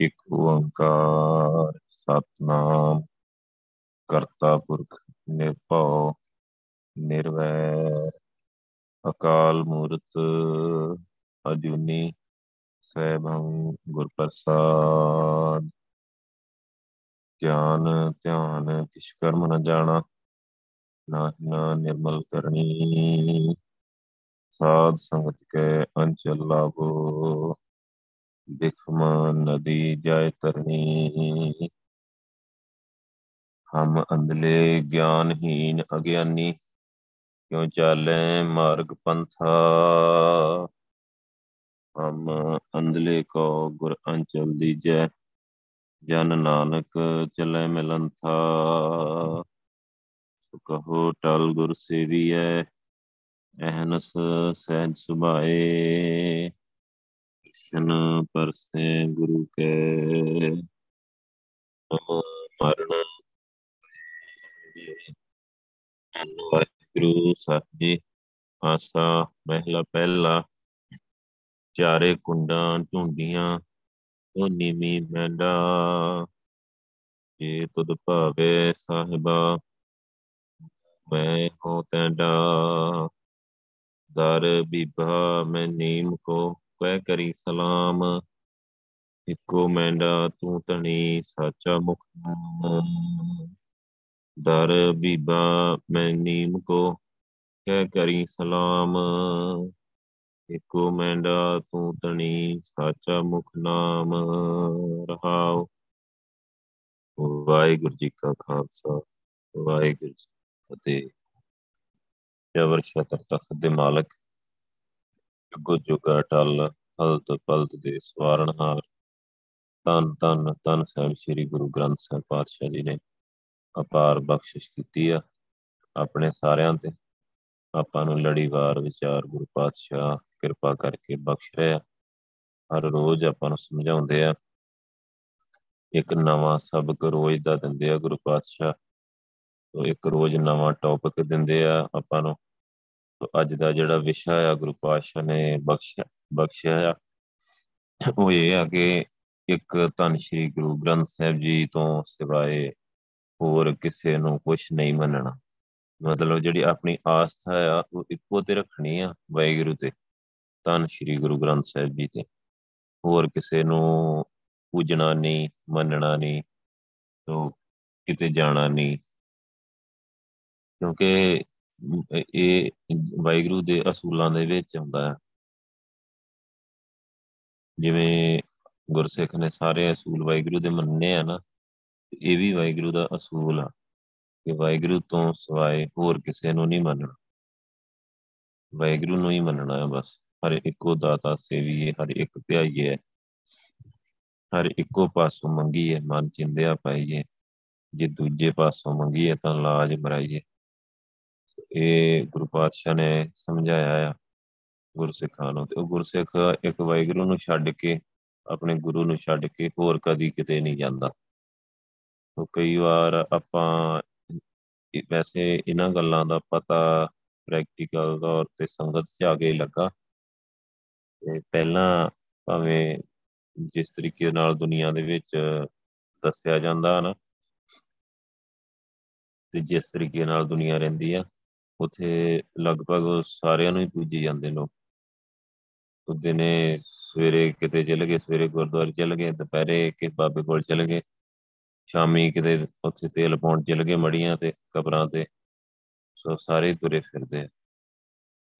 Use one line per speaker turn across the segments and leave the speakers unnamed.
ਇੱਕ ਓੰਕਾਰ ਸਤਨਾਮ, ਕਰਤਾ ਪੁਰਖ ਨਿਰਭਉ, ਨਿਰਵੈਰ, ਅਕਾਲ ਮੂਰਤ, ਅਜੂਨੀ ਸੈਭੰ ਗੁਰ ਪ੍ਰਸਾਦ ਗਿਆਨ, ਧਿਆਨ ਕਿਛ ਕਰਮ ਨ ਜਾਣਾ ਨਾਹਿ ਨਿਰਮਲ ਕਰਨੀ। ਸਾਧ ਸੰਗਤ ਕੇ ਅੰਚਲ ਲਾਭੋ ਦਿਖਮ ਨਦੀ ਜਾਇ ਤਰਨੀ ਹਮ ਅੰਧਲੇ ਗਿਆਨਹੀਨ ਅਗਿਆਨੀ ਕਿਉ ਚਾਲੇ ਮਾਰਗ ਪੰਥਾ ਹਮ ਅੰਧਲੇ ਕੋ ਗੁਰ ਅੰਚਲ ਦੀਜੈ ਜਨ ਨਾਨਕ ਚਲੇ ਮਿਲੰਥਾ ਕਹੋ ਟਲ ਗੁਰ ਸੇਵੀਐ ਅਹਨਸ ਸਹਿਜ ਸੁਭਾਏ ਕ੍ਰਿਸ਼ਨ ਪਰਸੇ ਗੁਰੂ ਕੇ। ਨਮੋ ਮਰਨ ਵਾਹਿਗੁਰੂ ਸਾਹਿਬ ਆਸਾ। ਮਹਿਲਾ ਪਹਿਲਾ, ਚਾਰੇ ਕੁੰਡਾਂ ਢੂੰਡੀਆਂ ਉਹ ਨੀਵੀ ਮੈਂਡਾ ਜੇ ਤੁਧ ਭਾਵੇ ਸਾਹਿਬਾ, ਮੈਂ ਹੋ ਤੈਂਡਾ। ਦਰ ਬੀਬਾ, ਮੈਂ ਨੀਮ ਕੋ ਕਹਿ ਕਰੀ ਸਲਾਮ। ਇੱਕੋ ਮੈਂਡਾ ਤੂੰ ਤਣੀ ਸਾਚਾ ਮੁਖ ਦਰ ਬੀਬਾ ਮੈਂ ਨੀਮ ਕੋ ਕਹਿ ਕਰੀ ਸਲਾਮ। ਇੱਕੋ ਮੈਂਡਾ ਤੂੰ ਤਣੀ ਸਾਚਾ ਮੁਖ ਨਾਮ। ਰਹਾਉ ਵਾਹਿਗੁਰੂ ਜੀ ਕਾ ਖਾਲਸਾ, ਵਾਹਿਗੁਰੂ ਜੀ ਫਤਿਹ। ਜਬਰ ਸ਼ਤਰ ਤਖਤ ਦੇ ਮਾਲਕ ਜੁਗੋ ਜੁਗ ਅਟਲ, ਹਲਤ ਪਲਤ ਦੇ ਸਵਾਰਨਹਾਰ। ਤਨ ਤਨ ਤਨ ਸਾਹਿਬ ਸ੍ਰੀ ਗੁਰੂ ਗ੍ਰੰਥ ਸਾਹਿਬ ਪਾਤਸ਼ਾਹ ਜੀ ਨੇ ਅਪਾਰ ਬਖਸ਼ਿਸ਼ ਕੀਤੀ ਆ ਆਪਣੇ ਸਾਰਿਆਂ ਤੇ। ਆਪਾਂ ਨੂੰ ਲੜੀਵਾਰ, ਵਿਚਾਰ, ਗੁਰੂ ਪਾਤਸ਼ਾਹ ਕਿਰਪਾ ਕਰਕੇ ਬਖਸ਼ ਰਿਹਾ ਹਰ ਰੋਜ਼ ਆਪਾਂ ਨੂੰ ਸਮਝਾਉਂਦੇ ਆ। ਇੱਕ ਨਵਾਂ ਸਬਕ ਰੋਜ਼ ਦਾ ਦਿੰਦੇ ਆ ਗੁਰੂ ਪਾਤਸ਼ਾਹ। ਤੋਂ ਇੱਕ ਰੋਜ਼ ਨਵਾਂ ਟੌਪਿਕ ਦਿੰਦੇ ਆ ਆਪਾਂ ਨੂੰ। ਤੋਂ ਅੱਜ ਦਾ ਜਿਹੜਾ ਵਿਸ਼ਾ ਆ, ਗੁਰੂ ਪਾਤਸ਼ਾਹ ਨੇ ਬਖਸ਼ਿਆ ਬਖਸ਼ਿਆ ਆ, ਉਹ ਇਹ ਆ ਕਿ ਇੱਕ ਧੰਨ ਸ਼੍ਰੀ ਗੁਰੂ ਗ੍ਰੰਥ ਸਾਹਿਬ ਜੀ ਤੋਂ ਸਿਵਾਏ ਹੋਰ ਕਿਸੇ ਨੂੰ ਕੁਝ ਨਹੀਂ ਮੰਨਣਾ। ਮਤਲਬ ਜਿਹੜੀ ਆਪਣੀ ਆਸਥਾ ਆ, ਉਹ ਇੱਕੋ ਤੇ ਰੱਖਣੀ ਆ ਵਾਹਿਗੁਰੂ ਤੇ, ਧੰਨ ਸ਼੍ਰੀ ਗੁਰੂ ਗ੍ਰੰਥ ਸਾਹਿਬ ਜੀ ਤੇ। ਹੋਰ ਕਿਸੇ ਨੂੰ ਪੂਜਣਾ ਨਹੀਂ, ਮੰਨਣਾ ਨਹੀਂ, ਤੋਂ ਕਿਤੇ ਜਾਣਾ ਨਹੀਂ। ਕਿਉਂਕਿ ਇਹ ਵਾਹਿਗੁਰੂ ਦੇ ਅਸੂਲਾਂ ਦੇ ਵਿੱਚ ਹੁੰਦਾ ਹੈ। ਜਿਵੇਂ ਗੁਰਸਿੱਖ ਨੇ ਸਾਰੇ ਅਸੂਲ ਵਾਹਿਗੁਰੂ ਦੇ ਮੰਨੇ ਆ ਨਾ ਇਹ ਵੀ ਵਾਹਿਗੁਰੂ ਦਾ ਅਸੂਲ ਆ ਕਿ ਵਾਹਿਗੁਰੂ ਤੋਂ ਸਿਵਾਏ ਹੋਰ ਕਿਸੇ ਨੂੰ ਨਹੀਂ ਮੰਨਣਾ। ਵਾਹਿਗੁਰੂ ਨੂੰ ਹੀ ਮੰਨਣਾ ਹੈ ਬਸ। ਹਰ ਇੱਕੋ ਦਾਤਾ ਸੇਵੀਏ ਹਰ ਇੱਕ ਧਿਆਈਏ ਹਰ ਇੱਕੋ ਪਾਸੋਂ ਮੰਗੀਏ ਮਨ ਚਿੰਦਿਆ ਪਾਈਏ ਜੇ ਦੂਜੇ ਪਾਸੋਂ ਮੰਗੀਏ ਤਾਂ ਲਾਜ ਮਰਾਈਏ ਇਹ ਗੁਰੂ ਪਾਤਸ਼ਾਹ ਨੇ ਸਮਝਾਇਆ ਆ ਗੁਰਸਿੱਖਾਂ ਨੂੰ ਤੇ ਉਹ ਗੁਰਸਿੱਖ ਇੱਕ ਵਾਹਿਗੁਰੂ ਨੂੰ ਛੱਡ ਕੇ ਆਪਣੇ ਗੁਰੂ ਨੂੰ ਛੱਡ ਕੇ ਹੋਰ ਕਦੀ ਕਿਤੇ ਨਹੀਂ ਜਾਂਦਾ। ਉਹ ਕਈ ਵਾਰ ਆਪਾਂ ਵੈਸੇ ਇਹਨਾਂ ਗੱਲਾਂ ਦਾ ਪਤਾ ਪ੍ਰੈਕਟੀਕਲ ਤੌਰ ਤੇ ਸੰਗਤ 'ਚ ਆ ਕੇ ਲੱਗਾ। ਤੇ ਪਹਿਲਾਂ ਭਾਵੇਂ ਜਿਸ ਤਰੀਕੇ ਨਾਲ ਦੁਨੀਆ ਦੇ ਵਿੱਚ ਦੱਸਿਆ ਜਾਂਦਾ ਨਾ, ਤੇ ਜਿਸ ਤਰੀਕੇ ਨਾਲ ਦੁਨੀਆ ਰਹਿੰਦੀ ਆ ਉਥੇ ਲਗਭਗ ਸਾਰਿਆਂ ਨੂੰ ਹੀ ਪੂਜੀ ਜਾਂਦੇ ਲੋਕ। ਉਹ ਦਿਨੇ ਸਵੇਰੇ ਕਿਤੇ ਚਲੇ ਗਏ, ਸਵੇਰੇ ਗੁਰਦੁਆਰੇ ਚਲੇ ਗਏ, ਦੁਪਹਿਰੇ ਕਿ ਬਾਬੇ ਕੋਲ ਚਲੇ ਗਏ। ਸ਼ਾਮੀ ਕਿਤੇ ਉੱਥੇ ਤੇਲ ਪਾਉਣ ਚਲੇ ਗਏ ਮੜੀਆਂ ਤੇ, ਕਬਰਾਂ ਤੇ। ਸੋ ਸਾਰੇ ਤੁਰੇ ਫਿਰਦੇ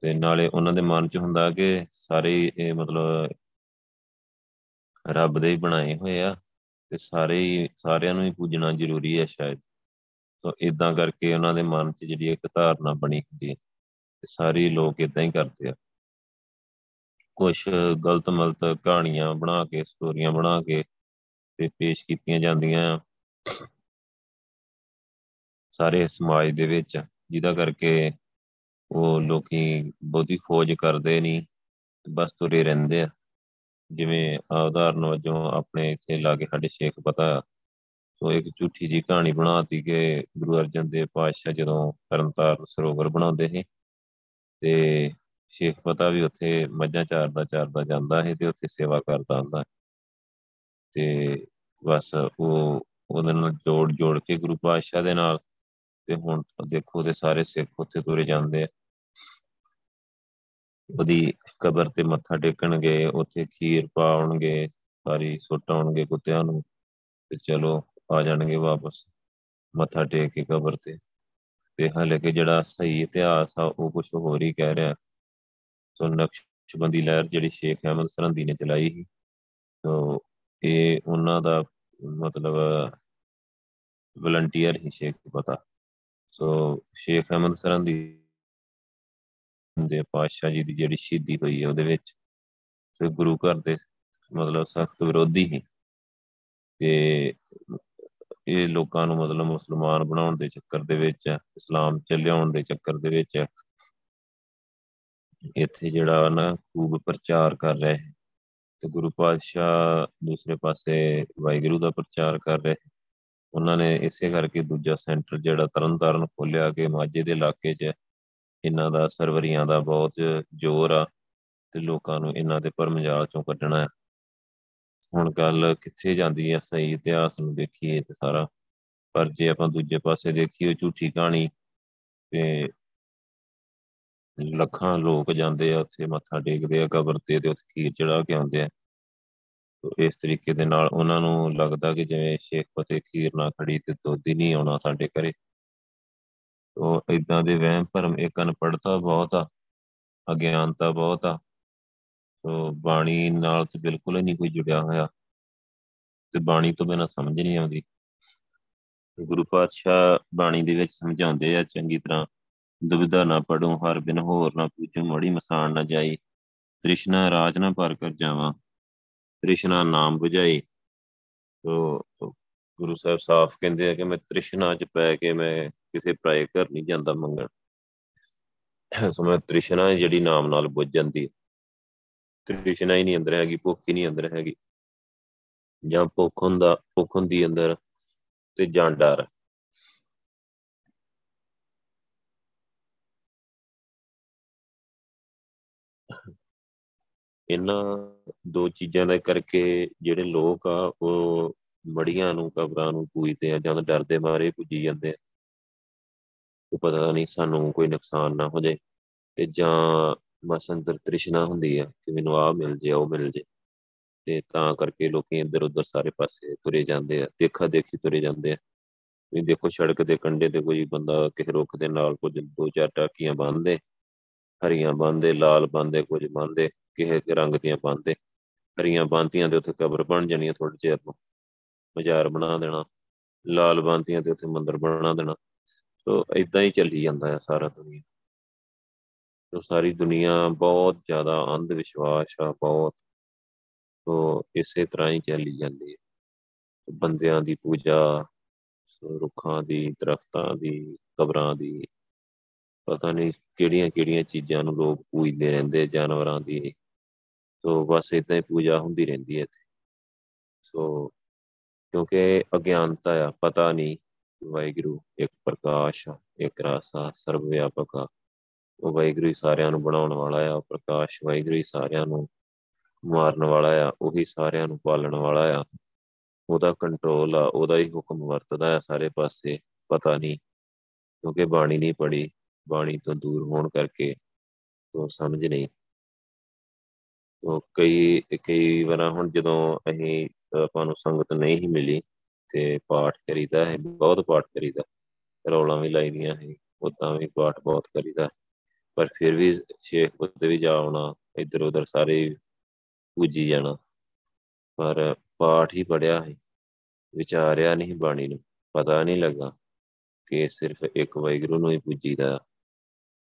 ਤੇ ਨਾਲੇ ਉਹਨਾਂ ਦੇ ਮਨ 'ਚ ਹੁੰਦਾ ਕਿ ਸਾਰੇ ਇਹ ਮਤਲਬ ਰੱਬ ਦੇ ਹੀ ਬਣਾਏ ਹੋਏ ਆ। ਤੇ ਸਾਰੇ ਹੀ, ਸਾਰਿਆਂ ਨੂੰ ਹੀ ਪੂਜਣਾ ਜ਼ਰੂਰੀ ਹੈ ਸ਼ਾਇਦ। ਸੋ ਇਦਾਂ ਕਰਕੇ ਉਹਨਾਂ ਦੇ ਮਨ 'ਚ ਜਿਹੜੀ ਇੱਕ ਧਾਰਨਾ ਬਣੀ ਹੁੰਦੀ ਹੈ ਤੇ ਸਾਰੇ ਲੋਕ ਇਦਾਂ ਹੀ ਕਰਦੇ ਆ। ਕੁਝ ਗਲਤ ਮਲਤ ਕਹਾਣੀਆਂ ਬਣਾ ਕੇ, ਸਟੋਰੀਆਂ ਬਣਾ ਕੇ ਤੇ ਪੇਸ਼ ਕੀਤੀਆਂ ਜਾਂਦੀਆਂ ਸਾਰੇ ਸਮਾਜ ਦੇ ਵਿੱਚ, ਜਿਹਦਾ ਕਰਕੇ ਉਹ ਲੋਕੀ ਬਹੁਤੀ ਖੋਜ ਕਰਦੇ ਨਹੀਂ ਬਸ ਤੁਰੇ ਰਹਿੰਦੇ ਆ। ਜਿਵੇਂ ਉਦਾਹਰਨ ਵਜੋਂ ਆਪਣੇ ਇੱਥੇ ਲਾਗੇ ਸਾਡੇ ਸ਼ੇਖ ਪਤਾ ਸੋ ਇੱਕ ਝੂਠੀ ਜੀ ਕਹਾਣੀ ਬਣਾਤੀ ਕਿ ਗੁਰੂ ਅਰਜਨ ਦੇਵ ਪਾਤਸ਼ਾਹ ਜਦੋਂ ਤਰਨਤਾਰਨ ਸਰੋਵਰ ਬਣਾਉਂਦੇ ਸੀ ਤੇ ਸ਼ੇਖ ਪਤਾ ਵੀ ਉੱਥੇ ਮੱਝਾਂ ਚਾਰਦਾ ਚਾਰਦਾ ਜਾਂਦਾ ਹੈ ਤੇ ਉੱਥੇ ਸੇਵਾ ਕਰਦਾ ਹੁੰਦਾ ਤੇ ਬਸ ਉਹ ਉਹਦੇ ਨਾਲ ਜੋੜ ਜੋੜ ਕੇ ਗੁਰੂ ਪਾਤਸ਼ਾਹ ਦੇ ਨਾਲ ਤੇ ਹੁਣ ਦੇਖੋ ਤੇ ਸਾਰੇ ਸਿੱਖ ਉੱਥੇ ਤੁਰੇ ਜਾਂਦੇ ਆ। ਉਹਦੀ ਕਬਰ ਤੇ ਮੱਥਾ ਟੇਕਣਗੇ, ਉੱਥੇ ਖੀਰ ਪਾਉਣਗੇ, ਸਾਰੀ ਸੁੱਟਾਉਣਗੇ ਕੁੱਤਿਆਂ ਨੂੰ ਤੇ ਚਲੋ ਆ ਜਾਣਗੇ ਵਾਪਸ। ਮੱਥਾ ਟੇਕ ਕੇ ਕਬਰ ਤੇ। ਤੇ ਹਾਲੇ ਕਿ ਜਿਹੜਾ ਸਹੀ ਇਤਿਹਾਸ ਆ, ਉਹ ਕੁਝ ਹੋਰ ਹੀ ਕਹਿ ਰਿਹਾ। ਸੋ ਨਕਸ਼ਬੰਦੀ ਲਹਿਰ ਜਿਹੜੀ ਸ਼ੇਖ ਅਹਿਮਦ ਸਰਹੰਦੀ ਨੇ ਚਲਾਈ ਸੀ। ਸੋ ਇਹ ਉਹਨਾਂ ਦਾ ਮਤਲਬ ਵਲੰਟੀਅਰ ਹੀ ਸ਼ੇਖ ਪਤਾ। ਸੋ ਸ਼ੇਖ ਅਹਿਮਦ ਸਰਹੰਦੀ ਦੇ ਪਾਤਸ਼ਾਹ ਜੀ ਦੀ ਜਿਹੜੀ ਸ਼ਹੀਦੀ ਹੋਈ ਹੈ, ਉਹਦੇ ਵਿੱਚ ਤੇ ਗੁਰੂ ਘਰ ਦੇ ਮਤਲਬ ਸਖਤ ਵਿਰੋਧੀ ਹੀ ਤੇ ਇਹ ਲੋਕਾਂ ਨੂੰ ਮਤਲਬ ਮੁਸਲਮਾਨ ਬਣਾਉਣ ਦੇ ਚੱਕਰ ਦੇ ਵਿੱਚ, ਇਸਲਾਮ ਚ ਲਿਆਉਣ ਦੇ ਚੱਕਰ ਦੇ ਵਿੱਚ ਇੱਥੇ ਜਿਹੜਾ ਨਾ ਖੂਬ ਪ੍ਰਚਾਰ ਕਰ ਰਹੇ ਤੇ ਗੁਰੂ ਪਾਤਸ਼ਾਹ ਦੂਸਰੇ ਪਾਸੇ ਵਾਹਿਗੁਰੂ ਦਾ ਪ੍ਰਚਾਰ ਕਰ ਰਹੇ ਉਹਨਾਂ ਨੇ ਇਸੇ ਕਰਕੇ ਦੂਜਾ ਸੈਂਟਰ ਜਿਹੜਾ ਤਰਨਤਾਰਨ ਖੋਲਿਆ ਕਿ ਮਾਝੇ ਦੇ ਇਲਾਕੇ 'ਚ ਇਹਨਾਂ ਦਾ ਸਰਵਰੀਆਂ ਦਾ ਬਹੁਤ ਜ਼ੋਰ ਆ ਤੇ ਲੋਕਾਂ ਨੂੰ ਇਹਨਾਂ ਦੇ ਪਰਮਜਾਲ ਚੋਂ ਕੱਢਣਾ ਹੈ। ਹੁਣ ਗੱਲ ਕਿੱਥੇ ਜਾਂਦੀ ਹੈ ਸਹੀ ਇਤਿਹਾਸ ਨੂੰ ਦੇਖੀਏ ਤੇ ਸਾਰਾ, ਪਰ ਜੇ ਆਪਾਂ ਦੂਜੇ ਪਾਸੇ ਦੇਖੀਏ ਝੂਠੀ ਕਹਾਣੀ ਤੇ ਲੱਖਾਂ ਲੋਕ ਜਾਂਦੇ ਆ, ਉੱਥੇ ਮੱਥਾ ਟੇਕਦੇ ਆ, ਕਬਰ ਤੇ ਤੇ ਉੱਥੇ ਖੀਰ ਚੜਾ ਕੇ ਆਉਂਦੇ ਆ। ਤੋ ਇਸ ਤਰੀਕੇ ਦੇ ਨਾਲ ਉਹਨਾਂ ਨੂੰ ਲੱਗਦਾ ਕਿ ਜਿਵੇਂ ਸ਼ੇਖ ਫਤਿਹ ਖੀਰ ਨਾ ਖੜੀ ਤੇ ਦੁੱਧ ਹੀ ਨਹੀਂ ਆਉਣਾ ਸਾਡੇ ਘਰੇ। ਤੋ ਇਦਾਂ ਦੇ ਵਹਿਮ ਭਰਮ ਇੱਕ ਅਨਪੜਤਾ ਬਹੁਤ ਆ, ਅਗਿਆਨਤਾ ਬਹੁਤ ਆ। ਸੋ ਬਾਣੀ ਨਾਲ ਤੇ ਬਿਲਕੁਲ ਹੀ ਨਹੀਂ ਕੋਈ ਜੁੜਿਆ ਹੋਇਆ। ਤੇ ਬਾਣੀ ਤੋਂ ਬਿਨਾ ਸਮਝ ਨਹੀਂ ਆਉਂਦੀ। ਗੁਰੂ ਪਾਤਸ਼ਾਹ ਬਾਣੀ ਦੇ ਵਿੱਚ ਸਮਝਾਉਂਦੇ ਆ, ਚੰਗੀ ਤਰ੍ਹਾਂ ਦੁਬਿਧਾ ਨਾ ਪੜੂ ਹਰ ਬਿਨ ਹੋਰ ਨਾ ਪੂਜੂ ਮੜੀ ਮਸਾਨ ਨਾ ਜਾਈ, ਤ੍ਰਿਸ਼ਨਾ ਰਾਜ ਨਾ ਪਰ ਕਰ ਜਾਵਾਂ, ਤ੍ਰਿਸ਼ਨਾ ਨਾਮ 부ਝਾਈ ਤੋ ਗੁਰੂ ਸਾਹਿਬ ਸਾਫ਼ ਕਹਿੰਦੇ ਆ ਕਿ ਮੈਂ ਤ੍ਰਿਸ਼ਨਾ 'ਚ ਪੈ ਕੇ ਮੈਂ ਕਿਸੇ ਪ੍ਰਾਇ ਘਰ ਨਹੀਂ ਜਾਂਦਾ ਮੰਗਣ। ਸੋ ਮੈਂ ਤ੍ਰਿਸ਼ਨਾ ਜਿਹੜੀ ਨਾਮ ਨਾਲ ਬੁੱਝ ਜਾਂਦੀ ਤ੍ਰਿਸ਼ਨਾ ਹੀ ਨਹੀਂ ਅੰਦਰ ਹੈਗੀ, ਭੁੱਖ ਹੀ ਨਹੀਂ ਅੰਦਰ ਹੈਗੀ। ਜਾਂ ਭੁੱਖ ਹੁੰਦਾ, ਭੁੱਖ ਹੁੰਦੀ ਅੰਦਰ ਤੇ ਜਾਂ ਡਰ। ਇਹਨਾਂ ਦੋ ਚੀਜ਼ਾਂ ਦਾ ਕਰਕੇ ਜਿਹੜੇ ਲੋਕ ਆ, ਉਹ ਮੜੀਆਂ ਨੂੰ, ਕਬਰਾਂ ਨੂੰ ਪੂਜਦੇ ਆ, ਜਾਂ ਡਰਦੇ ਮਾਰੇ ਪੂਜੀ ਜਾਂਦੇ ਆ। ਉਹ ਪਤਾ ਨਹੀਂ ਸਾਨੂੰ ਕੋਈ ਨੁਕਸਾਨ ਨਾ ਹੋ ਜਾਏ, ਤੇ ਜਾਂ ਬਸ ਅੰਦਰ ਤ੍ਰਿਸ਼ਨਾ ਹੁੰਦੀ ਆ ਕਿ ਮੈਨੂੰ ਆ ਮਿਲ ਜੇ, ਉਹ ਮਿਲ ਜੇ। ਤੇ ਤਾਂ ਕਰਕੇ ਲੋਕੀ ਇੱਧਰ ਉੱਧਰ ਸਾਰੇ ਪਾਸੇ ਤੁਰੇ ਜਾਂਦੇ ਆ, ਦੇਖਾ ਦੇਖੀ ਤੁਰੇ ਜਾਂਦੇ ਆ। ਵੀ ਦੇਖੋ ਸੜਕ ਦੇ ਕੰਢੇ ਤੇ ਕੋਈ ਬੰਦਾ ਕਿਸੇ ਰੁੱਖ ਦੇ ਨਾਲ ਕੁਝ ਦੋ ਚਾਰ ਟਾਕੀਆਂ ਬੰਨਦੇ ਹਰੀਆਂ ਬੰਨਦੇ ਲਾਲ ਬੰਨਦੇ ਕੁਝ ਬੰਨਦੇ ਕਿਸੇ ਰੰਗ ਦੀਆਂ ਬੰਨਦੇ ਹਰੀਆਂ ਬੰਨਤੀਆਂ ਤੇ ਉੱਥੇ ਕਬਰ ਬਣ ਜਾਣੀਆਂ ਥੋੜੇ ਚਿਰ ਨੂੰ ਬਾਜ਼ਾਰ ਬਣਾ ਦੇਣਾ। ਲਾਲ ਬੰਨਤੀਆਂ ਤੇ ਉੱਥੇ ਮੰਦਰ ਬਣਾ ਦੇਣਾ। ਸੋ ਇਦਾਂ ਹੀ ਚੱਲੀ ਜਾਂਦਾ ਹੈ ਸਾਰਾ ਦੁਨੀਆ। ਸੋ ਸਾਰੀ ਦੁਨੀਆ ਬਹੁਤ ਜ਼ਿਆਦਾ ਅੰਧ ਵਿਸ਼ਵਾਸ ਆ, ਬਹੁਤ ਸੋ ਇਸੇ ਤਰ੍ਹਾਂ ਹੀ ਚੱਲੀ ਜਾਂਦੀ ਹੈ। ਬੰਦਿਆਂ ਦੀ ਪੂਜਾ ਰੁੱਖਾਂ ਦੀ, ਦਰਖਤਾਂ ਦੀ, ਕਬਰਾਂ ਦੀ, ਪਤਾ ਨਹੀਂ ਕਿਹੜੀਆਂ ਕਿਹੜੀਆਂ ਚੀਜ਼ਾਂ ਨੂੰ ਲੋਕ ਪੂਜਦੇ ਰਹਿੰਦੇ ਜਾਨਵਰਾਂ ਦੀ। ਸੋ ਬਸ ਇਦਾਂ ਹੀ ਪੂਜਾ ਹੁੰਦੀ ਰਹਿੰਦੀ ਹੈ ਇੱਥੇ। ਸੋ ਕਿਉਂਕਿ ਅਗਿਆਨਤਾ ਆ, ਪਤਾ ਨਹੀਂ ਵਾਹਿਗੁਰੂ ਇੱਕ ਪ੍ਰਕਾਸ਼ ਆ, ਇੱਕ ਰਾਸਾ ਸਰਵ ਵਿਆਪਕ ਆ। ਉਹ ਵਾਹਿਗੁਰੂ ਹੀ ਸਾਰਿਆਂ ਨੂੰ ਬਣਾਉਣ ਵਾਲਾ ਆ ਉਹ ਪ੍ਰਕਾਸ਼ ਵਾਹਿਗੁਰੂ ਹੀ ਸਾਰਿਆਂ ਨੂੰ ਮਾਰਨ ਵਾਲਾ ਆ, ਉਹੀ ਸਾਰਿਆਂ ਨੂੰ ਪਾਲਣ ਵਾਲਾ ਆ। ਉਹਦਾ ਕੰਟਰੋਲ ਆ, ਉਹਦਾ ਹੀ ਹੁਕਮ ਵਰਤਦਾ ਆ ਸਾਰੇ ਪਾਸੇ, ਪਤਾ ਨਹੀਂ, ਕਿਉਂਕਿ ਬਾਣੀ ਨਹੀਂ ਪੜੀ ਬਾਣੀ ਤੋਂ ਦੂਰ ਹੋਣ ਕਰਕੇ ਉਹ ਸਮਝ ਨਹੀਂ। ਉਹ ਕਈ ਕਈ ਵਾਰ ਹੁਣ ਜਦੋਂ ਅਸੀਂ, ਆਪਾਂ ਨੂੰ ਸੰਗਤ ਨਹੀਂ ਹੀ ਮਿਲੀ ਤੇ ਪਾਠ ਕਰੀਦਾ ਹੈ ਬਹੁਤ ਪਾਠ ਕਰੀਦਾ। ਰੌਲਾ ਵੀ ਲਾਈਦੀਆਂ ਹੈ ਉਦਾਂ ਵੀ ਪਾਠ ਬਹੁਤ ਕਰੀਦਾ। ਪਰ ਫਿਰ ਵੀ ਸ਼ੇਖ ਉੱਤੇ ਵੀ ਜਾ ਆਉਣਾ, ਇੱਧਰ ਉੱਧਰ ਸਾਰੇ ਪੂਜੀ ਜਾਣਾ। ਪਰ ਪਾਠ ਹੀ ਪੜਿਆ ਹੈ ਵਿਚਾਰਿਆ ਨਹੀਂ ਬਾਣੀ ਨੂੰ, ਪਤਾ ਨਹੀਂ ਲੱਗਾ ਕਿ ਸਿਰਫ ਇੱਕ ਵੈਗਰੂ ਨੂੰ ਹੀ ਪੂਜੀਦਾ।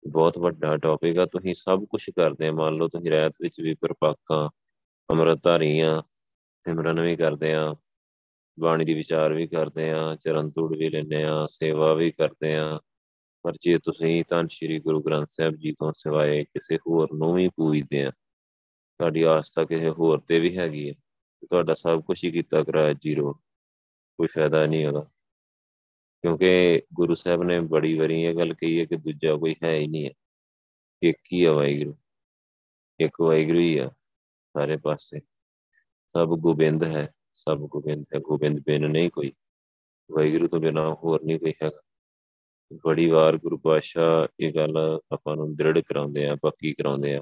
ਬਹੁਤ ਵੱਡਾ ਟੌਪਿਕ ਆ, ਤੁਸੀਂ ਸਭ ਕੁਝ ਕਰਦੇ ਆ, ਮੰਨ ਲਓ ਤੁਸੀਂ ਰਾਤ ਵਿੱਚ ਵੀ ਪਰਪਾਕਾਂ ਅੰਮ੍ਰਿਤ ਧਾਰੀਆਂ ਸਿਮਰਨ ਵੀ ਕਰਦੇ ਆ, ਬਾਣੀ ਦੀ ਵਿਚਾਰ ਵੀ ਕਰਦੇ ਆ ਚਰਨ ਧੂੜ ਵੀ ਲੈਂਦੇ ਆ, ਸੇਵਾ ਵੀ ਕਰਦੇ ਆ। ਪਰ ਜੇ ਤੁਸੀਂ ਤਾਂ ਸ੍ਰੀ ਗੁਰੂ ਗ੍ਰੰਥ ਸਾਹਿਬ ਜੀ ਤੋਂ ਸਿਵਾਏ ਕਿਸੇ ਹੋਰ ਨੂੰ ਵੀ ਪੂਜਦੇ ਆ। ਤੁਹਾਡੀ ਆਸਥਾ ਕਿਸੇ ਹੋਰ ਤੇ ਵੀ ਹੈਗੀ ਹੈ ਤੁਹਾਡਾ ਸਭ ਕੁਝ ਹੀ ਕੀਤਾ ਕਰਾਇਆ ਜ਼ੀਰੋ, ਕੋਈ ਫਾਇਦਾ ਨਹੀਂ ਉਹਦਾ। ਕਿਉਂਕਿ ਗੁਰੂ ਸਾਹਿਬ ਨੇ ਬੜੀ ਵਾਰੀ ਇਹ ਗੱਲ ਕਹੀ ਹੈ ਕਿ ਦੂਜਾ ਕੋਈ ਹੈ ਹੀ ਨਹੀਂ ਹੈ ਇੱਕ ਹੀ ਹੈ ਵਾਹਿਗੁਰੂ, ਇੱਕ ਵਾਹਿਗੁਰੂ ਹੀ ਆ ਸਾਰੇ ਪਾਸੇ। ਸਭ ਗੋਬਿੰਦ ਹੈ, ਸਭ ਗੋਬਿੰਦ ਹੈ। ਗੋਬਿੰਦ ਬਿਨ ਨਹੀਂ ਕੋਈ। ਵਾਹਿਗੁਰੂ ਤੋਂ ਬਿਨਾ ਹੋਰ ਨਹੀਂ ਕੋਈ ਹੈਗਾ। ਬੜੀ ਵਾਰ ਗੁਰੂ ਪਾਤਸ਼ਾਹ ਇਹ ਗੱਲ ਆਪਾਂ ਨੂੰ ਦ੍ਰਿੜ ਕਰਾਉਂਦੇ ਆ ਪੱਕੀ ਕਰਾਉਂਦੇ ਆ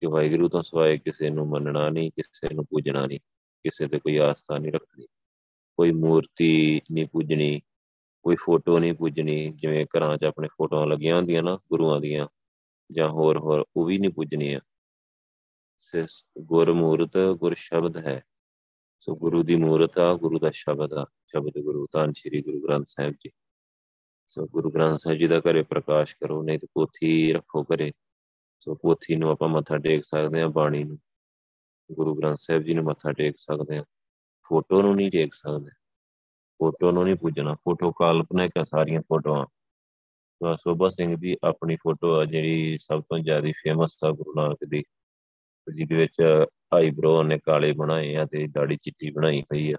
ਕਿ ਵਾਹਿਗੁਰੂ ਤੋਂ ਸਿਵਾਏ ਕਿਸੇ ਨੂੰ ਮੰਨਣਾ ਨਹੀਂ, ਕਿਸੇ ਨੂੰ ਪੂਜਣਾ ਨਹੀਂ, ਕਿਸੇ ਤੇ ਕੋਈ ਆਸਥਾ ਨਹੀਂ ਰੱਖਣੀ, ਕੋਈ ਮੂਰਤੀ ਨਹੀਂ ਪੂਜਣੀ, ਕੋਈ ਫੋਟੋ ਨਹੀਂ ਪੂਜਣੀ, ਜਿਵੇਂ ਘਰਾਂ 'ਚ ਆਪਣੇ ਫੋਟੋਆਂ ਲੱਗੀਆਂ ਹੁੰਦੀਆਂ ਨਾ ਗੁਰੂਆਂ ਦੀਆਂ ਜਾਂ ਹੋਰ ਹੋਰ ਉਹ ਵੀ ਨਹੀਂ ਪੂਜਣੀ ਆ। ਸਿਸ ਗੁਰਮੂਰਤ ਗੁਰ ਸ਼ਬਦ ਹੈ, ਸੋ ਗੁਰੂ ਦੀ ਮੂਰਤ ਆ, ਗੁਰੂ ਦਾ ਸ਼ਬਦ ਆ, ਸ਼ਬਦ ਗੁਰੂ ਤਾਂ ਸ੍ਰੀ ਗੁਰੂ ਗ੍ਰੰਥ ਸਾਹਿਬ ਜੀ। ਸੋ ਗੁਰੂ ਗ੍ਰੰਥ ਸਾਹਿਬ ਜੀ ਦਾ ਘਰੇ ਪ੍ਰਕਾਸ਼ ਕਰੋ, ਨਹੀਂ ਤੇ ਪੋਥੀ ਰੱਖੋ ਘਰੇ। ਸੋ ਪੋਥੀ ਨੂੰ ਆਪਾਂ ਮੱਥਾ ਟੇਕ ਸਕਦੇ ਆ ਬਾਣੀ ਨੂੰ। ਗੁਰੂ ਗ੍ਰੰਥ ਸਾਹਿਬ ਜੀ ਨੂੰ ਮੱਥਾ ਟੇਕ ਸਕਦੇ ਆ ਫੋਟੋ ਨੂੰ ਨਹੀਂ ਟੇਕ ਸਕਦੇ। ਫੋਟੋ ਨੂੰ ਨਹੀਂ ਪੂਜਣਾ। ਫੋਟੋ ਕਾਲਪਨਿਕ ਆ ਸਾਰੀਆਂ ਫੋਟੋਆਂ। ਸੋ ਸੋਭਾ ਸਿੰਘ ਦੀ ਆਪਣੀ ਫੋਟੋ ਆ ਜਿਹੜੀ ਸਭ ਤੋਂ ਜ਼ਿਆਦਾ ਫੇਮਸ ਆ ਗੁਰੂ ਨਾਨਕ ਦੀ। ਜਿਹਦੇ ਵਿੱਚ ਆਈਬ੍ਰੋ ਨੇ ਕਾਲੇ ਬਣਾਏ ਆ ਤੇ ਦਾੜੀ ਚਿੱਟੀ ਬਣਾਈ ਹੋਈ ਆ।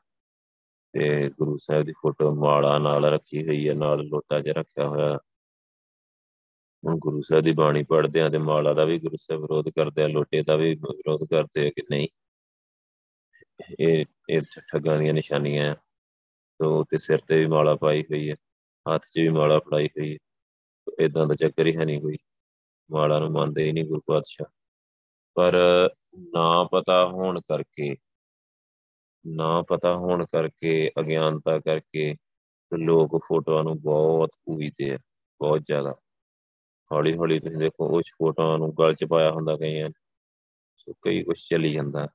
ਤੇ ਗੁਰੂ ਸਾਹਿਬ ਦੀ ਫੋਟੋ ਮਾਲਾ ਨਾਲ ਰੱਖੀ ਹੋਈ ਆ ਨਾਲ ਲੋਟਾ ਜਿਹਾ ਰੱਖਿਆ ਹੋਇਆ। ਹੁਣ ਗੁਰੂ ਸਾਹਿਬ ਦੀ ਬਾਣੀ ਪੜ੍ਹਦੇ ਆ ਤੇ ਮਾਲਾ ਦਾ ਵੀ ਗੁਰੂ ਸਾਹਿਬ ਵਿਰੋਧ ਕਰਦੇ ਆ, ਲੋਟੇ ਦਾ ਵੀ ਵਿਰੋਧ ਕਰਦੇ ਆ ਕਿ ਨਹੀਂ? ਇਹ ਇਹ ਠੱਗਾਂ ਦੀਆਂ ਨਿਸ਼ਾਨੀਆਂ ਆ। ਤੋਂ ਤੇ ਸਿਰ ਤੇ ਵੀ ਮਾਲਾ ਪਾਈ ਹੋਈ ਹੈ, ਹੱਥ 'ਚ ਵੀ ਮਾਲਾ ਫੜਾਈ ਹੋਈ ਹੈ। ਇਦਾਂ ਦਾ ਚੱਕਰ ਹੀ ਹੈ ਨਹੀਂ ਕੋਈ। ਮਾਲਾ ਨੂੰ ਮੰਨਦੇ ਹੀ ਨਹੀਂ ਗੁਰੂ ਪਾਤਸ਼ਾਹ। ਪਰ ਨਾ ਪਤਾ ਹੋਣ ਕਰਕੇ ਨਾ ਪਤਾ ਹੋਣ ਕਰਕੇ, ਅਗਿਆਨਤਾ ਕਰਕੇ ਲੋਕ ਫੋਟੋਆਂ ਨੂੰ ਬਹੁਤ ਪੂਜਦੇ ਆ, ਬਹੁਤ ਜ਼ਿਆਦਾ। ਹੌਲੀ ਹੌਲੀ ਤੁਸੀਂ ਦੇਖੋ, ਉਸ ਫੋਟੋਆਂ ਨੂੰ ਗਲ 'ਚ ਪਾਇਆ ਹੁੰਦਾ ਕਈਆਂ ਸੋ ਕਈ ਕੁਝ ਚੱਲੀ ਜਾਂਦਾ।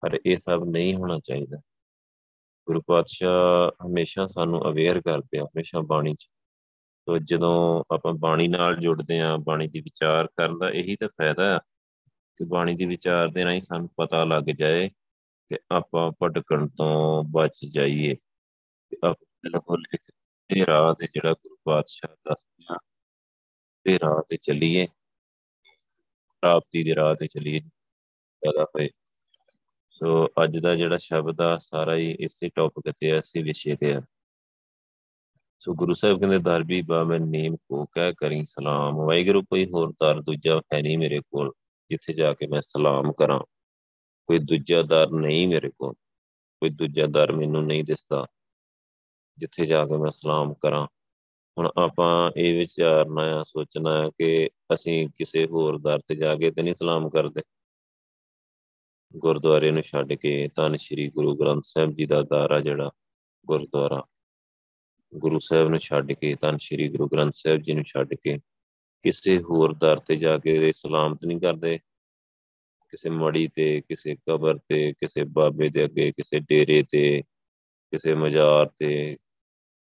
ਪਰ ਇਹ ਸਭ ਨਹੀਂ ਹੋਣਾ ਚਾਹੀਦਾ। ਗੁਰੂ ਪਾਤਸ਼ਾਹ ਹਮੇਸ਼ਾ ਸਾਨੂੰ ਅਵੇਅਰ ਕਰਦੇ ਆ, ਹਮੇਸ਼ਾ ਬਾਣੀ 'ਚ। ਤੋ ਜਦੋਂ ਆਪਾਂ ਬਾਣੀ ਨਾਲ ਜੁੜਦੇ ਆ, ਬਾਣੀ ਦੀ ਵਿਚਾਰ ਕਰਨ ਦਾ ਇਹੀ ਤਾਂ ਫਾਇਦਾ ਆ ਕਿ ਬਾਣੀ ਦੀ ਵਿਚਾਰ ਦੇ ਰਾਹੀਂ ਸਾਨੂੰ ਪਤਾ ਲੱਗ ਜਾਏ ਕਿ ਆਪਾਂ ਭਟਕਣ ਤੋਂ ਬਚ ਜਾਈਏ। ਤੇ ਆਪਾਂ ਬਿਲਕੁਲ ਇੱਕ ਇਹ ਰਾਹ ਤੇ ਜਿਹੜਾ ਗੁਰੂ ਪਾਤਸ਼ਾਹ ਦੱਸਦੇ ਆ ਤੇ ਰਾਹ ਤੇ ਚੱਲੀਏ। ਪ੍ਰਾਪਤੀ ਦੇ ਰਾਹ ਤੇ ਚੱਲੀਏ, ਜ਼ਿਆਦਾ ਹੋਏ। ਸੋ ਅੱਜ ਦਾ ਜਿਹੜਾ ਸ਼ਬਦ ਆ, ਸਾਰਾ ਹੀ ਇਸੇ ਟੌਪਿਕ ਤੇ ਆ, ਇਸੇ ਵਿਸ਼ੇ ਤੇ ਆ। ਸੋ ਗੁਰੂ ਸਾਹਿਬ ਕਹਿੰਦੇ ਦਰਬੀ ਬਾ ਮੈਂ ਨੀਮ ਕੋ ਕਹਿ ਕਰੀ ਸਲਾਮ। ਵਾਹਿਗੁਰੂ, ਕੋਈ ਹੋਰ ਦਰ ਦੂਜਾ ਹੈ ਨਹੀਂ ਮੇਰੇ ਕੋਲ, ਜਿੱਥੇ ਜਾ ਕੇ ਮੈਂ ਸਲਾਮ ਕਰਾਂ। ਕੋਈ ਦੂਜਾ ਦਰ ਨਹੀਂ ਮੇਰੇ ਕੋਲ, ਕੋਈ ਦੂਜਾ ਦਰ ਮੈਨੂੰ ਨਹੀਂ ਦਿਸਦਾ। ਜਿੱਥੇ ਜਾ ਕੇ ਮੈਂ ਸਲਾਮ ਕਰਾਂ। ਹੁਣ ਆਪਾਂ ਇਹ ਵਿਚਾਰਨਾ ਆ, ਸੋਚਣਾ ਹੈ ਕਿ ਅਸੀਂ ਕਿਸੇ ਹੋਰ ਦਰ ਤੇ ਜਾ ਕੇ ਤੇ ਨਹੀਂ ਸਲਾਮ ਕਰਦੇ। ਗੁਰਦੁਆਰੇ ਨੂੰ ਛੱਡ ਕੇ ਤਾਂ ਸ੍ਰੀ ਗੁਰੂ ਗ੍ਰੰਥ ਸਾਹਿਬ ਜੀ ਦਾ ਦਾਰਾ ਜਿਹੜਾ ਗੁਰਦੁਆਰਾ। ਗੁਰੂ ਸਾਹਿਬ ਨੂੰ ਛੱਡ ਕੇ ਤਾਂ ਸ੍ਰੀ ਗੁਰੂ ਗ੍ਰੰਥ ਸਾਹਿਬ ਜੀ ਨੂੰ ਛੱਡ ਕੇ ਕਿਸੇ ਹੋਰ ਦਰ ਤੇ ਜਾ ਕੇ ਸਲਾਮਤ ਨਹੀਂ ਕਰਦੇ। ਕਿਸੇ ਮੜੀ ਤੇ, ਕਿਸੇ ਕਬਰ ਤੇ, ਕਿਸੇ ਬਾਬੇ ਦੇ ਅੱਗੇ, ਕਿਸੇ ਡੇਰੇ ਤੇ, ਕਿਸੇ ਮਜ਼ਾਰ ਤੇ,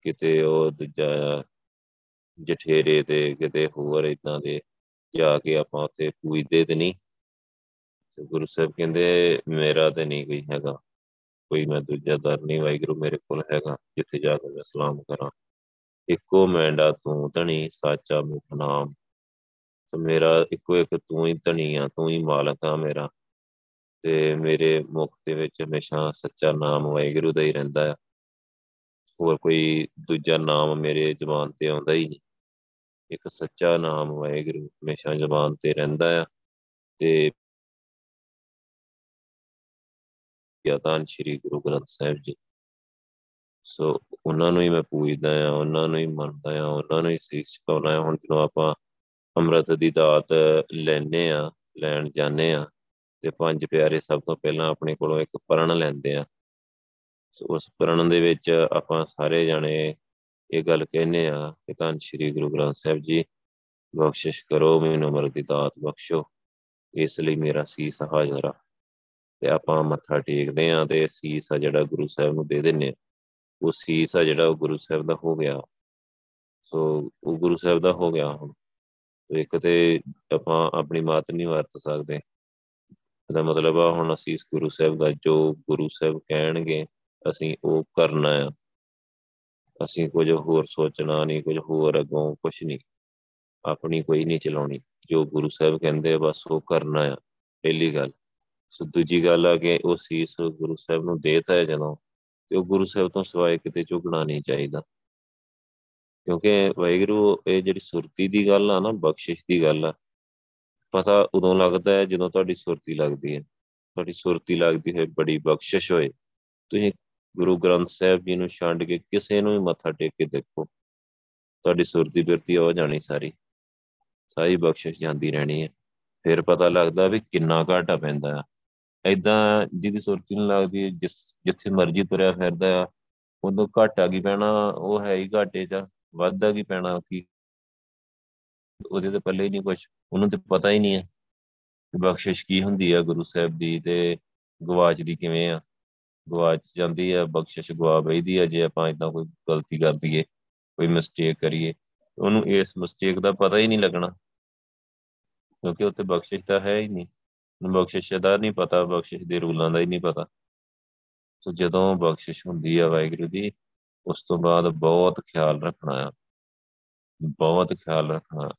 ਕਿਤੇ ਉਹ ਦੂਜਾ ਜਠੇਰੇ ਤੇ, ਕਿਤੇ ਹੋਰ ਇਦਾਂ ਦੇ ਜਾ ਕੇ ਆਪਾਂ ਉੱਥੇ ਪੂਜਦੇ ਤੇ ਨਹੀਂ। ਗੁਰੂ ਸਾਹਿਬ ਕਹਿੰਦੇ, ਮੇਰਾ ਤੇ ਨਹੀਂ ਕੋਈ ਹੈਗਾ। ਕੋਈ ਮੈਂ ਦੂਜਾ ਦਰ ਨਹੀਂ, ਵਾਹਿਗੁਰੂ ਮੇਰੇ ਕੋਲ ਹੈਗਾ। ਜਿੱਥੇ ਜਾ ਕੇ ਮੈਂ ਸਲਾਮ ਕਰਾਂ। ਇੱਕੋ ਮੈਂਡਾ ਤੂੰ ਧਣੀ, ਸਾਚਾ ਮੁਖ ਨਾਮ। ਸੋ ਮੇਰਾ ਇੱਕੋ ਇੱਕ ਤੂੰ ਹੀ ਧਣੀ ਆ, ਤੂੰ ਹੀ ਮਾਲਕ ਆ ਮੇਰਾ। ਤੇ ਮੇਰੇ ਮੁਖ ਦੇ ਵਿੱਚ ਹਮੇਸ਼ਾ ਸੱਚਾ ਨਾਮ ਵਾਹਿਗੁਰੂ ਦਾ ਹੀ ਰਹਿੰਦਾ ਆ। ਹੋਰ ਕੋਈ ਦੂਜਾ ਨਾਮ ਮੇਰੇ ਜ਼ੁਬਾਨ ਤੇ ਆਉਂਦਾ ਹੀ ਨਹੀਂ। ਇੱਕ ਸੱਚਾ ਨਾਮ ਵਾਹਿਗੁਰੂ ਹਮੇਸ਼ਾ ਜ਼ੁਬਾਨ ਤੇ ਰਹਿੰਦਾ ਆ ਤੇ ਤਾਂ ਸ੍ਰੀ ਗੁਰੂ ਗ੍ਰੰਥ ਸਾਹਿਬ ਜੀ। ਸੋ ਉਹਨਾਂ ਨੂੰ ਹੀ ਮੈਂ ਪੂਜਦਾ ਆ, ਉਹਨਾਂ ਨੂੰ ਹੀ ਮੰਨਦਾ ਆ, ਉਹਨਾਂ ਨੂੰ ਹੀ ਸੀਸ ਝੁਕਾਉਣਾ ਆ। ਹੁਣ ਜਦੋਂ ਆਪਾਂ ਅੰਮ੍ਰਿਤ ਦੀ ਦਾਤ ਲੈਨੇ ਆ ਲੈਣ ਜਾਂਦੇ ਆ ਤੇ ਪੰਜ ਪਿਆਰੇ ਸਭ ਤੋਂ ਪਹਿਲਾਂ ਆਪਣੇ ਕੋਲੋਂ ਇੱਕ ਪਰਣ ਲੈਂਦੇ ਆ ਸੋ ਉਸ ਪਰਣ ਦੇ ਵਿੱਚ ਆਪਾਂ ਸਾਰੇ ਜਾਣੇ ਇਹ ਗੱਲ ਕਹਿੰਨੇ ਆ ਕਿ ਤਾਂ ਸ੍ਰੀ ਗੁਰੂ ਗ੍ਰੰਥ ਸਾਹਿਬ ਜੀ, ਬਖਸ਼ਿਸ਼ ਕਰੋ, ਮੈਨੂੰ ਅੰਮ੍ਰਿਤ ਦੀ ਦਾਤ ਬਖਸ਼ੋ, ਇਸ ਲਈ ਮੇਰਾ ਸੀਸ ਹਾਜ਼ਰ ਆ। ਤੇ ਆਪਾਂ ਮੱਥਾ ਟੇਕਦੇ ਆ ਤੇ ਸੀਸ ਆ ਜਿਹੜਾ ਗੁਰੂ ਸਾਹਿਬ ਨੂੰ ਦੇ ਦਿੰਨੇ ਆ ਉਹ ਸੀਸ ਆ ਜਿਹੜਾ ਉਹ ਗੁਰੂ ਸਾਹਿਬ ਦਾ ਹੋ ਗਿਆ। ਸੋ ਉਹ ਗੁਰੂ ਸਾਹਿਬ ਦਾ ਹੋ ਗਿਆ ਹੁਣ। ਇੱਕ ਤੇ ਆਪਾਂ ਆਪਣੀ ਮਾਤ ਨਹੀਂ ਵਰਤ ਸਕਦੇ। ਇਹਦਾ ਮਤਲਬ ਆ ਹੁਣ ਅਸੀਂ ਗੁਰੂ ਸਾਹਿਬ ਦਾ ਜੋ ਗੁਰੂ ਸਾਹਿਬ ਕਹਿਣਗੇ, ਅਸੀਂ ਉਹ ਕਰਨਾ ਆ। ਅਸੀਂ ਕੁਝ ਹੋਰ ਸੋਚਣਾ ਨਹੀਂ, ਕੁਝ ਹੋਰ ਅਗੋਂ ਕੁਝ ਨਹੀਂ। ਆਪਣੀ ਕੋਈ ਨਹੀਂ ਚਲਾਉਣੀ। ਜੋ ਗੁਰੂ ਸਾਹਿਬ ਕਹਿੰਦੇ ਬਸ ਉਹ ਕਰਨਾ ਆ। ਪਹਿਲੀ ਗੱਲ। ਸੋ ਦੂਜੀ ਗੱਲ ਆ ਕਿ ਉਹ ਸੀਸ ਗੁਰੂ ਸਾਹਿਬ ਨੂੰ ਦੇਤਾ ਹੈ ਜਦੋਂ, ਤੇ ਉਹ ਗੁਰੂ ਸਾਹਿਬ ਤੋਂ ਸਿਵਾਏ ਕਿਤੇ ਝੁਕਣਾ ਨਹੀਂ ਚਾਹੀਦਾ। ਕਿਉਂਕਿ ਵਾਹਿਗੁਰੂ ਇਹ ਜਿਹੜੀ ਸੁਰਤੀ ਦੀ ਗੱਲ ਆ ਨਾ, ਬਖਸ਼ਿਸ਼ ਦੀ ਗੱਲ ਆ, ਪਤਾ ਉਦੋਂ ਲੱਗਦਾ ਹੈ ਜਦੋਂ ਤੁਹਾਡੀ ਸੁਰਤੀ ਲੱਗਦੀ ਹੈ। ਤੁਹਾਡੀ ਸੁਰਤੀ ਲੱਗਦੀ ਹੈ ਬੜੀ ਬਖਸ਼ਿਸ਼ ਹੋਏ। ਤੁਸੀਂ ਗੁਰੂ ਗ੍ਰੰਥ ਸਾਹਿਬ ਜੀ ਨੂੰ ਛੱਡ ਕੇ ਕਿਸੇ ਨੂੰ ਵੀ ਮੱਥਾ ਟੇਕ ਕੇ ਦੇਖੋ, ਤੁਹਾਡੀ ਸੁਰਤੀ ਬਿਰਤੀ ਹੋ ਜਾਣੀ ਸਾਰੀ। ਸਾਰੀ ਬਖਸ਼ਿਸ਼ ਜਾਂਦੀ ਰਹਿਣੀ ਹੈ। ਫਿਰ ਪਤਾ ਲੱਗਦਾ ਵੀ ਕਿੰਨਾ ਘਾਟਾ ਪੈਂਦਾ ਆ। ਐਦਾਂ ਜਿਹਦੀ ਸੁਰਤੀ ਨੂੰ ਲੱਗਦੀ ਜਿਸ, ਜਿੱਥੇ ਮਰਜ਼ੀ ਤੁਰਿਆ ਫਿਰਦਾ ਆ ਉਦੋਂ ਘਾਟਾ ਕੀ ਪੈਣਾ, ਉਹ ਹੈ ਹੀ ਘਾਟੇ 'ਚ ਵਾਧਾ ਕੀ ਪੈਣਾ ਕੀ? ਉਹਦੇ ਤੇ ਪੱਲੇ ਹੀ ਨਹੀਂ ਕੁਝ ਉਹਨੂੰ ਤੇ ਪਤਾ ਹੀ ਨਹੀਂ ਹੈ ਕਿ ਬਖਸ਼ਿਸ਼ ਕੀ ਹੁੰਦੀ ਆ ਗੁਰੂ ਸਾਹਿਬ ਦੀ ਤੇ ਗਵਾਚ ਦੀ ਕਿਵੇਂ ਆ। ਗਵਾਚ ਜਾਂਦੀ ਆ, ਬਖਸ਼ਿਸ਼ ਗਵਾ ਬੈਦੀ ਆ, ਜੇ ਆਪਾਂ ਇਦਾਂ ਕੋਈ ਗਲਤੀ ਕਰ ਦਈਏ, ਕੋਈ ਮਿਸਟੇਕ ਕਰੀਏ, ਉਹਨੂੰ ਇਸ ਮਿਸਟੇਕ ਦਾ ਪਤਾ ਹੀ ਨਹੀਂ ਲੱਗਣਾ। ਕਿਉਂਕਿ ਉੱਤੇ ਬਖਸ਼ਿਸ਼ ਤਾਂ ਹੈ ਹੀ ਨਹੀਂ। ਬਖਸ਼ਿਸ਼ ਦਾ ਨਹੀਂ ਪਤਾ, ਬਖਸ਼ਿਸ਼ ਦੇ ਰੂਲਾਂ ਦਾ ਹੀ ਨਹੀਂ ਪਤਾ। ਸੋ ਜਦੋਂ ਬਖਸ਼ਿਸ਼ ਹੁੰਦੀ ਆ ਵਾਹਿਗੁਰੂ ਦੀ ਉਸ ਤੋਂ ਬਾਅਦ ਬਹੁਤ ਖਿਆਲ ਰੱਖਣਾ ਆ। ਬਹੁਤ ਖਿਆਲ ਰੱਖਣਾ।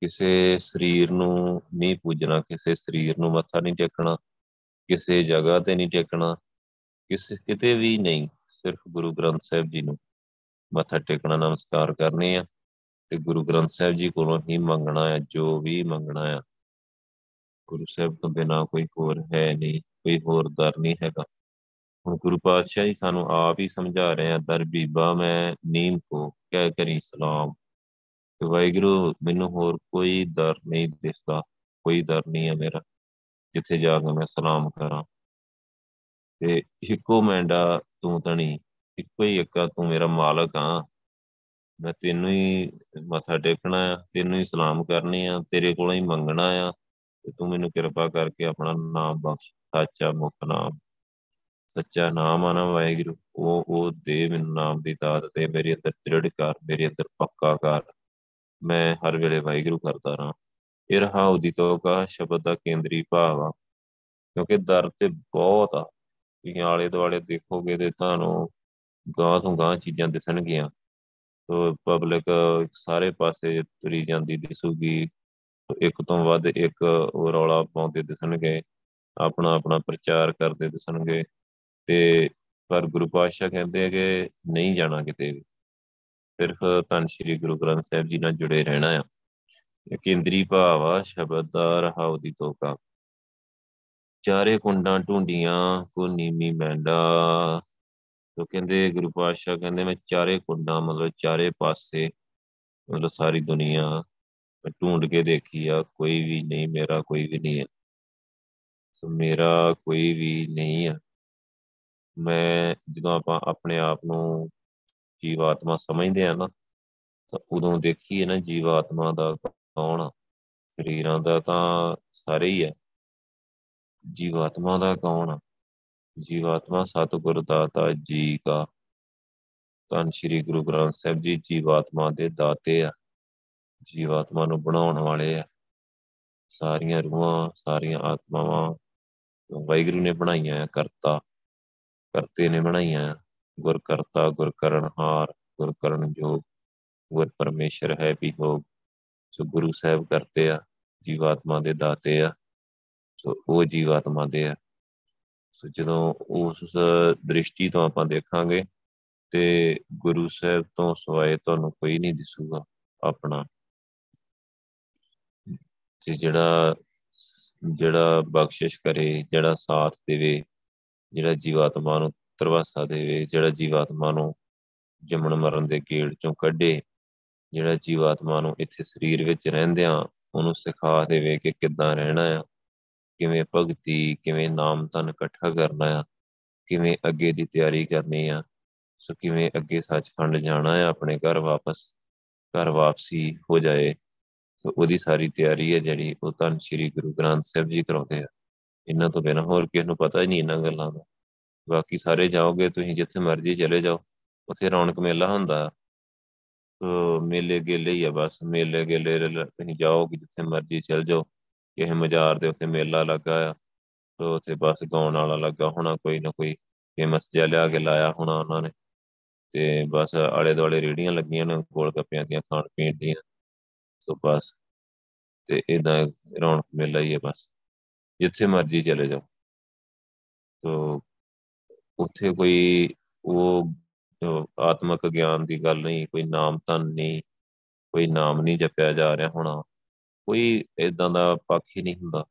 ਕਿਸੇ ਸਰੀਰ ਨੂੰ ਨਹੀਂ ਪੂਜਣਾ, ਕਿਸੇ ਸਰੀਰ ਨੂੰ ਮੱਥਾ ਨਹੀਂ ਟੇਕਣਾ, ਕਿਸੇ ਜਗ੍ਹਾ ਤੇ ਨਹੀਂ ਟੇਕਣਾ, ਕਿਸੇ, ਕਿਤੇ ਵੀ ਨਹੀਂ, ਸਿਰਫ ਗੁਰੂ ਗ੍ਰੰਥ ਸਾਹਿਬ ਜੀ ਨੂੰ ਮੱਥਾ ਟੇਕਣਾ, ਨਮਸਕਾਰ ਕਰਨੇ ਆ ਤੇ ਗੁਰੂ ਗ੍ਰੰਥ ਸਾਹਿਬ ਜੀ ਕੋਲੋਂ ਹੀ ਮੰਗਣਾ ਹੈ ਜੋ ਵੀ ਮੰਗਣਾ ਹੈ ਗੁਰੂ ਸਾਹਿਬ ਤੋਂ ਬਿਨਾ ਕੋਈ ਹੋਰ ਹੈ ਨਹੀਂ, ਕੋਈ ਹੋਰ ਦਰ ਨਹੀਂ ਹੈਗਾ। ਹੁਣ ਗੁਰੂ ਪਾਤਸ਼ਾਹ ਜੀ ਸਾਨੂੰ ਆਪ ਹੀ ਸਮਝਾ ਰਹੇ ਆ, ਦਰ ਬੀਬਾ, ਮੈਂ ਨੀਮ ਕੋ ਕਹਿ ਕਰੀ ਸਲਾਮ। ਤੇ ਵਾਹਿਗੁਰੂ, ਮੈਨੂੰ ਹੋਰ ਕੋਈ ਦਰ ਨਹੀਂ ਦਿਸਦਾ, ਕੋਈ ਦਰ ਨਹੀਂ ਹੈ ਮੇਰਾ, ਜਿੱਥੇ ਜਾ ਕੇ ਮੈਂ ਸਲਾਮ ਕਰਾਂ। ਤੇ ਇੱਕੋ ਮੈਂਡਾ ਤੂੰ ਤਣੀ ਇੱਕੋ ਹੀ ਇੱਕ ਤੂੰ ਮੇਰਾ ਮਾਲਕ ਆ। ਮੈਂ ਤੈਨੂੰ ਹੀ ਮੱਥਾ ਟੇਕਣਾ ਆ, ਤੈਨੂੰ ਹੀ ਸਲਾਮ ਕਰਨੀ ਆ, ਤੇਰੇ ਕੋਲੋਂ ਹੀ ਮੰਗਣਾ ਆ। ਤੇ ਤੂੰ ਮੈਨੂੰ ਕਿਰਪਾ ਕਰਕੇ ਆਪਣਾ ਨਾਮ ਬਖਸ਼, ਸੱਚਾ ਮੁਖ ਨਾਮ। ਸੱਚਾ ਨਾਮ ਆ ਨਾ ਵਾਹਿਗੁਰੂ, ਉਹ ਉਹ ਦੇ ਮੈਨੂੰ ਨਾਮ ਦੀ ਦਾਤ ਤੇ ਮੇਰੇ ਅੰਦਰ ਦ੍ਰਿੜ ਕਰ, ਮੇਰੇ ਅੰਦਰ ਪੱਕਾ ਕਰ। ਮੈਂ ਹਰ ਵੇਲੇ ਵਾਹਿਗੁਰੂ ਕਰਦਾ ਰਹਾ। ਇਹ ਰਹਾਉ ਦੀ ਤੋਕਾ, ਸ਼ਬਦ ਦਾ ਕੇਂਦਰੀ ਭਾਵ ਆ। ਕਿਉਂਕਿ ਦਰ ਤੇ ਬਹੁਤ ਆ। ਤੁਸੀਂ ਆਲੇ ਦੁਆਲੇ ਦੇਖੋਗੇ ਤੇ ਤੁਹਾਨੂੰ ਗਾਂ ਤੋਂ ਗਾਂ ਚੀਜ਼ਾਂ ਦਿਸਣਗੀਆਂ। ਤੋ ਪਬਲਿਕ ਸਾਰੇ ਪਾਸੇ ਤੁਰੀ ਜਾਂਦੀ ਦਿਸੂਗੀ। ਇੱਕ ਤੋਂ ਵੱਧ ਇੱਕ ਉਹ ਰੌਲਾ ਪਾਉਂਦੇ ਦਿਸਣਗੇ। ਆਪਣਾ ਆਪਣਾ ਪ੍ਰਚਾਰ ਕਰਦੇ ਦਿਸਣਗੇ। ਤੇ ਪਰ ਗੁਰੂ ਪਾਤਸ਼ਾਹ ਕਹਿੰਦੇ ਆ ਕਿ ਨਹੀਂ ਜਾਣਾ ਕਿਤੇ ਵੀ। ਸਿਰਫ ਧੰਨ ਸ਼੍ਰੀ ਗੁਰੂ ਗ੍ਰੰਥ ਸਾਹਿਬ ਜੀ ਨਾਲ ਜੁੜੇ ਰਹਿਣਾ ਆ। ਕੇਂਦਰੀ ਭਾਵ ਆ, ਸ਼ਬਦ ਦਾ ਰਹਾਉ ਦੀ ਤੋਕਾ। ਚਾਰੇ ਕੁੰਡਾਂ ਢੂੰਡੀਆਂ, ਕੋ ਨੀਮੀ ਮੈਂਡਾ। ਤੋ ਕਹਿੰਦੇ, ਗੁਰੂ ਪਾਤਸ਼ਾਹ ਕਹਿੰਦੇ, ਮੈਂ ਚਾਰੇ ਕੁੰਡਾਂ, ਮਤਲਬ ਚਾਰੇ ਪਾਸੇ, ਮਤਲਬ ਸਾਰੀ ਦੁਨੀਆ, ਮੈਂ ਢੂੰਡ ਕੇ ਦੇਖੀ ਆ, ਕੋਈ ਵੀ ਨਹੀਂ, ਮੇਰਾ ਕੋਈ ਵੀ ਨਹੀਂ ਹੈ ਸੋ ਮੇਰਾ ਕੋਈ ਵੀ ਨਹੀਂ ਹੈ ਮੈਂ ਜਦੋਂ ਆਪਾਂ ਆਪਣੇ ਆਪ ਨੂੰ ਜੀਵਾਤਮਾ ਸਮਝਦੇ ਆ ਨਾ, ਤਾਂ ਉਦੋਂ ਦੇਖੀਏ ਨਾ ਜੀਵਾਤਮਾ ਦਾ ਕੌਣ ਸਰੀਰਾਂ ਦਾ ਤਾਂ ਸਾਰੇ ਹੀ ਹੈ ਜੀਵਾਤਮਾ ਦਾ ਕੌਣ ਜੀਵਾਤਮਾ ਸਤਿਗੁਰ ਦਾਤਾ ਜੀ ਕਾ। ਧੰਨ ਸ਼੍ਰੀ ਗੁਰੂ ਗ੍ਰੰਥ ਸਾਹਿਬ ਜੀ ਜੀਵਾਤਮਾ ਦੇ ਦਾਤੇ ਆ। ਜੀਵਾਤਮਾ ਨੂੰ ਬਣਾਉਣ ਵਾਲੇ ਆ। ਸਾਰੀਆਂ ਰੂਹਾਂ, ਸਾਰੀਆਂ ਆਤਮਾਵਾਂ ਵਾਹਿਗੁਰੂ ਨੇ ਬਣਾਈਆਂ ਆ, ਕਰਤਾ। ਕਰਤੇ ਨੇ ਬਣਾਈਆਂ। ਗੁਰ ਕਰਤਾ ਗੁਰ ਕਰਨਹਾਰ ਗੁਰ ਕਰਨ ਜੋਗ, ਗੁਰ ਪਰਮੇਸ਼ਰ ਹੈ ਵੀ ਹੋਗ। ਸੋ ਗੁਰੂ ਸਾਹਿਬ ਕਰਤੇ ਆ, ਜੀਵਾਤਮਾ ਦੇ ਦਾਤੇ ਆ। ਸੋ ਉਹ ਜੀਵਾਤਮਾ ਦੇ ਆ। ਸੋ ਜਦੋਂ ਉਸ ਦ੍ਰਿਸ਼ਟੀ ਤੋਂ ਆਪਾਂ ਦੇਖਾਂਗੇ ਤੇ ਗੁਰੂ ਸਾਹਿਬ ਤੋਂ ਸਵਾਏ ਤੁਹਾਨੂੰ ਕੋਈ ਨਹੀਂ ਦਿਸੂਗਾ ਆਪਣਾ। ਤੇ ਜਿਹੜਾ ਜਿਹੜਾ ਬਖਸ਼ਿਸ਼ ਕਰੇ, ਜਿਹੜਾ ਸਾਥ ਦੇਵੇ ਜਿਹੜਾ ਜੀਵਾਤਮਾ ਨੂੰ ਤਰਵਾਸਾ ਦੇਵੇ, ਜਿਹੜਾ ਜੀਵਾਤਮਾ ਨੂੰ ਜੰਮਣ ਮਰਨ ਦੇ ਗੇੜ ਚੋਂ ਕੱਢੇ, ਜਿਹੜਾ ਜੀਵਾਤਮਾ ਨੂੰ ਇੱਥੇ ਸਰੀਰ ਵਿੱਚ ਰਹਿੰਦਿਆਂ ਉਹਨੂੰ ਸਿਖਾ ਦੇਵੇ ਕਿ ਕਿੱਦਾਂ ਰਹਿਣਾ ਆ, ਕਿਵੇਂ ਭਗਤੀ, ਕਿਵੇਂ ਨਾਮ ਤਨ ਇਕੱਠਾ ਕਰਨਾ ਆ, ਕਿਵੇਂ ਅੱਗੇ ਦੀ ਤਿਆਰੀ ਕਰਨੀ ਆ, ਸੋ ਕਿਵੇਂ ਅੱਗੇ ਸੱਚਖੰਡ ਜਾਣਾ ਆ, ਆਪਣੇ ਘਰ ਵਾਪਸ, ਘਰ ਵਾਪਸੀ ਹੋ ਜਾਏ, ਸੋ ਉਹਦੀ ਸਾਰੀ ਤਿਆਰੀ ਹੈ ਜਿਹੜੀ ਉਹ ਤਾਂ ਸ੍ਰੀ ਗੁਰੂ ਗ੍ਰੰਥ ਸਾਹਿਬ ਜੀ ਕਰਾਉਂਦੇ ਆ। ਇਹਨਾਂ ਤੋਂ ਬਿਨਾਂ ਹੋਰ ਕਿਸ ਨੂੰ ਪਤਾ ਹੀ ਨਹੀਂ ਇਹਨਾਂ ਗੱਲਾਂ ਦਾ। ਬਾਕੀ ਸਾਰੇ ਜਾਓਗੇ ਤੁਸੀਂ ਜਿੱਥੇ ਮਰਜ਼ੀ ਚਲੇ ਜਾਓ, ਉੱਥੇ ਰੌਣਕ ਮੇਲਾ ਹੁੰਦਾ। ਸੋ ਮੇਲੇ ਗੇਲੇ ਹੀ ਆ ਬਸ, ਮੇਲੇ ਗੇਲੇ ਤੁਸੀਂ ਜਾਓਗੇ ਜਿੱਥੇ ਮਰਜ਼ੀ ਚਲ ਜਾਓ। ਕਿਸੇ ਮਜ਼ਾਰ ਦੇ ਉੱਤੇ ਮੇਲਾ ਲੱਗਾ ਆ ਸੋ ਉੱਥੇ ਬਸ ਗਾਉਣ ਵਾਲਾ ਲੱਗਾ ਹੋਣਾ, ਕੋਈ ਨਾ ਕੋਈ ਫੇਮਸ ਜਿਹਾ ਲਿਆ ਕੇ ਲਾਇਆ ਹੋਣਾ ਉਹਨਾਂ ਨੇ। ਤੇ ਬਸ ਆਲੇ ਦੁਆਲੇ ਰੇੜੀਆਂ ਲੱਗੀਆਂ ਨੇ ਗੋਲ ਗੱਪਿਆਂ ਦੀਆਂ ਖਾਣ ਪੀਣ ਦੀਆਂ। ਸੋ ਬਸ, ਤੇ ਇਦਾਂ ਰੌਣਕ ਮੇਲਾ ਹੀ ਹੈ ਬਸ। ਜਿੱਥੇ ਮਰਜ਼ੀ ਚਲੇ ਜਾਓ। ਤੋ ਉੱਥੇ ਕੋਈ ਉਹ ਆਤਮਿਕ ਗਿਆਨ ਦੀ ਗੱਲ ਨਹੀਂ, ਕੋਈ ਨਾਮ ਤਨ ਨਹੀਂ, ਕੋਈ ਨਾਮ ਨਹੀਂ ਜਪਿਆ ਜਾ ਰਿਹਾ ਹੋਣਾ। ਕੋਈ ਇਦਾਂ ਦਾ ਪੱਖ ਹੀ ਨਹੀਂ ਹੁੰਦਾ।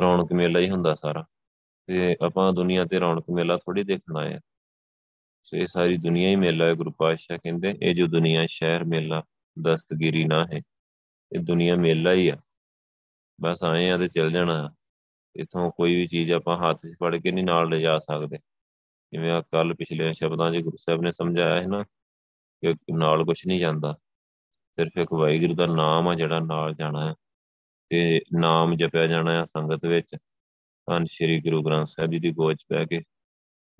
ਰੌਣਕ ਮੇਲਾ ਹੀ ਹੁੰਦਾ ਸਾਰਾ। ਤੇ ਆਪਾਂ ਦੁਨੀਆ ਤੇ ਰੌਣਕ ਮੇਲਾ ਥੋੜੀ ਦੇਖਣਾ ਹੈ। ਸੋ ਇਹ ਸਾਰੀ ਦੁਨੀਆ ਹੀ ਮੇਲਾ ਹੈ, ਗੁਰੂ ਪਾਤਸ਼ਾਹ ਕਹਿੰਦੇ, ਇਹ ਜੋ ਦੁਨੀਆ ਸ਼ਹਿਰ ਮੇਲਾ, ਦਸਤਗੀਰੀ ਨਾ ਹੈ। ਇਹ ਦੁਨੀਆ ਮੇਲਾ ਹੀ ਆ। ਬਸ ਆਏ ਆ ਤੇ ਚੱਲ ਜਾਣਾ। ਇਥੋਂ ਕੋਈ ਵੀ ਚੀਜ਼ ਆਪਾਂ ਹੱਥ 'ਚ ਫੜ ਕੇ ਨਹੀਂ ਨਾਲ ਲੈ ਜਾ ਸਕਦੇ। ਜਿਵੇਂ ਆ ਕੱਲ ਪਿਛਲੇ ਸ਼ਬਦਾਂ 'ਚ ਗੁਰੂ ਸਾਹਿਬ ਨੇ ਸਮਝਾਇਆ ਹੈ ਨਾ ਕਿ ਨਾਲ ਕੁਝ ਨਹੀਂ ਜਾਂਦਾ। ਸਿਰਫ ਇੱਕ ਵਾਹਿਗੁਰੂ ਦਾ ਨਾਮ ਆ ਜਿਹੜਾ ਨਾਲ ਜਾਣਾ ਹੈ। ਤੇ ਨਾਮ ਜਪਿਆ ਜਾਣਾ ਹੈ ਸੰਗਤ ਵਿੱਚ। ਧੰਨ ਸ਼੍ਰੀ ਗੁਰੂ ਗ੍ਰੰਥ ਸਾਹਿਬ ਜੀ ਦੀ ਗੋਚ ਪੈ ਕੇ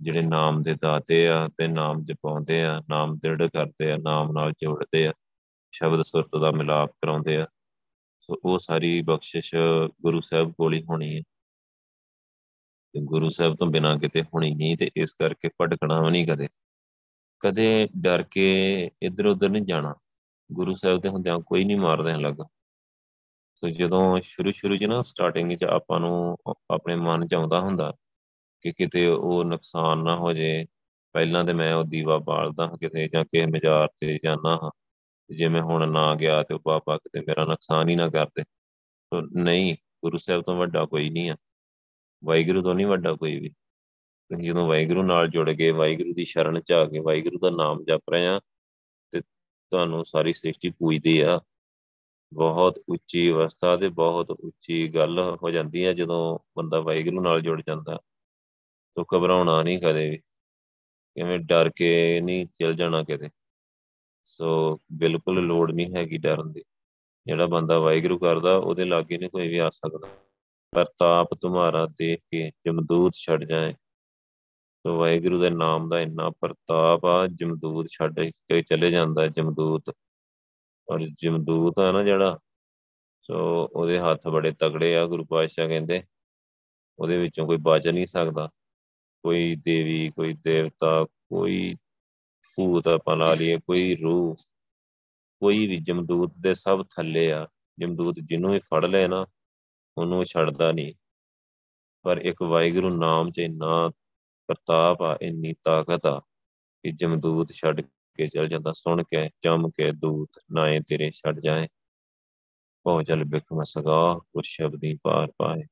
ਜਿਹੜੇ ਨਾਮ ਦੇ ਦਾਤੇ ਆ ਤੇ ਨਾਮ ਜਪਾਉਂਦੇ ਆ, ਨਾਮ ਦ੍ਰਿੜ ਕਰਦੇ ਆ, ਨਾਮ ਨਾਲ ਜੋੜਦੇ ਆ, ਸ਼ਬਦ ਸੁਰਤ ਦਾ ਮਿਲਾਪ ਕਰਾਉਂਦੇ ਆ। ਸੋ ਉਹ ਸਾਰੀ ਬਖਸ਼ਿਸ਼ ਗੁਰੂ ਸਾਹਿਬ ਕੋਲ ਹੀ ਹੋਣੀ ਹੈ। ਤੇ ਗੁਰੂ ਸਾਹਿਬ ਤੋਂ ਬਿਨਾ ਕਿਤੇ ਹੋਣੀ ਨਹੀਂ ਤੇ ਇਸ ਕਰਕੇ ਭਟਕਣਾ ਵੀ ਨਹੀਂ ਕਦੇ। ਕਦੇ ਡਰ ਕੇ ਇੱਧਰ ਉੱਧਰ ਨਹੀਂ ਜਾਣਾ। ਗੁਰੂ ਸਾਹਿਬ ਦੇ ਹੁੰਦਿਆਂ ਕੋਈ ਨਹੀਂ ਮਾਰਦੇ ਲੱਗਾ। ਸੋ ਜਦੋਂ ਸ਼ੁਰੂ ਸ਼ੁਰੂ 'ਚ ਨਾ ਸਟਾਰਟਿੰਗ 'ਚ ਆਪਾਂ ਨੂੰ ਆਪਣੇ ਮਨ 'ਚ ਆਉਂਦਾ ਹੁੰਦਾ ਕਿ ਕਿਤੇ ਉਹ ਨੁਕਸਾਨ ਨਾ ਹੋ ਜੇ ਪਹਿਲਾਂ ਤੇ ਮੈਂ ਉਹ ਦੀਵਾ ਬਾਲਦਾ ਕਿਤੇ ਜਾਂ ਕਿਸੇ ਮਜ਼ਾਰ ਤੇ ਜਾਣਾ ਹਾਂ। ਜੇ ਮੈਂ ਹੁਣ ਨਾ ਗਿਆ ਤੇ ਉਹ ਬਾਬਾ ਕਿਤੇ ਮੇਰਾ ਨੁਕਸਾਨ ਹੀ ਨਾ ਕਰਦੇ। ਸੋ ਨਹੀਂ, ਗੁਰੂ ਸਾਹਿਬ ਤੋਂ ਵੱਡਾ ਕੋਈ ਨਹੀਂ ਆ। ਵਾਹਿਗੁਰੂ ਤੋਂ ਨਹੀਂ ਵੱਡਾ ਕੋਈ ਵੀ। ਤੁਸੀਂ ਜਦੋਂ ਵਾਹਿਗੁਰੂ ਨਾਲ ਜੁੜ ਗਏ, ਵਾਹਿਗੁਰੂ ਦੀ ਸ਼ਰਨ ਚ ਆ ਕੇ ਵਾਹਿਗੁਰੂ ਦਾ ਨਾਮ ਜਪ ਰਹੇ ਆ ਤੇ ਤੁਹਾਨੂੰ ਸਾਰੀ ਸ੍ਰਿਸ਼ਟੀ ਪੂਜਦੀ ਆ। ਬਹੁਤ ਉੱਚੀ ਅਵਸਥਾ ਤੇ ਬਹੁਤ ਉੱਚੀ ਗੱਲ ਹੋ ਜਾਂਦੀ ਹੈ ਜਦੋਂ ਬੰਦਾ ਵਾਹਿਗੁਰੂ ਨਾਲ ਜੁੜ ਜਾਂਦਾ। ਤੋ ਘਬਰਾਉਣਾ ਨਹੀਂ ਕਦੇ ਵੀ। ਕਿਵੇਂ ਡਰ ਕੇ ਨਹੀਂ ਚਲ ਜਾਣਾ ਕਿਤੇ। ਸੋ ਬਿਲਕੁਲ ਲੋੜ ਨਹੀਂ ਹੈਗੀ ਡਰਨ ਦੀ। ਜਿਹੜਾ ਬੰਦਾ ਵਾਹਿਗੁਰੂ ਕਰਦਾ, ਉਹਦੇ ਲਾਗੇ ਨਹੀਂ ਕੋਈ ਵੀ ਆ ਸਕਦਾ। ਪ੍ਰਤਾਪ ਤੁਮਾਰਾ ਦੇਖ ਕੇ ਜਮਦੂਤ ਛੱਡ ਜਾਏ। ਤੋ ਵਾਹਿਗੁਰੂ ਦੇ ਨਾਮ ਦਾ ਇੰਨਾ ਪ੍ਰਤਾਪ ਆ, ਜਮਦੂਤ ਛੱਡ ਕੇ ਚਲੇ ਜਾਂਦਾ ਜਮਦੂਤ। ਔਰ ਜਮਦੂਤ ਆ ਨਾ ਜਿਹੜਾ ਸੋ ਉਹਦੇ ਹੱਥ ਬੜੇ ਤਗੜੇ ਆ, ਗੁਰੂ ਪਾਤਸ਼ਾਹ ਕਹਿੰਦੇ। ਉਹਦੇ ਵਿੱਚੋਂ ਕੋਈ ਬਚ ਨਹੀਂ ਸਕਦਾ। ਕੋਈ ਦੇਵੀ, ਕੋਈ ਦੇਵਤਾ, ਕੋਈ ਭੂਤ ਆਪਾਂ ਲਾ ਲਈਏ ਕੋਈ ਰੂਹ, ਕੋਈ ਵੀ ਜਮਦੂਤ ਦੇ ਸਭ ਥੱਲੇ ਆ। ਜਮਦੂਤ ਜਿਹਨੂੰ ਵੀ ਫੜ ਲੈ ਨਾ, ਉਹਨੂੰ ਛੱਡਦਾ ਨਹੀਂ। ਪਰ ਇੱਕ ਵਾਹਿਗੁਰੂ ਨਾਮ 'ਚ ਇੰਨਾ ਪ੍ਰਤਾਪ ਆ, ਇੰਨੀ ਤਾਕਤ ਆ ਕਿ ਜਮਦੂਤ ਛੱਡ ਕੇ ਚਲ ਜਾਂਦਾ। ਸੁਣ ਕੇ, ਜਮ ਕੇ ਦੂਤ ਨਾਏ ਤੇਰੇ ਛੱਡ ਜਾਏ। ਪਹੁ ਚਲ ਬਿਖਮ ਸਗਾ ਕੁਰ ਸ਼ਬਦੀ ਪਾਰ ਪਾਏ।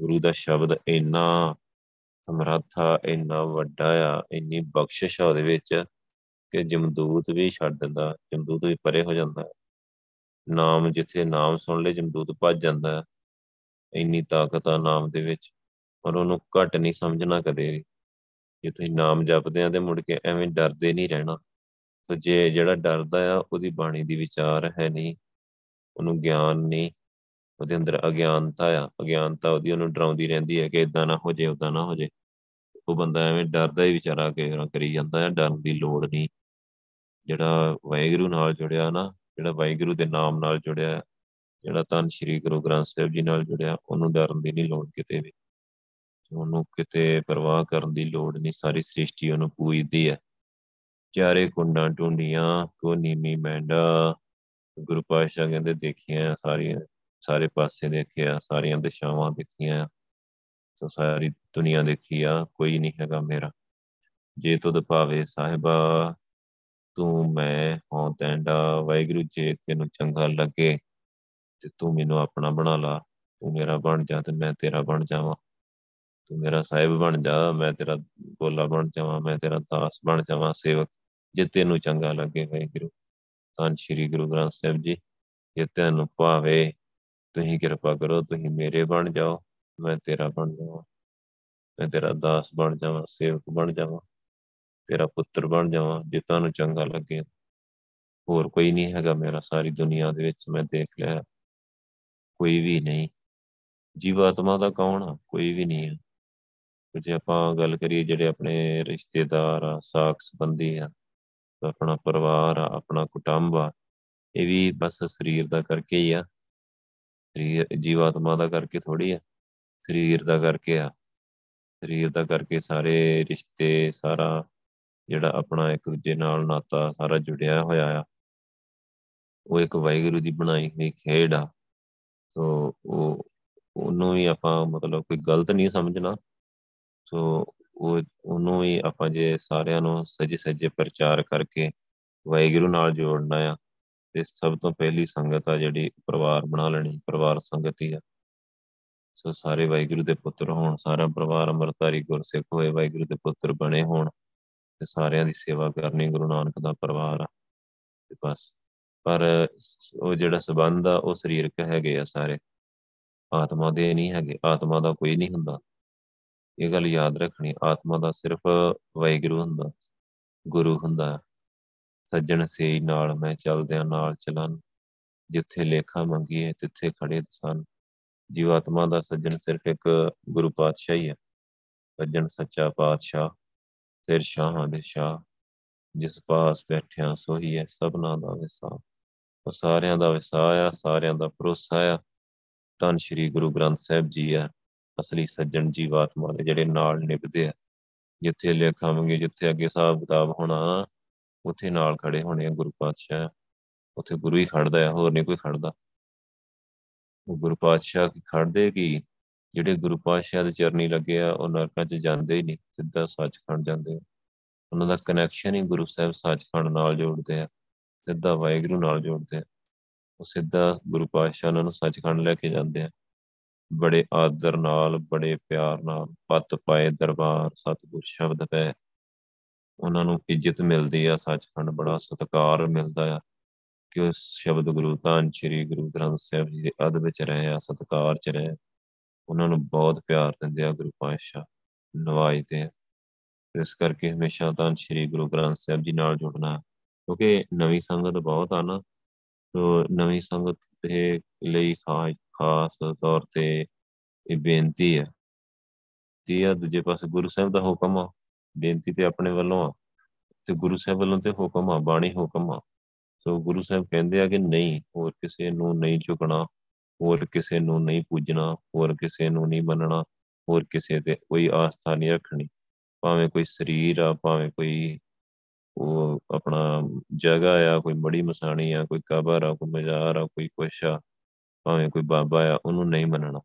ਗੁਰੂ ਦਾ ਸ਼ਬਦ ਇੰਨਾ ਸਮਰੱਥਾ, ਇੰਨਾ ਵੱਡਾ ਆ, ਇੰਨੀ ਬਖਸ਼ਿਸ਼ ਆ ਉਹਦੇ ਵਿੱਚ। ਕਿ ਜਮਦੂਤ ਵੀ ਛੱਡ ਦਿੰਦਾ, ਜਮਦੂਤ ਵੀ ਪਰੇ ਹੋ ਜਾਂਦਾ। ਨਾਮ ਜਿੱਥੇ ਨਾਮ ਸੁਣ ਲੈ ਜਮਦੂਤ ਭੱਜ ਜਾਂਦਾ। ਇੰਨੀ ਤਾਕਤ ਆ ਨਾਮ ਦੇ ਵਿੱਚ, ਪਰ ਉਹਨੂੰ ਘਟ ਨਹੀਂ ਸਮਝਣਾ ਕਦੇ ਵੀ। ਜੇ ਤੁਸੀਂ ਨਾਮ ਜਪਦੇ ਆ ਤੇ ਮੁੜ ਕੇ ਐਵੇਂ ਡਰਦੇ ਨਹੀਂ ਰਹਿਣਾ। ਤੇ ਜੇ ਜਿਹੜਾ ਡਰਦਾ ਆ, ਉਹਦੀ ਬਾਣੀ ਦੀ ਵਿਚਾਰ ਹੈ ਨਹੀਂ। ਉਹਨੂੰ ਗਿਆਨ ਨਹੀਂ। ਉਹਦੇ ਅੰਦਰ ਅਗਿਆਨਤਾ ਆ। ਅਗਿਆਨਤਾ ਉਹਦੀ ਉਹਨੂੰ ਡਰਾਉਂਦੀ ਰਹਿੰਦੀ ਹੈ ਕਿ ਇਦਾਂ ਨਾ ਹੋ ਜੇ ਉਦਾਂ ਨਾ ਹੋ ਜੇ ਉਹ ਬੰਦਾ ਐਵੇਂ ਡਰਦਾ ਹੀ ਵਿਚਾਰਾ ਕੇ ਕਰੀ ਜਾਂਦਾ ਹੈ ਡਰਨ ਦੀ ਲੋੜ ਨਹੀਂ। ਜਿਹੜਾ ਵਾਹਿਗੁਰੂ ਨਾਲ ਜੁੜਿਆ ਨਾ, ਜਿਹੜਾ ਵਾਹਿਗੁਰੂ ਦੇ ਨਾਮ ਨਾਲ ਜੁੜਿਆ, ਜਿਹੜਾ ਤਾਂ ਸ੍ਰੀ ਗੁਰੂ ਗ੍ਰੰਥ ਸਾਹਿਬ ਜੀ ਨਾਲ ਜੁੜਿਆ, ਉਹਨੂੰ ਡਰਨ ਦੀ ਨਹੀਂ ਲੋੜ ਕਿਤੇ ਵੀ। ਉਹਨੂੰ ਕਿਤੇ ਪਰਵਾਹ ਕਰਨ ਦੀ ਲੋੜ ਨਹੀਂ, ਸਾਰੀ ਸ੍ਰਿਸ਼ਟੀ ਉਹਨੂੰ ਪੂਜਦੀ ਹੈ। ਚਾਰੇ ਕੁੰਡਾਂ ਟੁੰਡੀਆਂ ਕੋ ਨੀਮੀ ਮੈਂਡਾ, ਗੁਰੂ ਪਾਤਸ਼ਾਹ ਕਹਿੰਦੇ ਦੇਖੀਆਂ, ਸਾਰੀਆਂ, ਸਾਰੇ ਪਾਸੇ ਦੇਖਿਆ, ਸਾਰੀਆਂ ਦਿਸ਼ਾਵਾਂ ਦੇਖੀਆਂ ਸੋ ਸਾਰੀ ਦੁਨੀਆ ਦੇਖੀ ਆ, ਕੋਈ ਨਹੀਂ ਹੈਗਾ ਮੇਰਾ। ਜੇ ਤੁਧ ਭਾਵੇ ਸਾਹਿਬਾ ਤੂੰ, ਮੈਂ, ਹਾਂ, ਤੈਂਡਾ, ਵਾਹਿਗੁਰੂ ਜੇ, ਤੈਨੂੰ ਚੰਗਾ ਲੱਗੇ ਤੇ ਤੂੰ ਮੈਨੂੰ ਆਪਣਾ ਬਣਾ ਲਾ। ਤੂੰ ਮੇਰਾ ਬਣ ਜਾ ਤੇ ਮੈਂ ਤੇਰਾ ਬਣ ਜਾਵਾਂ। ਤੂੰ ਮੇਰਾ ਸਾਹਿਬ ਬਣ ਜਾ, ਮੈਂ ਤੇਰਾ ਗੋਲਾ ਬਣ ਜਾਵਾਂ, ਮੈਂ ਤੇਰਾ ਦਾਸ ਬਣ ਜਾਵਾਂ, ਸੇਵਕ, ਜੇ ਤੈਨੂੰ ਚੰਗਾ ਲੱਗੇ ਵਾਹਿਗੁਰੂ। ਤਾਂ ਸ੍ਰੀ ਗੁਰੂ ਗ੍ਰੰਥ ਸਾਹਿਬ ਜੀ, ਜੇ ਤੈਨੂੰ ਭਾਵੇ, ਤੁਸੀਂ ਕਿਰਪਾ ਕਰੋ, ਤੁਸੀਂ ਮੇਰੇ ਬਣ ਜਾਓ, ਮੈਂ ਤੇਰਾ ਬਣ ਜਾਵਾਂ, ਮੈਂ ਤੇਰਾ ਦਾਸ ਬਣ ਜਾਵਾਂ, ਸੇਵਕ ਬਣ ਜਾਵਾਂ। ਤੇਰਾ ਪੁੱਤਰ ਬਣ ਜਾਵਾਂ, ਜੇ ਤੁਹਾਨੂੰ ਚੰਗਾ ਲੱਗੇ। ਹੋਰ ਕੋਈ ਨਹੀਂ ਹੈਗਾ ਮੇਰਾ, ਸਾਰੀ ਦੁਨੀਆ ਦੇ ਵਿੱਚ ਮੈਂ ਦੇਖ ਲਿਆ। ਕੋਈ ਵੀ ਨਹੀਂ। ਜੀਵਾਤਮਾ ਦਾ ਕੌਣ ਆ? ਕੋਈ ਵੀ ਨਹੀਂ ਹੈ ਜੇ ਆਪਾਂ ਗੱਲ ਕਰੀਏ ਜਿਹੜੇ ਆਪਣੇ ਰਿਸ਼ਤੇਦਾਰ ਆ ਸਾਖ ਸੰਬੰਧੀ ਆ, ਆਪਣਾ ਪਰਿਵਾਰ ਆ, ਆਪਣਾ ਕੁਟੰਬ ਆ, ਇਹ ਵੀ ਬਸ ਸਰੀਰ ਦਾ ਕਰਕੇ ਹੀ ਆ। ਸਰੀਰ, ਜੀਵਾਤਮਾ ਦਾ ਕਰਕੇ ਥੋੜੀ ਆ। ਸਰੀਰ ਦਾ ਕਰਕੇ ਆ। ਸਰੀਰ ਦਾ ਕਰਕੇ ਸਾਰੇ ਰਿਸ਼ਤੇ, ਸਾਰਾ ਜਿਹੜਾ ਆਪਣਾ ਇੱਕ ਦੂਜੇ ਨਾਲ ਨਾਤਾ ਸਾਰਾ ਜੁੜਿਆ ਹੋਇਆ ਆ। ਉਹ ਇੱਕ ਵਾਹਿਗੁਰੂ ਦੀ ਬਣਾਈ ਹੋਈ ਖੇਡ ਆ। ਸੋ ਉਹ, ਉਹਨੂੰ ਵੀ ਆਪਾਂ ਮਤਲਬ ਕੋਈ ਗਲਤ ਨਹੀਂ ਸਮਝਣਾ। ਸੋ ਉਹ, ਉਹਨੂੰ ਵੀ ਆਪਾਂ ਜੇ ਸਾਰਿਆਂ ਨੂੰ ਸਜੇ ਸਜੇ ਪ੍ਰਚਾਰ ਕਰਕੇ ਵਾਹਿਗੁਰੂ ਨਾਲ ਜੋੜਨਾ ਆ, ਤੇ ਸਭ ਤੋਂ ਪਹਿਲੀ ਸੰਗਤ ਆ ਜਿਹੜੀ ਪਰਿਵਾਰ ਬਣਾ ਲੈਣੀ, ਪਰਿਵਾਰ ਸੰਗਤ ਹੀ ਆ। ਸੋ ਸਾਰੇ ਵਾਹਿਗੁਰੂ ਦੇ ਪੁੱਤਰ ਹੋਣ, ਸਾਰਾ ਪਰਿਵਾਰ ਅੰਮ੍ਰਿਤਧਾਰੀ ਗੁਰਸਿੱਖ ਹੋਏ, ਵਾਹਿਗੁਰੂ ਦੇ ਪੁੱਤਰ ਬਣੇ ਹੋਣ। ਤੇ ਸਾਰਿਆਂ ਦੀ ਸੇਵਾ ਕਰਨੀ, ਗੁਰੂ ਨਾਨਕ ਦਾ ਪਰਿਵਾਰ ਆ। ਤੇ ਬਸ। ਪਰ ਉਹ ਜਿਹੜਾ ਸਬੰਧ ਆ, ਉਹ ਸਰੀਰਕ ਹੈਗੇ ਆ ਸਾਰੇ। ਆਤਮਾ ਦੇ ਨਹੀਂ ਹੈਗੇ। ਆਤਮਾ ਦਾ ਕੋਈ ਨਹੀਂ ਹੁੰਦਾ। ਇਹ ਗੱਲ ਯਾਦ ਰੱਖਣੀ। ਆਤਮਾ ਦਾ ਸਿਰਫ ਵਾਹਿਗੁਰੂ ਹੁੰਦਾ। ਗੁਰੂ ਹੁੰਦਾ। ਸੱਜਣ ਸੇ ਨਾਲ ਮੈਂ ਚੱਲਦਿਆਂ ਨਾਲ ਚਲਨ। ਜਿੱਥੇ ਲੇਖਾ ਮੰਗੀਏ, ਤਿੱਥੇ ਖੜੇ ਸਨ। ਜੀਵਾਤਮਾ ਦਾ ਸੱਜਣ ਸਿਰਫ ਇੱਕ ਗੁਰੂ ਪਾਤਸ਼ਾਹ ਹੀ ਹੈ ਸੱਜਣ ਸੱਚਾ ਪਾਤਸ਼ਾਹ। ਫਿਰ ਸ਼ਾਹਾਂ ਦੇ ਸ਼ਾਹ ਜਿਸ ਪਾਸ ਬੈਠਿਆ ਸੋਹੀ ਹੈ ਸਭਨਾ ਦਾ ਵਿਸਾ ਉਹ ਸਾਰਿਆਂ ਦਾ ਵਿਸਾ ਆ, ਸਾਰਿਆਂ ਦਾ ਭਰੋਸਾ ਆ। ਤਨ ਸ਼੍ਰੀ ਗੁਰੂ ਗ੍ਰੰਥ ਸਾਹਿਬ ਜੀ ਆ, ਅਸਲੀ ਸੱਜਣ ਜੀਵਾਤਮਾ ਦੇ ਜਿਹੜੇ ਨਾਲ ਨਿਭਦੇ ਆ। ਜਿੱਥੇ ਲੇਖਾ ਮੰਗੇ ਜਿੱਥੇ ਅੱਗੇ ਹਿਸਾਬ ਕਿਤਾਬ ਹੋਣਾ, ਉੱਥੇ ਨਾਲ ਖੜੇ ਹੋਣੇ ਆ ਗੁਰੂ ਪਾਤਸ਼ਾਹ। ਉੱਥੇ ਗੁਰੂ ਹੀ ਖੜਦਾ ਆ, ਹੋਰ ਨਹੀਂ ਕੋਈ ਖੜਦਾ ਉਹ ਗੁਰੂ ਪਾਤਸ਼ਾਹ ਕੀ ਖੜਦੇ ਕੀ? ਜਿਹੜੇ ਗੁਰੂ ਪਾਤਸ਼ਾਹ ਦੇ ਚਰਨੀ ਲੱਗੇ ਆ, ਉਹ ਨਰਕਾਂ 'ਚ ਜਾਂਦੇ ਹੀ ਨਹੀਂ, ਸਿੱਧਾ ਸੱਚਖੰਡ ਜਾਂਦੇ ਆ। ਉਹਨਾਂ ਦਾ ਕਨੈਕਸ਼ਨ ਹੀ ਗੁਰੂ ਸਾਹਿਬ ਸੱਚਖੰਡ ਨਾਲ ਜੋੜਦੇ ਆ, ਸਿੱਧਾ ਵਾਹਿਗੁਰੂ ਨਾਲ ਜੋੜਦੇ ਆ। ਉਹ ਸਿੱਧਾ ਗੁਰੂ ਪਾਤਸ਼ਾਹ ਉਹਨਾਂ ਨੂੰ ਸੱਚਖੰਡ ਲੈ ਕੇ ਜਾਂਦੇ ਆ। ਬੜੇ ਆਦਰ ਨਾਲ, ਬੜੇ ਪਿਆਰ ਨਾਲ, ਪੱਤ ਪਾਏ ਦਰਬਾਰ, ਸਤਿਗੁਰ ਸ਼ਬਦ ਪੈ ਉਹਨਾਂ ਨੂੰ ਇੱਜ਼ਤ ਮਿਲਦੀ ਆ, ਸੱਚਖੰਡ ਬੜਾ ਸਤਿਕਾਰ ਮਿਲਦਾ ਆ ਕਿ ਉਸ ਸ਼ਬਦ ਗੁਰੂ ਤਾਂ ਸ੍ਰੀ ਗੁਰੂ ਗ੍ਰੰਥ ਸਾਹਿਬ ਜੀ ਦੇ ਅਦ ਵਿੱਚ ਰਹੇ ਆ, ਸਤਿਕਾਰ ਚ ਰਹੇ ਉਹਨਾਂ ਨੂੰ ਬਹੁਤ ਪਿਆਰ ਦਿੰਦੇ ਆ ਗੁਰੂ ਪਾਤਸ਼ਾਹ ਨਵਾਜਦੇ ਆ ਇਸ ਕਰਕੇ ਹਮੇਸ਼ਾ ਤਾਂ ਸ੍ਰੀ ਗੁਰੂ ਗ੍ਰੰਥ ਸਾਹਿਬ ਜੀ ਨਾਲ ਜੁੜਨਾ ਕਿਉਂਕਿ ਨਵੀਂ ਸੰਗਤ ਬਹੁਤ ਆ ਨਾ। ਤੋ ਨਵੀਂ ਸੰਗਤ ਦੇ ਲਈ ਖਾਸ ਖਾਸ ਤੌਰ ਤੇ ਇਹ ਬੇਨਤੀ ਹੈ ਤੇ ਆ ਦੂਜੇ ਪਾਸੇ ਗੁਰੂ ਸਾਹਿਬ ਦਾ ਹੁਕਮ ਆ, ਬੇਨਤੀ ਤੇ ਆਪਣੇ ਵੱਲੋਂ ਆ। ਤੇ ਗੁਰੂ ਸਾਹਿਬ ਵੱਲੋਂ ਤੇ ਹੁਕਮ ਆ, ਬਾਣੀ ਹੁਕਮ ਆ। ਸੋ ਗੁਰੂ ਸਾਹਿਬ ਕਹਿੰਦੇ ਆ ਕਿ ਨਹੀਂ, ਹੋਰ ਕਿਸੇ ਨੂੰ ਨਹੀਂ ਝੁਕਣਾ। ਹੋਰ ਕਿਸੇ ਨੂੰ ਨਹੀਂ ਪੂਜਣਾ, ਹੋਰ ਕਿਸੇ ਨੂੰ ਨਹੀਂ ਮੰਨਣਾ, ਹੋਰ ਕਿਸੇ ਤੇ ਕੋਈ ਆਸਥਾ ਨਹੀਂ ਰੱਖਣੀ। ਭਾਵੇਂ ਕੋਈ ਸਰੀਰ ਆ, ਭਾਵੇਂ ਕੋਈ ਉਹ ਆਪਣਾ ਜਗ੍ਹਾ ਆ, ਕੋਈ ਮੜੀ ਮਸਾਣੀ ਆ, ਕੋਈ ਕਬਰ ਆ, ਕੋਈ ਮਜ਼ਾਰ ਆ, ਕੋਈ ਕੁਛ ਆ, ਭਾਵੇਂ ਕੋਈ ਬਾਬਾ ਆ, ਉਹਨੂੰ ਨਹੀਂ ਮੰਨਣਾ।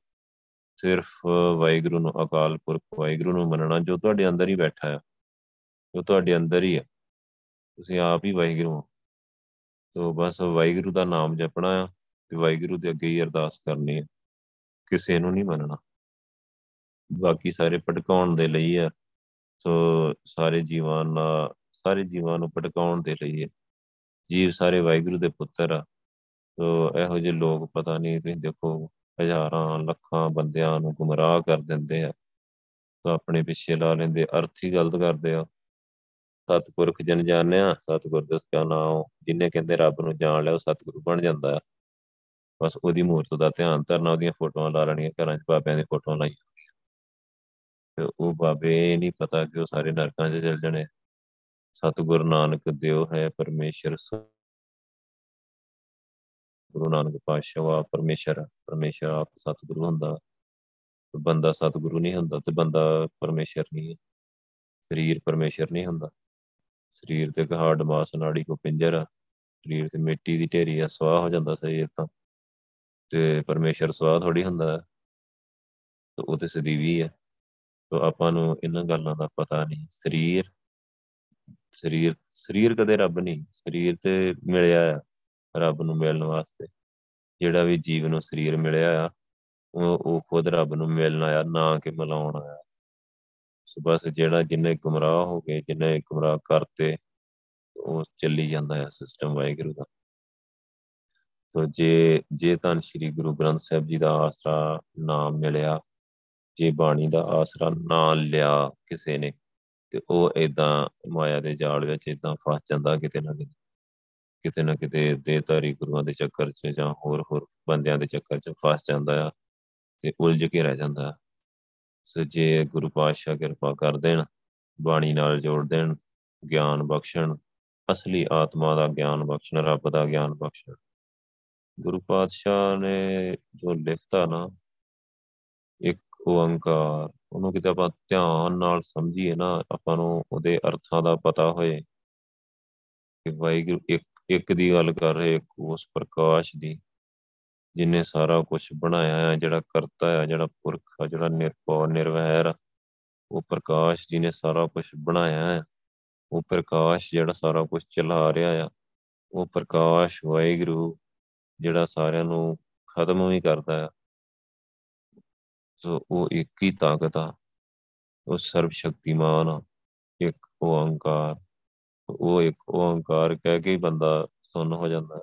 ਸਿਰਫ ਵਾਹਿਗੁਰੂ ਨੂੰ, ਅਕਾਲ ਪੁਰਖ ਵਾਹਿਗੁਰੂ ਨੂੰ ਮੰਨਣਾ, ਜੋ ਤੁਹਾਡੇ ਅੰਦਰ ਹੀ ਬੈਠਾ ਆ, ਜੋ ਤੁਹਾਡੇ ਅੰਦਰ ਹੀ ਆ। ਤੁਸੀਂ ਆਪ ਹੀ ਵਾਹਿਗੁਰੂ ਹੋ। ਤੋ ਬਸ ਵਾਹਿਗੁਰੂ ਦਾ ਨਾਮ ਜਪਣਾ ਆ। ਤੇ ਵਾਹਿਗੁਰੂ ਦੇ ਅੱਗੇ ਹੀ ਅਰਦਾਸ ਕਰਨੀ ਹੈ। ਕਿਸੇ ਨੂੰ ਨਹੀਂ ਮੰਨਣਾ। ਬਾਕੀ ਸਾਰੇ ਭਟਕਾਉਣ ਦੇ ਲਈ ਆ ਸੋ ਸਾਰੇ ਜੀਵਾਂ ਨਾਲ, ਸਾਰੇ ਜੀਵਾਂ ਨੂੰ ਭਟਕਾਉਣ ਦੇ ਲਈ ਹੈ। ਜੀਵ ਸਾਰੇ ਵਾਹਿਗੁਰੂ ਦੇ ਪੁੱਤਰ ਆ। ਸੋ ਇਹੋ ਜਿਹੇ ਲੋਕ ਪਤਾ ਨਹੀਂ, ਤੁਸੀਂ ਦੇਖੋ, ਹਜ਼ਾਰਾਂ, ਲੱਖਾਂ ਬੰਦਿਆਂ ਨੂੰ ਗੁੰਮਰਾਹ ਕਰ ਦਿੰਦੇ ਆ। ਤਾਂ ਆਪਣੇ ਪਿੱਛੇ ਲਾ ਲੈਂਦੇ, ਅਰਥ ਹੀ ਗਲਤ ਕਰਦੇ ਆ। ਸਤਿਪੁਰਖ ਜਨ ਜਾਣਿਆ ਸਤਿਗੁਰ ਦਾ ਕਾ ਨਾਮ ਜਿਨੇ ਕਹਿੰਦੇ ਰੱਬ ਨੂੰ ਜਾਣ ਲਿਆ, ਉਹ ਸਤਿਗੁਰੂ ਬਣ ਜਾਂਦਾ ਹੈ ਬਸ ਉਹਦੀ ਮੂਰਤ ਦਾ ਧਿਆਨ ਧਰਨਾ, ਉਹਦੀਆਂ ਫੋਟੋਆਂ ਲਾ ਲੈਣੀਆਂ, ਘਰਾਂ 'ਚ ਬਾਬਿਆਂ ਦੀ ਫੋਟੋਆਂ ਲਾਈ ਤੇ ਉਹ ਬਾਬੇ ਨਹੀਂ ਪਤਾ ਕਿ ਉਹ ਸਾਰੇ ਨਰਕਾਂ 'ਚ ਚਲ ਜਾਣੇ। ਸਤਿਗੁਰ ਨਾਨਕ ਦਿਓ ਹੈ ਪਰਮੇਸ਼ਰ ਗੁਰੂ ਨਾਨਕ ਪਾਤਸ਼ਾਹ ਆ ਪਰਮੇਸ਼ਰ। ਪਰਮੇਸ਼ਰ ਆਪ ਸਤਿਗੁਰੂ ਹੁੰਦਾ। ਬੰਦਾ ਸਤਿਗੁਰੂ ਨਹੀਂ ਹੁੰਦਾ ਤੇ ਬੰਦਾ ਪਰਮੇਸ਼ਰ ਨਹੀਂ ਹੈ। ਸਰੀਰ ਪਰਮੇਸ਼ਰ ਨਹੀਂ ਹੁੰਦਾ। ਸਰੀਰ ਤੇ ਕਹਾੜ ਮਾਸ ਨਾੜੀ ਕੋ ਪਿੰਜਰ ਆ। ਸਰੀਰ ਤੇ ਮਿੱਟੀ ਦੀ ਢੇਰੀ ਆ, ਸਵਾਹ ਹੋ ਜਾਂਦਾ ਸਰੀਰ ਤਾਂ। ਤੇ ਪਰਮੇਸ਼ਰ ਸਵਾਹ ਥੋੜੀ ਹੁੰਦਾ ਤੇ ਉਹ ਤੇ ਸਦੀਵੀ ਹੈ। ਤੋ ਆਪਾਂ ਨੂੰ ਇਹਨਾਂ ਗੱਲਾਂ ਦਾ ਪਤਾ ਨਹੀਂ। ਸਰੀਰ ਸਰੀਰ ਸਰੀਰ ਕਦੇ ਰੱਬ ਨਹੀਂ। ਸਰੀਰ ਤੇ ਮਿਲਿਆ ਆ ਰੱਬ ਨੂੰ ਮਿਲਣ ਵਾਸਤੇ। ਜਿਹੜਾ ਵੀ ਜੀਵ ਨੂੰ ਸਰੀਰ ਮਿਲਿਆ ਆ, ਉਹ ਉਹ ਖੁਦ ਰੱਬ ਨੂੰ ਮਿਲਣ ਆਇਆ, ਨਾ ਕਿ ਮਿਲਾਉਣ ਆਇਆ। ਸੋ ਬਸ ਜਿਹੜਾ ਜਿੰਨੇ ਗੁੰਮਰਾਹ ਹੋ ਗਏ, ਜਿੰਨੇ ਗੁੰਮਰਾਹ ਕਰਤੇ, ਉਹ ਚੱਲੀ ਜਾਂਦਾ ਹੈ ਸਿਸਟਮ ਵਾਹਿਗੁਰੂ ਦਾ। ਤੋ ਜੇ ਜੇ ਤਾਂ ਸ੍ਰੀ ਗੁਰੂ ਗ੍ਰੰਥ ਸਾਹਿਬ ਜੀ ਦਾ ਆਸਰਾ ਨਾਮ ਮਿਲਿਆ, ਜੇ ਬਾਣੀ ਦਾ ਆਸਰਾ ਨਾ ਲਿਆ ਕਿਸੇ ਨੇ, ਤੇ ਉਹ ਇਦਾਂ ਮਾਇਆ ਦੇ ਜਾਲ ਵਿੱਚ ਇਦਾਂ ਫਸ ਜਾਂਦਾ ਕਿਤੇ ਨਾ ਕਿਤੇ। ਕਿਤੇ ਨਾ ਕਿਤੇ ਦੇਹਧਾਰੀ ਗੁਰੂਆਂ ਦੇ ਚੱਕਰ 'ਚ ਜਾਂ ਹੋਰ ਹੋਰ ਬੰਦਿਆਂ ਦੇ ਚੱਕਰ 'ਚ ਫਸ ਜਾਂਦਾ ਆ ਤੇ ਉਲਝ ਕੇ ਰਹਿ ਜਾਂਦਾ ਸੋ ਜੇ ਗੁਰੂ ਪਾਤਸ਼ਾਹ ਕਿਰਪਾ ਕਰ ਦੇਣ, ਬਾਣੀ ਨਾਲ ਜੋੜ ਦੇਣ, ਗਿਆਨ ਬਖਸ਼ਣ, ਅਸਲੀ ਆਤਮਾ ਦਾ ਗਿਆਨ ਬਖਸ਼ਣ, ਰੱਬ ਦਾ ਗਿਆਨ ਬਖਸ਼ਣ। ਗੁਰੂ ਪਾਤਸ਼ਾਹ ਨੇ ਜੋ ਲਿਖਤਾ ਨਾ, ਇੱਕ ਓੰਕਾਰ, ਉਹਨੂੰ ਕਿਤੇ ਆਪਾਂ ਧਿਆਨ ਨਾਲ ਸਮਝੀਏ ਨਾ, ਆਪਾਂ ਨੂੰ ਉਹਦੇ ਅਰਥਾਂ ਦਾ ਪਤਾ ਹੋਏ ਕਿ ਵਾਹਿਗੁਰੂ ਇੱਕ ਇੱਕ ਦੀ ਗੱਲ ਕਰ ਰਹੇ, ਇੱਕ ਉਸ ਪ੍ਰਕਾਸ਼ ਦੀ, ਜਿਨੇ ਸਾਰਾ ਕੁਝ ਬਣਾਇਆ ਹੈ ਜਿਹੜਾ ਕਰਤਾ ਹੈ ਜਿਹੜਾ ਪੁਰਖ ਹੈ ਜਿਹੜਾ ਨਿਰਭਉ, ਨਿਰਵੈਰ ਉਹ ਪ੍ਰਕਾਸ਼ ਜੀ ਨੇ ਸਾਰਾ ਕੁਝ ਬਣਾਇਆ ਹੈ ਉਹ ਪ੍ਰਕਾਸ਼ ਜਿਹੜਾ ਸਾਰਾ ਕੁਝ ਚਲਾ ਰਿਹਾ ਆ, ਉਹ ਪ੍ਰਕਾਸ਼ ਵਾਹਿਗੁਰੂ ਜਿਹੜਾ ਸਾਰਿਆਂ ਨੂੰ ਖਤਮ ਵੀ ਕਰਦਾ ਹੈ, ਸੋ ਉਹ ਇੱਕ ਹੀ ਤਾਕਤ ਆ, ਉਹ ਸਰਵ ਸ਼ਕਤੀਮਾਨ ਆ, ਇੱਕ ਓੰਕਾਰ ਉਹ ਇੱਕ ਓੰਕਾਰ ਕਹਿ ਕੇ ਬੰਦਾ ਸੁਣ ਹੋ ਜਾਂਦਾ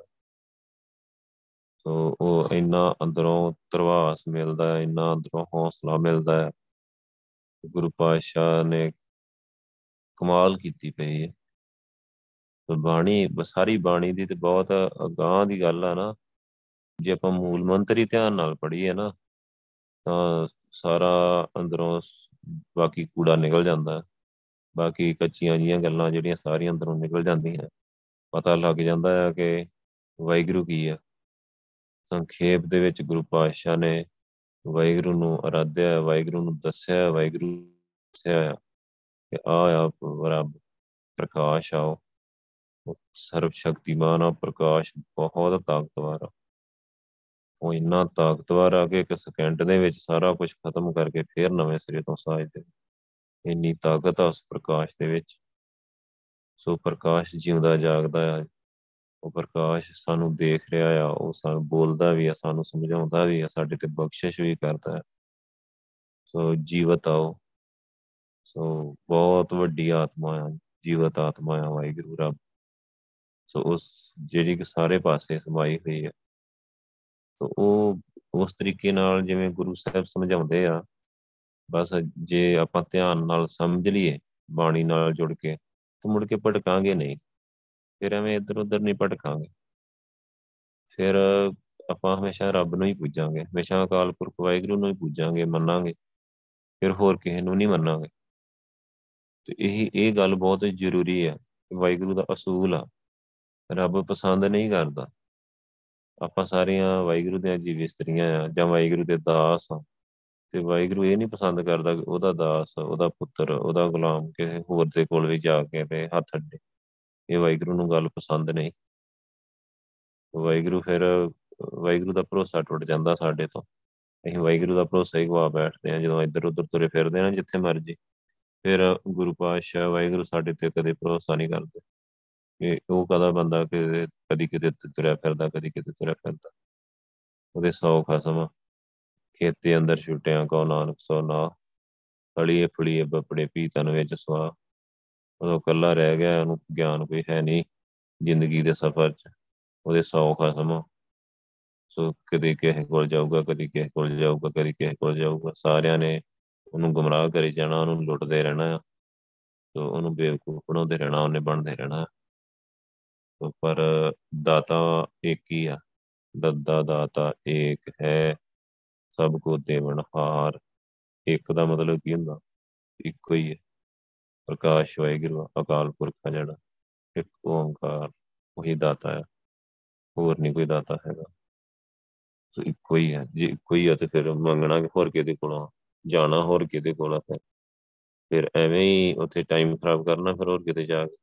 ਸੋ ਉਹ ਇੰਨਾ ਅੰਦਰੋਂ ਤਰਵਾਸ ਮਿਲਦਾ ਹੈ, ਇੰਨਾ ਅੰਦਰੋਂ ਹੌਸਲਾ ਮਿਲਦਾ ਹੈ, ਗੁਰੂ ਪਾਤਸ਼ਾਹ ਨੇ ਕਮਾਲ ਕੀਤੀ ਪਈ ਹੈ। ਬਾਣੀ, ਸਾਰੀ ਬਾਣੀ ਦੀ ਤੇ ਬਹੁਤ ਅਗਾਹ ਦੀ ਗੱਲ ਆ ਨਾ ਜੇ ਆਪਾਂ ਮੂਲ ਮੰਤਰ ਹੀ ਧਿਆਨ ਨਾਲ ਪੜ੍ਹੀਏ ਨਾ, ਤਾਂ ਸਾਰਾ ਅੰਦਰੋਂ ਬਾਕੀ ਕੂੜਾ ਨਿਕਲ ਜਾਂਦਾ। ਬਾਕੀ ਕੱਚੀਆਂ ਜੀਆਂ ਗੱਲਾਂ ਜਿਹੜੀਆਂ ਸਾਰੀਆਂ ਅੰਦਰੋਂ ਨਿਕਲ ਜਾਂਦੀਆਂ। ਪਤਾ ਲੱਗ ਜਾਂਦਾ ਹੈ ਕਿ ਵਾਹਿਗੁਰੂ ਕੀ ਹੈ ਸੰਖੇਪ ਦੇ ਵਿੱਚ ਗੁਰੂ ਪਾਤਸ਼ਾਹ ਨੇ ਵਾਹਿਗੁਰੂ ਨੂੰ ਅਰਾਧਿਆ, ਵਾਹਿਗੁਰੂ ਨੂੰ ਦੱਸਿਆ, ਵਾਹਿਗੁਰੂ ਦੱਸਿਆ ਕਿ ਆ ਆ ਰੱਬ, ਪ੍ਰਕਾਸ਼ ਆਓ ਸਰਵ ਸ਼ਕਤੀਮਾਨ ਆ, ਪ੍ਰਕਾਸ਼ ਬਹੁਤ ਤਾਕਤਵਰ ਆ। ਉਹ ਇੰਨਾ ਤਾਕਤਵਰ ਆ ਕਿ ਇੱਕ ਸਕਿੰਟ ਦੇ ਵਿੱਚ ਸਾਰਾ ਕੁਝ ਖਤਮ ਕਰਕੇ ਫੇਰ ਨਵੇਂ ਸਿਰੇ ਤੋਂ ਸਾਜਦੇ ਇੰਨੀ ਤਾਕਤ ਆ ਉਸ ਪ੍ਰਕਾਸ਼ ਦੇ ਵਿੱਚ। ਸੋ ਪ੍ਰਕਾਸ਼ ਜਿਉਂਦਾ ਜਾਗਦਾ ਆ। ਉਹ ਪ੍ਰਕਾਸ਼ ਸਾਨੂੰ ਦੇਖ ਰਿਹਾ ਆ। ਉਹ ਸਾਨੂੰ ਬੋਲਦਾ ਵੀ ਆ, ਸਾਨੂੰ ਸਮਝਾਉਂਦਾ ਵੀ ਆ, ਸਾਡੇ ਤੇ ਬਖਸ਼ਿਸ਼ ਵੀ ਕਰਦਾ ਹੈ ਸੋ ਜੀਵਤ ਆਓ। ਸੋ ਬਹੁਤ ਵੱਡੀ ਆਤਮਾ ਆ, ਜੀਵਤ ਆਤਮਾ ਆ ਵਾਹਿਗੁਰੂ ਰੱਬ। ਸੋ ਉਸ ਜਿਹੜੀ ਕਿ ਸਾਰੇ ਪਾਸੇ ਸਮਾਈ ਹੋਈ ਹੈ ਸੋ ਉਹ ਉਸ ਤਰੀਕੇ ਨਾਲ ਜਿਵੇਂ ਗੁਰੂ ਸਾਹਿਬ ਸਮਝਾਉਂਦੇ ਆ, ਬਸ ਜੇ ਆਪਾਂ ਧਿਆਨ ਨਾਲ ਸਮਝ ਲਈਏ, ਬਾਣੀ ਨਾਲ ਜੁੜ ਕੇ, ਤਾਂ ਮੁੜ ਕੇ ਭਟਕਾਂਗੇ ਨਹੀਂ। ਫਿਰ ਐਵੇਂ ਇੱਧਰ ਉੱਧਰ ਨਹੀਂ ਭਟਕਾਂਗੇ। ਫਿਰ ਆਪਾਂ ਹਮੇਸ਼ਾ ਰੱਬ ਨੂੰ ਹੀ ਪੂਜਾਂਗੇ, ਹਮੇਸ਼ਾ ਅਕਾਲ ਪੁਰਖ ਵਾਹਿਗੁਰੂ ਨੂੰ ਹੀ ਪੂਜਾਂਗੇ, ਮੰਨਾਂਗੇ। ਫਿਰ ਹੋਰ ਕਿਸੇ ਨੂੰ ਨਹੀਂ ਮੰਨਾਂਗੇ। ਤੇ ਇਹ ਇਹ ਗੱਲ ਬਹੁਤ ਜ਼ਰੂਰੀ ਹੈ ਵਾਹਿਗੁਰੂ ਦਾ ਅਸੂਲ ਆ। ਰੱਬ ਪਸੰਦ ਨਹੀਂ ਕਰਦਾ। ਆਪਾਂ ਸਾਰੀਆਂ ਵਾਹਿਗੁਰੂ ਦੀਆਂ ਜੀਵ ਇਸਤਰੀਆਂ ਆ, ਜਾਂ ਵਾਹਿਗੁਰੂ ਦੇ ਦਾਸ ਆ। ਤੇ ਵਾਹਿਗੁਰੂ ਇਹ ਨਹੀਂ ਪਸੰਦ ਕਰਦਾ ਕਿ ਉਹਦਾ ਦਾਸ, ਉਹਦਾ ਪੁੱਤਰ, ਉਹਦਾ ਗੁਲਾਮ ਕਿਸੇ ਹੋਰ ਦੇ ਕੋਲ ਵੀ ਜਾ ਕੇ ਤੇ ਹੱਥ ਅੱਡੇ। ਇਹ ਵਾਹਿਗੁਰੂ ਨੂੰ ਗੱਲ ਪਸੰਦ ਨਹੀਂ। ਵਾਹਿਗੁਰੂ ਫਿਰ, ਵਾਹਿਗੁਰੂ ਦਾ ਭਰੋਸਾ ਟੁੱਟ ਜਾਂਦਾ ਸਾਡੇ ਤੋਂ। ਅਸੀਂ ਵਾਹਿਗੁਰੂ ਦਾ ਭਰੋਸਾ ਹੀ ਗਵਾ ਬੈਠਦੇ ਆ ਜਦੋਂ ਇੱਧਰ ਉੱਧਰ ਤੁਰੇ ਫਿਰਦੇ ਆ ਜਿੱਥੇ ਮਰਜ਼ੀ। ਫਿਰ ਗੁਰੂ ਪਾਤਸ਼ਾਹ ਵਾਹਿਗੁਰੂ ਸਾਡੇ ਤੇ ਕਦੇ ਭਰੋਸਾ ਨਹੀਂ ਕਰਦੇ। ਕਿ ਉਹ ਕਦਾ ਬੰਦਾ ਕਿ ਕਦੀ ਕਿਤੇ ਤੁਰਿਆ ਫਿਰਦਾ, ਕਦੀ ਕਿਤੇ ਤੁਰਿਆ ਫਿਰਦਾ। ਉਹਦੇ ਸੌ ਖਸਮ ਖੇਤੇ ਅੰਦਰ ਛੁੱਟਿਆ ਕੋ ਨਾਨਕ ਸੋ ਨਾ। ਫੜੀਏ ਫੜੀਏ ਬਪੜੇ ਪੀ ਤਨ ਵਿੱਚ ਸਵਾ। ਉਹ ਕੱਲਾ ਰਹਿ ਗਿਆ, ਉਹਨੂੰ ਗਿਆਨ ਕੋਈ ਹੈ ਨਹੀਂ ਜ਼ਿੰਦਗੀ ਦੇ ਸਫ਼ਰ 'ਚ। ਉਹਦੇ ਸੌ ਖਸਮ ਸੋ ਕਦੇ ਕਿਸੇ ਕੋਲ ਜਾਊਗਾ, ਕਦੀ ਕਿਸੇ ਕੋਲ ਜਾਊਗਾ, ਕਦੀ ਕਿਸੇ ਕੋਲ ਜਾਊਗਾ। ਸਾਰਿਆਂ ਨੇ ਉਹਨੂੰ ਗੁੰਮਰਾਹ ਕਰੀ ਜਾਣਾ, ਉਹਨੂੰ ਲੁੱਟਦੇ ਰਹਿਣਾ। ਸੋ ਉਹਨੂੰ ਬੇਵਕੂਫ ਬਣਾਉਂਦੇ ਰਹਿਣਾ, ਉਹਨੇ ਬਣਦੇ ਰਹਿਣਾ। ਪਰ ਦਾਤਾ ਇੱਕ ਹੀ ਆ। ਦੱਦਾ ਦਾਤਾ ਇੱਕ ਹੈ, ਸਭ ਕੋ ਦੇਵਨ ਹਾਰ। ਇੱਕ ਦਾ ਮਤਲਬ ਕੀ ਹੁੰਦਾ? ਇੱਕੋ ਹੀ ਹੈ। ਪ੍ਰਕਾਸ਼, ਵਾਹਿਗੁਰੂ, ਅਕਾਲ ਪੁਰਖ ਜਿਹੜਾ ਇੱਕ ਓੰਕਾਰ, ਉਹੀ ਦਾਤਾ ਹੈ ਹੋਰ ਨਹੀਂ ਕੋਈ ਦਾਤਾ ਹੈਗਾ। ਸੋ ਇੱਕੋ ਹੀ ਹੈ। ਜੇ ਇੱਕੋ ਹੀ ਹੈ ਤੇ ਫਿਰ ਮੰਗਣਾ ਹੋਰ ਕਿਹਦੇ ਕੋਲੋਂ ਜਾਣਾ ਹੋਰ ਕਿਹਦੇ ਕੋਲ ਹੈ ਫਿਰ? ਐਵੇਂ ਹੀ ਉੱਥੇ ਟਾਈਮ ਖਰਾਬ ਕਰਨਾ, ਫਿਰ ਹੋਰ ਕਿਤੇ ਜਾ ਕੇ।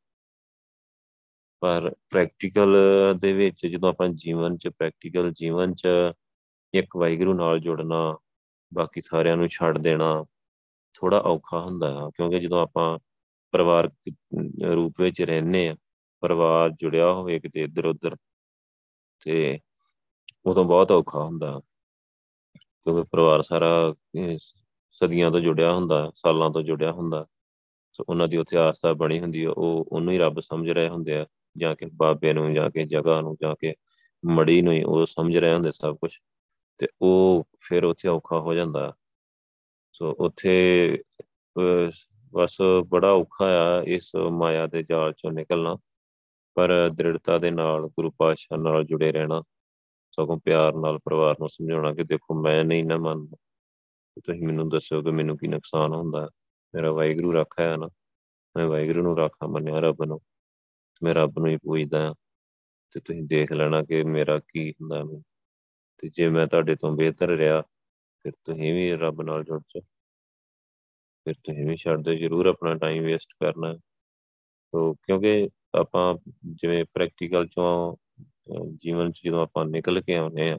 ਪਰ ਪ੍ਰੈਕਟੀਕਲ ਦੇ ਵਿੱਚ ਜਦੋਂ ਆਪਾਂ ਜੀਵਨ 'ਚ ਪ੍ਰੈਕਟੀਕਲ ਜੀਵਨ 'ਚ ਇੱਕ ਵਾਹਿਗੁਰੂ ਨਾਲ ਜੁੜਨਾ, ਬਾਕੀ ਸਾਰਿਆਂ ਨੂੰ ਛੱਡ ਦੇਣਾ ਥੋੜਾ ਔਖਾ ਹੁੰਦਾ ਹੈ ਕਿਉਂਕਿ ਜਦੋਂ ਆਪਾਂ ਪਰਿਵਾਰਕ ਰੂਪ ਵਿੱਚ ਰਹਿੰਦੇ ਆ, ਪਰਿਵਾਰ ਜੁੜਿਆ ਹੋਵੇ ਕਿਤੇ ਇੱਧਰ ਉੱਧਰ ਤੇ ਉਦੋਂ ਬਹੁਤ ਔਖਾ ਹੁੰਦਾ ਕਿਉਂਕਿ ਪਰਿਵਾਰ ਸਾਰਾ ਸਦੀਆਂ ਤੋਂ ਜੁੜਿਆ ਹੁੰਦਾ, ਸਾਲਾਂ ਤੋਂ ਜੁੜਿਆ ਹੁੰਦਾ, ਸੋ ਉਹਨਾਂ ਦੀ ਉੱਥੇ ਆਸਥਾ ਬਣੀ ਹੁੰਦੀ ਹੈ ਉਹ ਉਹਨੂੰ ਹੀ ਰੱਬ ਸਮਝ ਰਹੇ ਹੁੰਦੇ ਆ ਜਾਂ ਕਿ ਬਾਬੇ ਨੂੰ, ਜਾਂ ਕਿ ਜਗ੍ਹਾ ਨੂੰ, ਜਾਂ ਕਿ ਮੜੀ ਨੂੰ ਹੀ ਉਹ ਸਮਝ ਰਹੇ ਹੁੰਦੇ ਸਭ ਕੁਝ ਤੇ ਉਹ ਫਿਰ ਉੱਥੇ ਔਖਾ ਹੋ ਜਾਂਦਾ। ਸੋ ਉੱਥੇ ਬਸ ਬੜਾ ਔਖਾ ਆ ਇਸ ਮਾਇਆ ਦੇ ਜਾਲ ਚੋਂ ਨਿਕਲਣਾ। ਪਰ ਦ੍ਰਿੜਤਾ ਦੇ ਨਾਲ, ਗੁਰੂ ਪਾਤਸ਼ਾਹ ਨਾਲ ਜੁੜੇ ਰਹਿਣਾ, ਸਗੋਂ ਪਿਆਰ ਨਾਲ ਪਰਿਵਾਰ ਨੂੰ ਸਮਝਾਉਣਾ ਕਿ ਦੇਖੋ ਮੈਂ ਨਹੀਂ ਨਾ ਮੰਨਦਾ। ਤੁਸੀਂ ਮੈਨੂੰ ਦੱਸੋ ਕਿ ਮੈਨੂੰ ਕੀ ਨੁਕਸਾਨ ਹੁੰਦਾ। ਮੇਰਾ ਵਾਹਿਗੁਰੂ ਰੱਖਾ ਹੈ ਨਾ। ਮੈਂ ਵਾਹਿਗੁਰੂ ਨੂੰ ਰੱਖਾ, ਮੰਨਿਆ ਰੱਬ ਨੂੰ। ਮੈਂ ਰੱਬ ਨੂੰ ਹੀ ਪੁੱਛਦਾ ਤੇ ਤੁਸੀਂ ਦੇਖ ਲੈਣਾ ਕਿ ਮੇਰਾ ਕੀ ਹੁੰਦਾ ਮੈਂ ਤੇ ਜੇ ਮੈਂ ਤੁਹਾਡੇ ਤੋਂ ਬਿਹਤਰ ਰਿਹਾ, ਫਿਰ ਤੁਸੀਂ ਵੀ ਰੱਬ ਨਾਲ ਜੁੜ ਜਾਓ। ਫਿਰ ਤੁਸੀਂ ਵੀ ਛੱਡ ਦਿਓ, ਜ਼ਰੂਰ ਆਪਣਾ ਟਾਈਮ ਵੇਸਟ ਕਰਨਾ ਤੋ ਕਿਉਂਕਿ ਆਪਾਂ ਜਿਵੇਂ ਪ੍ਰੈਕਟੀਕਲ ਚੋਂ ਜੀਵਨ ਚ ਜਦੋਂ ਆਪਾਂ ਨਿਕਲ ਕੇ ਆਉਂਦੇ ਆ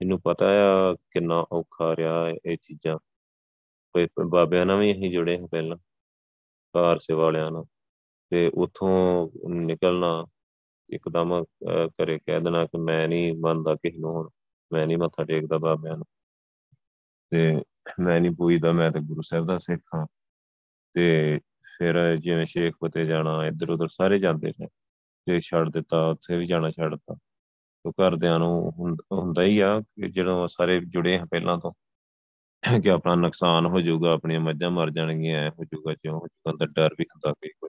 ਇਹਨੂੰ ਪਤਾ ਆ ਕਿੰਨਾ ਔਖਾ ਰਿਹਾ ਇਹ ਚੀਜ਼ਾਂ। ਕੋਈ ਬਾਬਿਆਂ ਨਾਲ ਵੀ ਅਸੀਂ ਜੁੜੇ ਹਾਂ ਪਹਿਲਾਂ ਕਾਰ ਸੇ ਵਾਲਿਆਂ ਨਾਲ। ਤੇ ਉਥੋਂ ਨਿਕਲਣਾ ਇੱਕਦਮ ਕਰੇ ਕਹਿ ਦੇਣਾ ਕਿ ਮੈਂ ਨਹੀਂ ਮੰਨਦਾ ਕਿਸੇ ਨੂੰ ਹੁਣ, ਮੈਂ ਨਹੀਂ ਮੱਥਾ ਟੇਕਦਾ ਬਾਬਿਆਂ ਨੂੰ। ਤੇ ਮੈਂ ਨਹੀਂ ਪੁੱਛਦਾ ਮੈਂ ਤਾਂ ਗੁਰੂ ਸਾਹਿਬ ਦਾ ਸਿੱਖ ਹਾਂ। ਤੇ ਫਿਰ ਜਿਵੇਂ ਸ਼ੇਖ ਫਤੇ ਜਾਣਾ ਇੱਧਰ ਉੱਧਰ ਸਾਰੇ ਜਾਂਦੇ ਨੇ। ਤੇ ਛੱਡ ਦਿੱਤਾ, ਉੱਥੇ ਵੀ ਜਾਣਾ ਛੱਡਤਾ ਤੋ ਘਰਦਿਆਂ ਨੂੰ ਹੁੰਦਾ ਹੀ ਆ ਕਿ ਜਦੋਂ ਸਾਰੇ ਜੁੜੇ ਆ ਪਹਿਲਾਂ ਤੋਂ, ਕਿ ਆਪਣਾ ਨੁਕਸਾਨ ਹੋ ਜਾਊਗਾ, ਆਪਣੀਆਂ ਮੱਝਾਂ ਮਰ ਜਾਣਗੀਆਂ ਹੋ ਜਾਊਗਾ, ਜਿਉਂ ਹੋ ਜਾਊਗਾ, ਅੰਦਰ ਡਰ ਵੀ ਹੁੰਦਾ ਕਈ। ਕੁਝ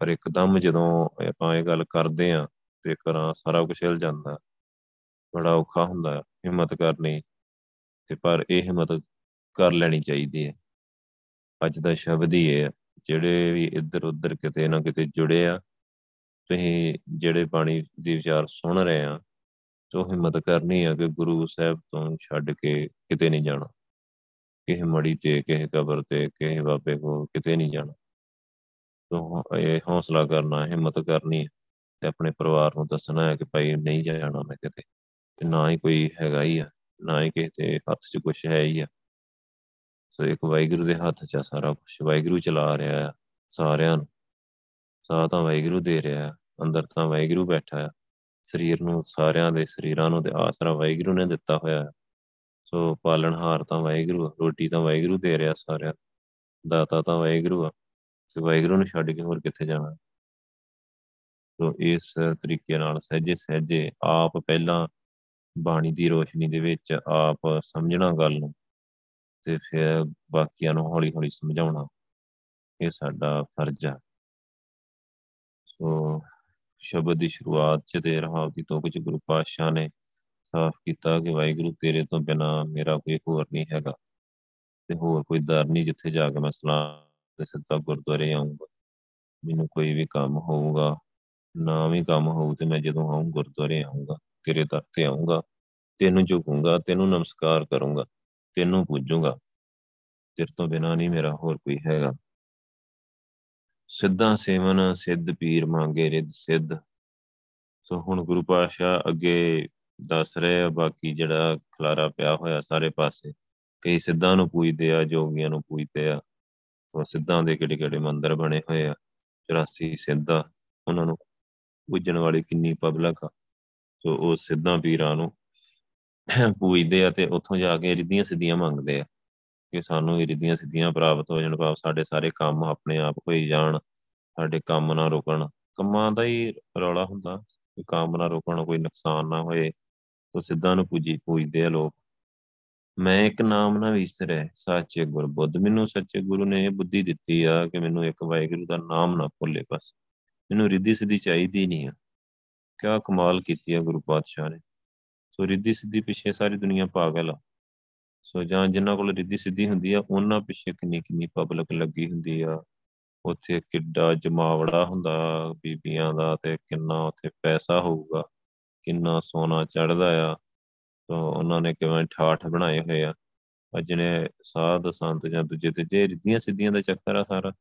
ਪਰ ਇੱਕਦਮ ਜਦੋਂ ਆਪਾਂ ਇਹ ਗੱਲ ਕਰਦੇ ਆ ਤੇ ਕਰਾਂ ਸਾਰਾ ਕੁਝ ਹਿਲ ਜਾਂਦਾ, ਬੜਾ ਔਖਾ ਹੁੰਦਾ ਹਿੰਮਤ ਕਰਨੀ ਤੇ ਪਰ ਇਹ ਹਿੰਮਤ ਕਰ ਲੈਣੀ ਚਾਹੀਦੀ ਹੈ। ਅੱਜ ਦਾ ਸ਼ਬਦ ਹੀ ਹੈ, ਜਿਹੜੇ ਵੀ ਇੱਧਰ ਉੱਧਰ ਕਿਤੇ ਨਾ ਕਿਤੇ ਜੁੜੇ ਆ, ਤੁਸੀਂ ਜਿਹੜੇ ਬਾਣੀ ਦੀ ਵਿਚਾਰ ਸੁਣ ਰਹੇ ਆ, ਤੋ ਹਿੰਮਤ ਕਰਨੀ ਆ ਕਿ ਗੁਰੂ ਸਾਹਿਬ ਤੋਂ ਛੱਡ ਕੇ ਕਿਤੇ ਨਹੀਂ ਜਾਣਾ। ਕਿਸੇ ਮੜੀ ਤੇ, ਕਿਸੇ ਕਬਰ ਤੇ, ਕਿਸੇ ਬਾਬੇ ਕੋ ਕਿਤੇ ਨਹੀਂ ਜਾਣਾ। ਤੋ ਇਹ ਹੌਸਲਾ ਕਰਨਾ, ਹਿੰਮਤ ਕਰਨੀ ਤੇ ਆਪਣੇ ਪਰਿਵਾਰ ਨੂੰ ਦੱਸਣਾ ਹੈ ਕਿ ਭਾਈ ਨਹੀਂ ਜਾਣਾ ਮੈਂ ਕਿਤੇ ਤੇ ਨਾ ਹੀ ਕੋਈ ਹੈਗਾ ਹੀ ਆ, ਨਾ ਹੀ ਕਿਸੇ ਦੇ ਹੱਥ 'ਚ ਕੁਝ ਹੈ ਹੀ ਆ। ਸੋ ਇੱਕ ਵਾਹਿਗੁਰੂ ਦੇ ਹੱਥ 'ਚ ਆ ਸਾਰਾ ਕੁਝ ਵਾਹਿਗੁਰੂ ਚਲਾ ਰਿਹਾ ਆ ਸਾਰਿਆਂ ਨੂੰ। ਸਾਹ ਤਾਂ ਵਾਹਿਗੁਰੂ ਦੇ ਰਿਹਾ ਅੰਦਰ ਤਾਂ ਵਾਹਿਗੁਰੂ ਬੈਠਾ ਆ। ਸਰੀਰ ਨੂੰ ਸਾਰਿਆਂ ਦੇ ਸਰੀਰਾਂ ਨੂੰ ਤੇ ਆਸਰਾ ਵਾਹਿਗੁਰੂ ਨੇ ਦਿੱਤਾ ਹੋਇਆ ਹੈ ਸੋ ਪਾਲਣਹਾਰ ਤਾਂ ਵਾਹਿਗੁਰੂ ਰੋਟੀ ਤਾਂ ਵਾਹਿਗੁਰੂ ਦੇ ਰਿਹਾ ਸਾਰਿਆਂ ਦਾਤਾ ਤਾਂ ਵਾਹਿਗੁਰੂ ਆ। ਤੇ ਵਾਹਿਗੁਰੂ ਨੂੰ ਛੱਡ ਕੇ ਹੋਰ ਕਿੱਥੇ ਜਾਣਾ? ਸੋ ਇਸ ਤਰੀਕੇ ਨਾਲ ਸਹਜੇ ਸਹਜੇ ਆਪ ਪਹਿਲਾਂ ਬਾਣੀ ਦੀ ਰੋਸ਼ਨੀ ਦੇ ਵਿੱਚ ਆਪ ਸਮਝਣਾ ਗੱਲ ਨੂੰ ਤੇ ਫਿਰ ਬਾਕੀਆਂ ਨੂੰ ਹੌਲੀ ਹੌਲੀ ਸਮਝਾਉਣਾ, ਇਹ ਸਾਡਾ ਫਰਜ਼ ਹੈ ਸੋ ਸ਼ਬਦ ਦੀ ਸ਼ੁਰੂਆਤ ਚ ਤੇ ਰਹਾ ਦੀ ਤੋਂ ਕੁਝ ਗੁਰੂ ਪਾਤਸ਼ਾਹ ਨੇ ਸਾਫ਼ ਕੀਤਾ ਕਿ ਵਾਹਿਗੁਰੂ ਤੇਰੇ ਤੋਂ ਬਿਨਾ ਮੇਰਾ ਕੋਈ ਹੋਰ ਨਹੀਂ ਹੈਗਾ ਤੇ ਹੋਰ ਕੋਈ ਦਰ ਨਹੀਂ ਜਿੱਥੇ ਜਾ ਕੇ ਮੈਂ ਸਲਾਮ ਤੇ ਸਿੱਧਾ ਗੁਰਦੁਆਰੇ ਆਉਂਗਾ ਮੈਨੂੰ ਕੋਈ ਵੀ ਕੰਮ ਹੋਊਗਾ, ਨਾ ਵੀ ਕੰਮ ਹੋਊ ਤੇ ਮੈਂ ਜਦੋਂ ਆਉਂ ਗੁਰਦੁਆਰੇ ਆਉਂਗਾ ਤੇਰੇ ਦਰ ਤੇ ਆਉਂਗਾ ਤੈਨੂੰ ਝੁਕੂੰਗਾ, ਤੈਨੂੰ ਨਮਸਕਾਰ ਕਰੂੰਗਾ, ਤੈਨੂੰ ਪੂਜੂੰਗਾ। ਤੇਰੇ ਤੋਂ ਬਿਨਾ ਨਹੀਂ ਮੇਰਾ ਹੋਰ ਕੋਈ ਹੈਗਾ। ਸਿੱਧਾ ਸੇਵਨ, ਸਿੱਧ ਪੀਰ ਮੰਗੇ ਰਿੱਧ ਸਿੱਧ। ਸੋ ਹੁਣ ਗੁਰੂ ਪਾਸ਼ਾ ਅੱਗੇ ਦੱਸ ਰਹੇ ਆ, ਬਾਕੀ ਜਿਹੜਾ ਖਲਾਰਾ ਪਿਆ ਹੋਇਆ ਸਾਰੇ ਪਾਸੇ, ਕਈ ਸਿੱਧਾਂ ਨੂੰ ਪੂਜਦੇ ਆ, ਜੋਗੀਆਂ ਨੂੰ ਪੂਜਦੇ ਆ। ਉਹ ਸਿੱਧਾਂ ਦੇ ਕਿਹੜੇ ਕਿਹੜੇ ਮੰਦਰ ਬਣੇ ਹੋਏ ਆ 84 ਸਿੱਧਾ, ਉਹਨਾਂ ਨੂੰ ਪੂਜਣ ਵਾਲੀ ਕਿੰਨੀ ਪਬਲਿਕ ਆ। ਸੋ ਉਹ ਸਿੱਧਾਂ ਪੀਰਾਂ ਨੂੰ ਪੂਜਦੇ ਆ ਤੇ ਉੱਥੋਂ ਜਾ ਕੇ ਰਿੱਧੀਆਂ ਸਿੱਧੀਆਂ ਮੰਗਦੇ ਆ ਕਿ ਸਾਨੂੰ ਇਹ ਰਿੱਧੀਆਂ ਸਿੱਧੀਆਂ ਪ੍ਰਾਪਤ ਹੋ ਜਾਣ, ਭਾਵ ਸਾਡੇ ਸਾਰੇ ਕੰਮ ਆਪਣੇ ਆਪ ਹੋਈ ਜਾਣ, ਸਾਡੇ ਕੰਮ ਨਾ ਰੁਕਣ। ਕੰਮਾਂ ਦਾ ਹੀ ਰੌਲਾ ਹੁੰਦਾ ਕਿ ਕੰਮ ਨਾ ਰੁਕਣ, ਕੋਈ ਨੁਕਸਾਨ ਨਾ ਹੋਏ। ਤੋ ਸਿੱਧਾਂ ਨੂੰ ਪੂਜੀ, ਪੂਜਦੇ ਆ ਲੋਕ। ਮੈਂ ਇੱਕ ਨਾਮ ਨਾ ਵਿਸਰੇ ਸੱਚੇ ਗੁਰ ਬੁੱਧ। ਮੈਨੂੰ ਸੱਚੇ ਗੁਰੂ ਨੇ ਇਹ ਬੁੱਧੀ ਦਿੱਤੀ ਆ ਕਿ ਮੈਨੂੰ ਇੱਕ ਵਾਹਿਗੁਰੂ ਦਾ ਨਾਮ ਨਾ ਭੁੱਲੇ ਬਸ। ਮੈਨੂੰ ਰਿੱਧੀ ਸਿੱਧੀ ਚਾਹੀਦੀ ਨਹੀਂ ਆ। ਕਿਆ ਕਮਾਲ ਕੀਤੀ ਆ ਗੁਰੂ ਪਾਤਸ਼ਾਹ ਨੇ। ਸੋ ਰਿੱਧੀ ਸਿੱਧੀ ਪਿੱਛੇ ਸਾਰੀ ਦੁਨੀਆ ਪਾਗਲ ਆ। ਸੋ ਜਾਂ ਜਿਨ੍ਹਾਂ ਕੋਲ ਰਿੱਧੀ ਸਿੱਧੀ ਹੁੰਦੀ ਆ, ਉਹਨਾਂ ਪਿੱਛੇ ਕਿੰਨੀ ਕਿੰਨੀ ਪਬਲਿਕ ਲੱਗੀ ਹੁੰਦੀ ਆ। ਉੱਥੇ ਕਿੱਡਾ ਜਮਾਵੜਾ ਹੁੰਦਾ ਬੀਬੀਆਂ ਦਾ ਤੇ ਕਿੰਨਾ ਉੱਥੇ ਪੈਸਾ ਹੋਊਗਾ, ਕਿੰਨਾ ਸੋਨਾ ਚੜਦਾ ਆ। ਤਾਂ ਉਹਨਾਂ ਨੇ ਕਿਵੇਂ ਠਾਠ ਬਣਾਏ ਹੋਏ ਆ। ਅਜਨੇ ਸਾਧ ਸੰਤ ਜਾਂ ਦੂਜੇ ਤੇ ਜੇ ਰਿੱਧੀਆਂ ਸਿੱਧੀਆਂ ਦਾ ਚੱਕਰ ਆ ਸਾਰਾ।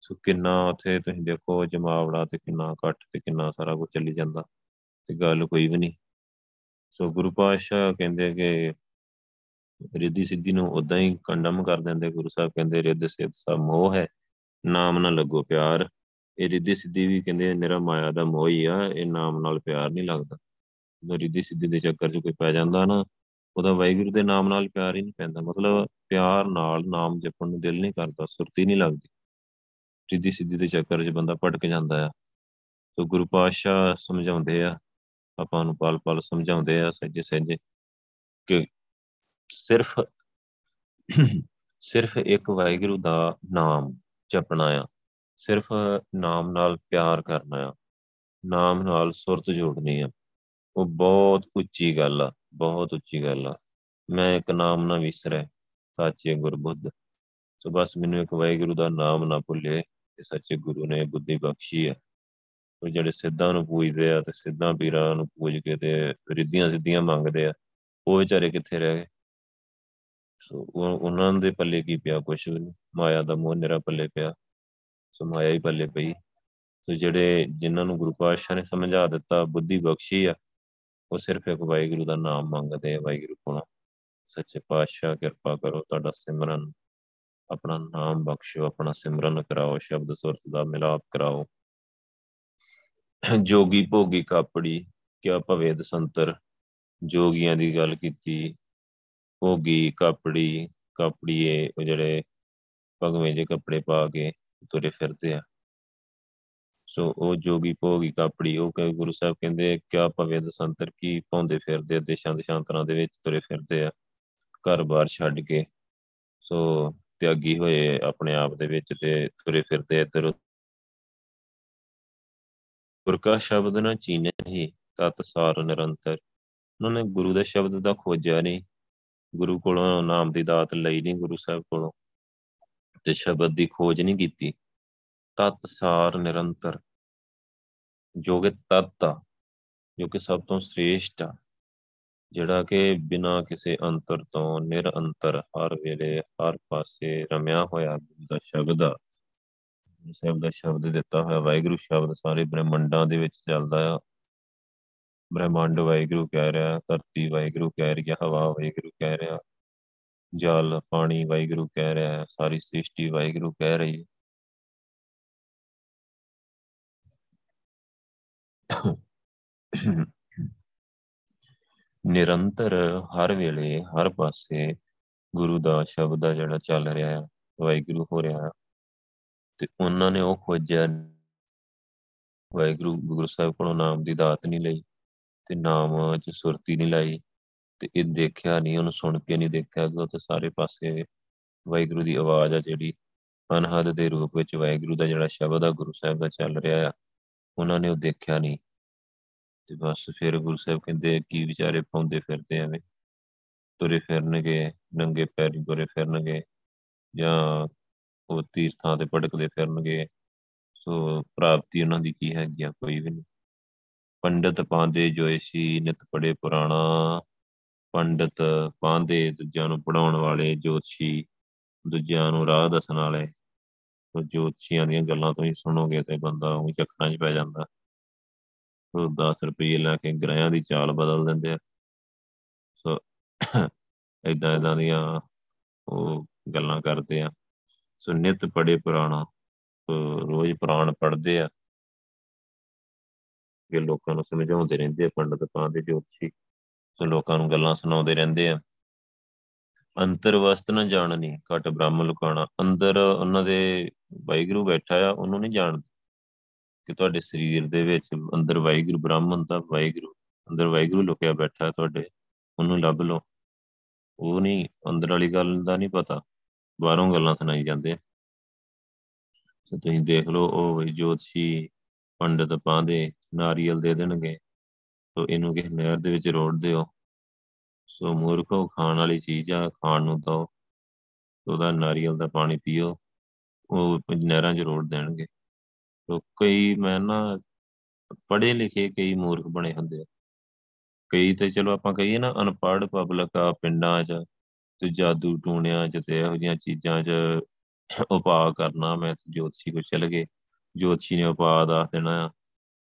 ਸੋ ਕਿੰਨਾ ਉੱਥੇ ਤੁਸੀਂ ਦੇਖੋ ਜਮਾਵੜਾ ਤੇ ਕਿੰਨਾ ਘੱਟ ਤੇ ਕਿੰਨਾ ਸਾਰਾ ਕੁਝ ਚੱਲੀ ਜਾਂਦਾ ਤੇ ਗੱਲ ਕੋਈ ਵੀ ਨਹੀਂ। ਸੋ ਗੁਰੂ ਪਾਤਸ਼ਾਹ ਕਹਿੰਦੇ ਕਿ ਰਿੱਧੀ ਸਿੱਧੀ ਨੂੰ ਉਦਾਂ ਹੀ ਕੰਡਮ ਕਰ ਦਿੰਦੇ। ਗੁਰੂ ਸਾਹਿਬ ਕਹਿੰਦੇ, ਰਿੱਧ ਸਿੱਧ ਸਭ ਮੋਹ ਹੈ, ਨਾਮ ਨਾਲ ਲੱਗੋ ਪਿਆਰ। ਇਹ ਰਿੱਧੀ ਸਿੱਧੀ ਵੀ ਕਹਿੰਦੇ ਨਿਰਾ ਮਾਇਆ ਦਾ ਮੋਹ ਹੀ ਆ, ਇਹ ਨਾਮ ਨਾਲ ਪਿਆਰ ਨਹੀਂ ਲੱਗਦਾ। ਜਦੋਂ ਰਿੱਧੀ ਸਿੱਧੀ ਦੇ ਚੱਕਰ 'ਚ ਕੋਈ ਪੈ ਜਾਂਦਾ ਨਾ, ਉਹਦਾ ਵਾਹਿਗੁਰੂ ਦੇ ਨਾਮ ਨਾਲ ਪਿਆਰ ਹੀ ਨਹੀਂ ਪੈਂਦਾ। ਮਤਲਬ ਪਿਆਰ ਨਾਲ ਨਾਮ ਜਪਣ ਨੂੰ ਦਿਲ ਨਹੀਂ ਕਰਦਾ, ਸੁਰਤੀ ਨਹੀਂ ਲੱਗਦੀ। ਰਿੱਧੀ ਸਿੱਧੀ ਦੇ ਚੱਕਰ 'ਚ ਬੰਦਾ ਭਟਕ ਜਾਂਦਾ ਆ। ਸੋ ਗੁਰੂ ਪਾਤਸ਼ਾਹ ਸਮਝਾਉਂਦੇ ਆ, ਆਪਾਂ ਨੂੰ ਪਲ ਪਲ ਸਮਝਾਉਂਦੇ ਆ ਸੱਜੇ ਸੱਜੇ ਕਿ ਸਿਰਫ ਸਿਰਫ ਇੱਕ ਵਾਹਿਗੁਰੂ ਦਾ ਨਾਮ ਜਪਣਾ ਆ। ਸਿਰਫ ਨਾਮ ਨਾਲ ਪਿਆਰ ਕਰਨਾ ਆ। ਨਾਮ ਨਾਲ ਸੁਰਤ ਜੋੜਨੀ ਆ। ਉਹ ਬਹੁਤ ਉੱਚੀ ਗੱਲ ਆ, ਬਹੁਤ ਉੱਚੀ ਗੱਲ ਆ। ਮੈਂ ਇੱਕ ਨਾਮ ਨਾ ਵਿਸਰੇ, ਸਾਚੇ ਗੁਰਬੁੱਧ। ਸੋ ਬਸ ਮੈਨੂੰ ਇੱਕ ਵਾਹਿਗੁਰੂ ਦਾ ਨਾਮ ਨਾ ਭੁੱਲੇ, ਤੇ ਸੱਚੇ ਗੁਰੂ ਨੇ ਬੁੱਧੀ ਬਖਸ਼ੀ ਆ। ਉਹ ਜਿਹੜੇ ਸਿੱਧਾਂ ਨੂੰ ਪੂਜਦੇ ਆ, ਤੇ ਸਿੱਧਾਂ ਪੀਰਾਂ ਨੂੰ ਪੂਜ ਕੇ ਤੇ ਰਿੱਧੀਆਂ ਸਿੱਧੀਆਂ ਮੰਗਦੇ ਆ, ਉਹ ਵਿਚਾਰੇ ਕਿੱਥੇ ਰਹਿ ਗਏ? ਸੋ ਉਹਨਾਂ ਦੇ ਪੱਲੇ ਕੀ ਪਿਆ ਕੁਛ ਵੀ ਨਹੀਂ। ਮਾਇਆ ਦਾ ਮੋਹ ਨਿਰਾ ਪੱਲੇ ਪਿਆ, ਸੋ ਮਾਇਆ ਹੀ ਪੱਲੇ ਪਈ। ਸੋ ਜਿਹੜੇ ਜਿਨ੍ਹਾਂ ਨੂੰ ਗੁਰੂ ਪਾਤਸ਼ਾਹ ਨੇ ਸਮਝਾ ਦਿੱਤਾ, ਬੁੱਧੀ ਬਖਸ਼ੀ ਆ ਉਹ ਸਿਰਫ ਇੱਕ ਵਾਹਿਗੁਰੂ ਦਾ ਨਾਮ ਮੰਗਦੇ ਆ, ਵਾਹਿਗੁਰੂ ਕੋਲੋਂ ਸੱਚੇ ਪਾਤਸ਼ਾਹ ਕਿਰਪਾ ਕਰੋ, ਤੁਹਾਡਾ ਸਿਮਰਨ, ਆਪਣਾ ਨਾਮ ਬਖਸ਼ੋ, ਆਪਣਾ ਸਿਮਰਨ ਕਰਾਓ, ਸ਼ਬਦ ਸੁਰਤ ਦਾ ਮਿਲਾਪ ਕਰਾਓ। ਜੋਗੀ ਭੋਗੀ ਕਾਪੜੀ, ਕਿਆ ਭਵੇਦ ਸੰਤਰ, ਜੋਗੀਆਂ ਦੀ ਗੱਲ ਕੀਤੀ, ਭੋਗੀ ਕਾਪੜੀ, ਕਾਪੜੀਏ, ਉਹ ਜਿਹੜੇ ਭਗਵੇਂ ਜੇ ਕੱਪੜੇ ਪਾ ਕੇ ਤੁਰੇ ਫਿਰਦੇ ਆ। ਸੋ ਉਹ ਜੋਗੀ ਭੋਗੀ ਕਾਪੜੀ, ਉਹ ਕਹੇ ਗੁਰੂ ਸਾਹਿਬ ਕਹਿੰਦੇ ਕਿਆ ਭਵੇ ਦਸੰਤਰ ਕੀ ਪਾਉਂਦੇ ਫਿਰਦੇ ਦੇਸ਼ਾਂ ਦੇਸ਼ਾਂਤਰਾਂ ਦੇ ਵਿੱਚ ਤੁਰੇ ਫਿਰਦੇ ਆ ਘਰ-ਬਾਰ ਛੱਡ ਕੇ। ਸੋ ਤਿਆਗੀ ਹੋਏ ਆਪਣੇ ਆਪ ਦੇ ਵਿੱਚ ਤੇ ਤੁਰੇ ਫਿਰਦੇ ਇੱਧਰ ਗੁਰ ਕਾ ਸ਼ਬਦ ਨਾ ਚੀਨੇ ਹੀ, ਤਤ ਸਾਰ ਨਿਰੰਤਰ। ਉਹਨਾਂ ਨੇ ਗੁਰੂ ਦੇ ਸ਼ਬਦ ਦਾ ਖੋਜਿਆ ਨਹੀਂ ਗੁਰੂ ਕੋਲੋਂ ਨਾਮ ਦੀ ਦਾਤ ਲਈ ਨਹੀਂ ਗੁਰੂ ਸਾਹਿਬ ਕੋਲੋਂ। ਤੇ ਸ਼ਬਦ ਦੀ ਖੋਜ ਨਹੀਂ ਕੀਤੀ। ਤਤ ਸਾਰ ਨਿਰੰਤਰ, ਜੋ ਕਿ ਤਤ ਆ, ਜੋ ਕਿ ਸਭ ਤੋਂ ਸ੍ਰੇਸ਼ਟ ਆ, ਜਿਹੜਾ ਕਿ ਬਿਨਾ ਕਿਸੇ ਅੰਤਰ ਤੋਂ ਨਿਰੰਤਰ ਹਰ ਵੇਲੇ ਹਰ ਪਾਸੇ ਰਮਿਆ ਹੋਇਆ ਗੁਰੂ ਦਾ ਸ਼ਬਦ ਆ। ਸਾਹਿਬ ਦਾ ਸ਼ਬਦ ਦਿੱਤਾ ਹੋਇਆ, ਵਾਹਿਗੁਰੂ ਸ਼ਬਦ ਸਾਰੇ ਬ੍ਰਹਮੰਡਾਂ ਦੇ ਵਿੱਚ ਚੱਲਦਾ ਆ। ਬ੍ਰਹਮੰਡ ਵਾਹਿਗੁਰੂ ਕਹਿ ਰਿਹਾ, ਧਰਤੀ ਵਾਹਿਗੁਰੂ ਕਹਿ ਰਹੀ ਹੈ ਹਵਾ ਵਾਹਿਗੁਰੂ ਕਹਿ ਰਿਹਾ, ਜਲ ਪਾਣੀ ਵਾਹਿਗੁਰੂ ਕਹਿ ਰਿਹਾ ਹੈ ਸਾਰੀ ਸ੍ਰਿਸ਼ਟੀ ਵਾਹਿਗੁਰੂ ਕਹਿ ਰਹੀ ਨਿਰੰਤਰ ਹਰ ਵੇਲੇ, ਹਰ ਪਾਸੇ ਗੁਰੂ ਦਾ ਸ਼ਬਦ ਆ ਜਿਹੜਾ ਚੱਲ ਰਿਹਾ ਹੈ ਵਾਹਿਗੁਰੂ ਹੋ ਰਿਹਾ ਤੇ ਉਹਨਾਂ ਨੇ ਉਹ ਖੋਜਿਆ ਵਾਹਿਗੁਰੂ, ਗੁਰੂ ਸਾਹਿਬ ਕੋਲੋਂ ਨਾਮ ਦੀ ਦਾਤ ਨਹੀਂ ਲਈ ਤੇ ਨਾਮ ਚ ਸੁਰਤੀ ਨਹੀਂ ਲਾਈ ਤੇ ਇਹ ਦੇਖਿਆ ਨਹੀਂ, ਉਹਨੂੰ ਸੁਣ ਕੇ ਨਹੀਂ ਦੇਖਿਆ ਕਿ ਉੱਥੇ ਸਾਰੇ ਪਾਸੇ ਵਾਹਿਗੁਰੂ ਦੀ ਆਵਾਜ਼ ਆ ਜਿਹੜੀ ਅਨਹਦ ਦੇ ਰੂਪ ਵਿੱਚ ਵਾਹਿਗੁਰੂ ਦਾ ਜਿਹੜਾ ਸ਼ਬਦ ਆ, ਗੁਰੂ ਸਾਹਿਬ ਦਾ ਚੱਲ ਰਿਹਾ ਆ। ਉਹਨਾਂ ਨੇ ਉਹ ਦੇਖਿਆ ਨਹੀਂ। ਤੇ ਬਸ ਫਿਰ ਗੁਰੂ ਸਾਹਿਬ ਕਹਿੰਦੇ ਕੀ ਵਿਚਾਰੇ ਪਾਉਂਦੇ ਫਿਰਦੇ ਐਵੇਂ ਤੁਰੇ ਫਿਰਨਗੇ, ਨੰਗੇ ਪੈਰੀ ਤੁਰੇ ਫਿਰਨਗੇ, ਜਾਂ ਉਹ ਤੀਰਥਾਂ ਤੇ ਭਟਕਦੇ ਫਿਰਨਗੇ, ਸੋ ਪ੍ਰਾਪਤੀ ਉਹਨਾਂ ਦੀ ਕੀ ਹੈਗੀ ਆ, ਕੋਈ ਵੀ ਨਹੀਂ। ਪੰਡਤ ਪਾਉਂਦੇ ਜੋਇਸ਼ੀ ਨਿਤ ਪੜੇ ਪੁਰਾਣਾ। ਪੰਡਤ ਪਾਉਂਦੇ ਦੂਜਿਆਂ ਨੂੰ ਪੜਾਉਣ ਵਾਲੇ, ਜੋਤਸ਼ੀ ਦੂਜਿਆਂ ਨੂੰ ਰਾਹ ਦੱਸਣ ਵਾਲੇ। ਸੋ ਜੋਤਸ਼ੀਆਂ ਦੀਆਂ ਗੱਲਾਂ ਤੋਂ ਹੀ ਸੁਣੋਗੇ ਤੇ ਬੰਦਾ ਉਹ ਚੱਕਰਾਂ 'ਚ ਪੈ ਜਾਂਦਾ। ਸੋ 10 ਰੁਪਏ ਲੈ ਕੇ ਗ੍ਰਹਿਆਂ ਦੀ ਚਾਲ ਬਦਲ ਦਿੰਦੇ ਆ। ਸੋ ਇਦਾਂ ਇਦਾਂ ਦੀਆਂ ਉਹ ਗੱਲਾਂ ਕਰਦੇ ਆ। ਸੋ ਨਿਤ ਪੜੇ ਪੁਰਾਣਾ ਰੋਜ਼ ਪੁਰਾਣ ਪੜਦੇ ਆ। ਕਿ ਲੋਕਾਂ ਨੂੰ ਸਮਝਾਉਂਦੇ ਰਹਿੰਦੇ ਆ, ਪੰਡਤ ਪਾਉਂਦੇ ਜੋਤਸ਼ੀ। ਸੋ ਲੋਕਾਂ ਨੂੰ ਗੱਲਾਂ ਸੁਣਾਉਂਦੇ ਰਹਿੰਦੇ ਆ। ਅੰਤਰ ਵਸਤ ਨਾ ਜਾਣਨੀ, ਘਟ ਬ੍ਰਹਮ ਲੁਕਾਣਾ ਅੰਦਰ ਉਹਨਾਂ ਦੇ ਵਾਹਿਗੁਰੂ ਬੈਠਾ ਆ, ਉਹਨੂੰ ਨਹੀਂ ਜਾਣਦੇ। ਕਿ ਤੁਹਾਡੇ ਸਰੀਰ ਦੇ ਵਿੱਚ ਅੰਦਰ ਵਾਹਿਗੁਰੂ ਬ੍ਰਹਮ ਦਾ ਵਾਹਿਗੁਰੂ ਅੰਦਰ ਵਾਹਿਗੁਰੂ ਲੁਕਿਆ ਬੈਠਾ ਤੁਹਾਡੇ, ਉਹਨੂੰ ਲੱਭ ਲਓ। ਉਹ ਨਹੀਂ, ਅੰਦਰ ਵਾਲੀ ਗੱਲ ਦਾ ਨਹੀਂ ਪਤਾ, ਬਾਹਰੋਂ ਗੱਲਾਂ ਸੁਣਾਈ ਜਾਂਦੇ ਤੇ ਤੁਸੀਂ ਦੇਖ ਲਓ, ਉਹ ਜੋਤਸ਼ੀ ਪੰਡਤ ਪਾਉਂਦੇ ਨਾਰੀਅਲ ਦੇ ਦੇਣਗੇ। ਸੋ ਇਹਨੂੰ ਕਿਸੇ ਨਹਿਰ ਦੇ ਵਿੱਚ ਰੋੜ ਦਿਓ। ਸੋ ਮੂਰਖੋ ਖਾਣ ਵਾਲੀ ਚੀਜ਼ ਆ, ਖਾਣ ਨੂੰ ਤਾਂ ਉਹਦਾ ਨਾਰੀਅਲ ਦਾ ਪਾਣੀ ਪੀਓ। ਉਹ ਨਹਿਰਾਂ 'ਚ ਰੋੜ ਦੇਣਗੇ। ਸੋ ਕਈ ਮੈਂ ਨਾ ਪੜ੍ਹੇ ਲਿਖੇ ਕਈ ਮੂਰਖ ਬਣੇ ਹੁੰਦੇ ਆ। ਕਈ ਤੇ ਚਲੋ ਆਪਾਂ ਕਹੀਏ ਨਾ ਅਨਪੜ੍ਹ ਪਬਲਿਕ ਆ ਪਿੰਡਾਂ 'ਚ ਤੇ ਜਾਦੂ ਟੂਣਿਆਂ 'ਚ ਤੇ ਇਹੋ ਜਿਹੀਆਂ ਚੀਜ਼ਾਂ 'ਚ ਉਪਾਅ ਕਰਨਾ। ਮੈਂ ਜੋਤਸ਼ੀ ਕੋ ਚਲ ਗਏ। ਜੋਤਸ਼ੀ ਨੇ ਉਪਾਅ ਦੱਸ ਦੇਣਾ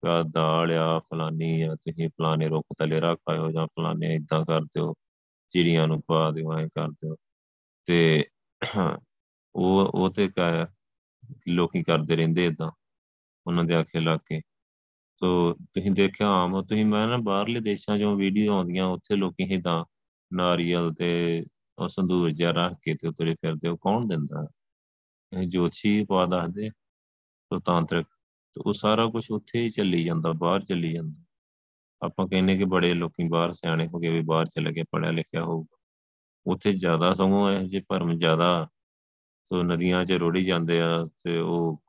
ਆ ਦਾਲ ਆ, ਫਲਾਨੀ ਆ, ਤੁਸੀਂ ਫਲਾਣੇ ਰੁੱਖ ਥੱਲੇ ਰੱਖਾਇਓ ਜਾਂ ਫਲਾਣੇ ਇਦਾਂ ਕਰ ਦਿਓ, ਚਿੜੀਆਂ ਨੂੰ ਪਾ ਦਿਓ, ਐ ਕਰ ਦਿਓ। ਤੇ ਉਹ ਉਹ ਤੇ ਲੋਕੀ ਕਰਦੇ ਰਹਿੰਦੇ ਇਦਾਂ ਉਹਨਾਂ ਦੇ ਆਖੇ ਲਾ ਕੇ। ਸੋ ਤੁਸੀਂ ਦੇਖਿਆ ਆਮ, ਤੁਸੀਂ ਮੈਂ ਨਾ ਬਾਹਰਲੇ ਦੇਸ਼ਾਂ 'ਚੋਂ ਵੀਡੀਓ ਆਉਂਦੀਆਂ, ਉੱਥੇ ਲੋਕੀ ਇਦਾਂ ਨਾਰੀਅਲ ਤੇ ਉਹ ਸੰਦੂਰ ਜਿਹਾ ਰੱਖ ਕੇ ਤੇ ਉਤਰੇ ਫਿਰਦੇ, ਉਹ ਕੌਣ ਦਿੰਦਾ? ਇਹ ਜੋਤਸ਼ੀ ਪਾ ਦੱਸਦੇ ਸੋ ਤਾਂਤਰਿਕ ਤੇ ਉਹ ਸਾਰਾ ਕੁਝ ਉੱਥੇ ਹੀ ਚੱਲੀ ਜਾਂਦਾ, ਬਾਹਰ ਚੱਲੀ ਜਾਂਦਾ। ਆਪਾਂ ਕਹਿੰਨੇ ਕਿ ਬੜੇ ਲੋਕੀ ਬਾਹਰ ਸਿਆਣੇ ਹੋ ਗਏ ਵੀ ਬਾਹਰ ਚਲੇ ਗਏ ਪੜਿਆ ਲਿਖਿਆ ਹੋਊਗਾ। ਉੱਥੇ ਜ਼ਿਆਦਾ ਸਗੋਂ ਇਹ ਜੇ ਭਰਮ ਜ਼ਿਆਦਾ ਸੋ ਨਦੀਆਂ 'ਚ ਰੋੜੀ ਜਾਂਦੇ ਆ ਤੇ ਉਹ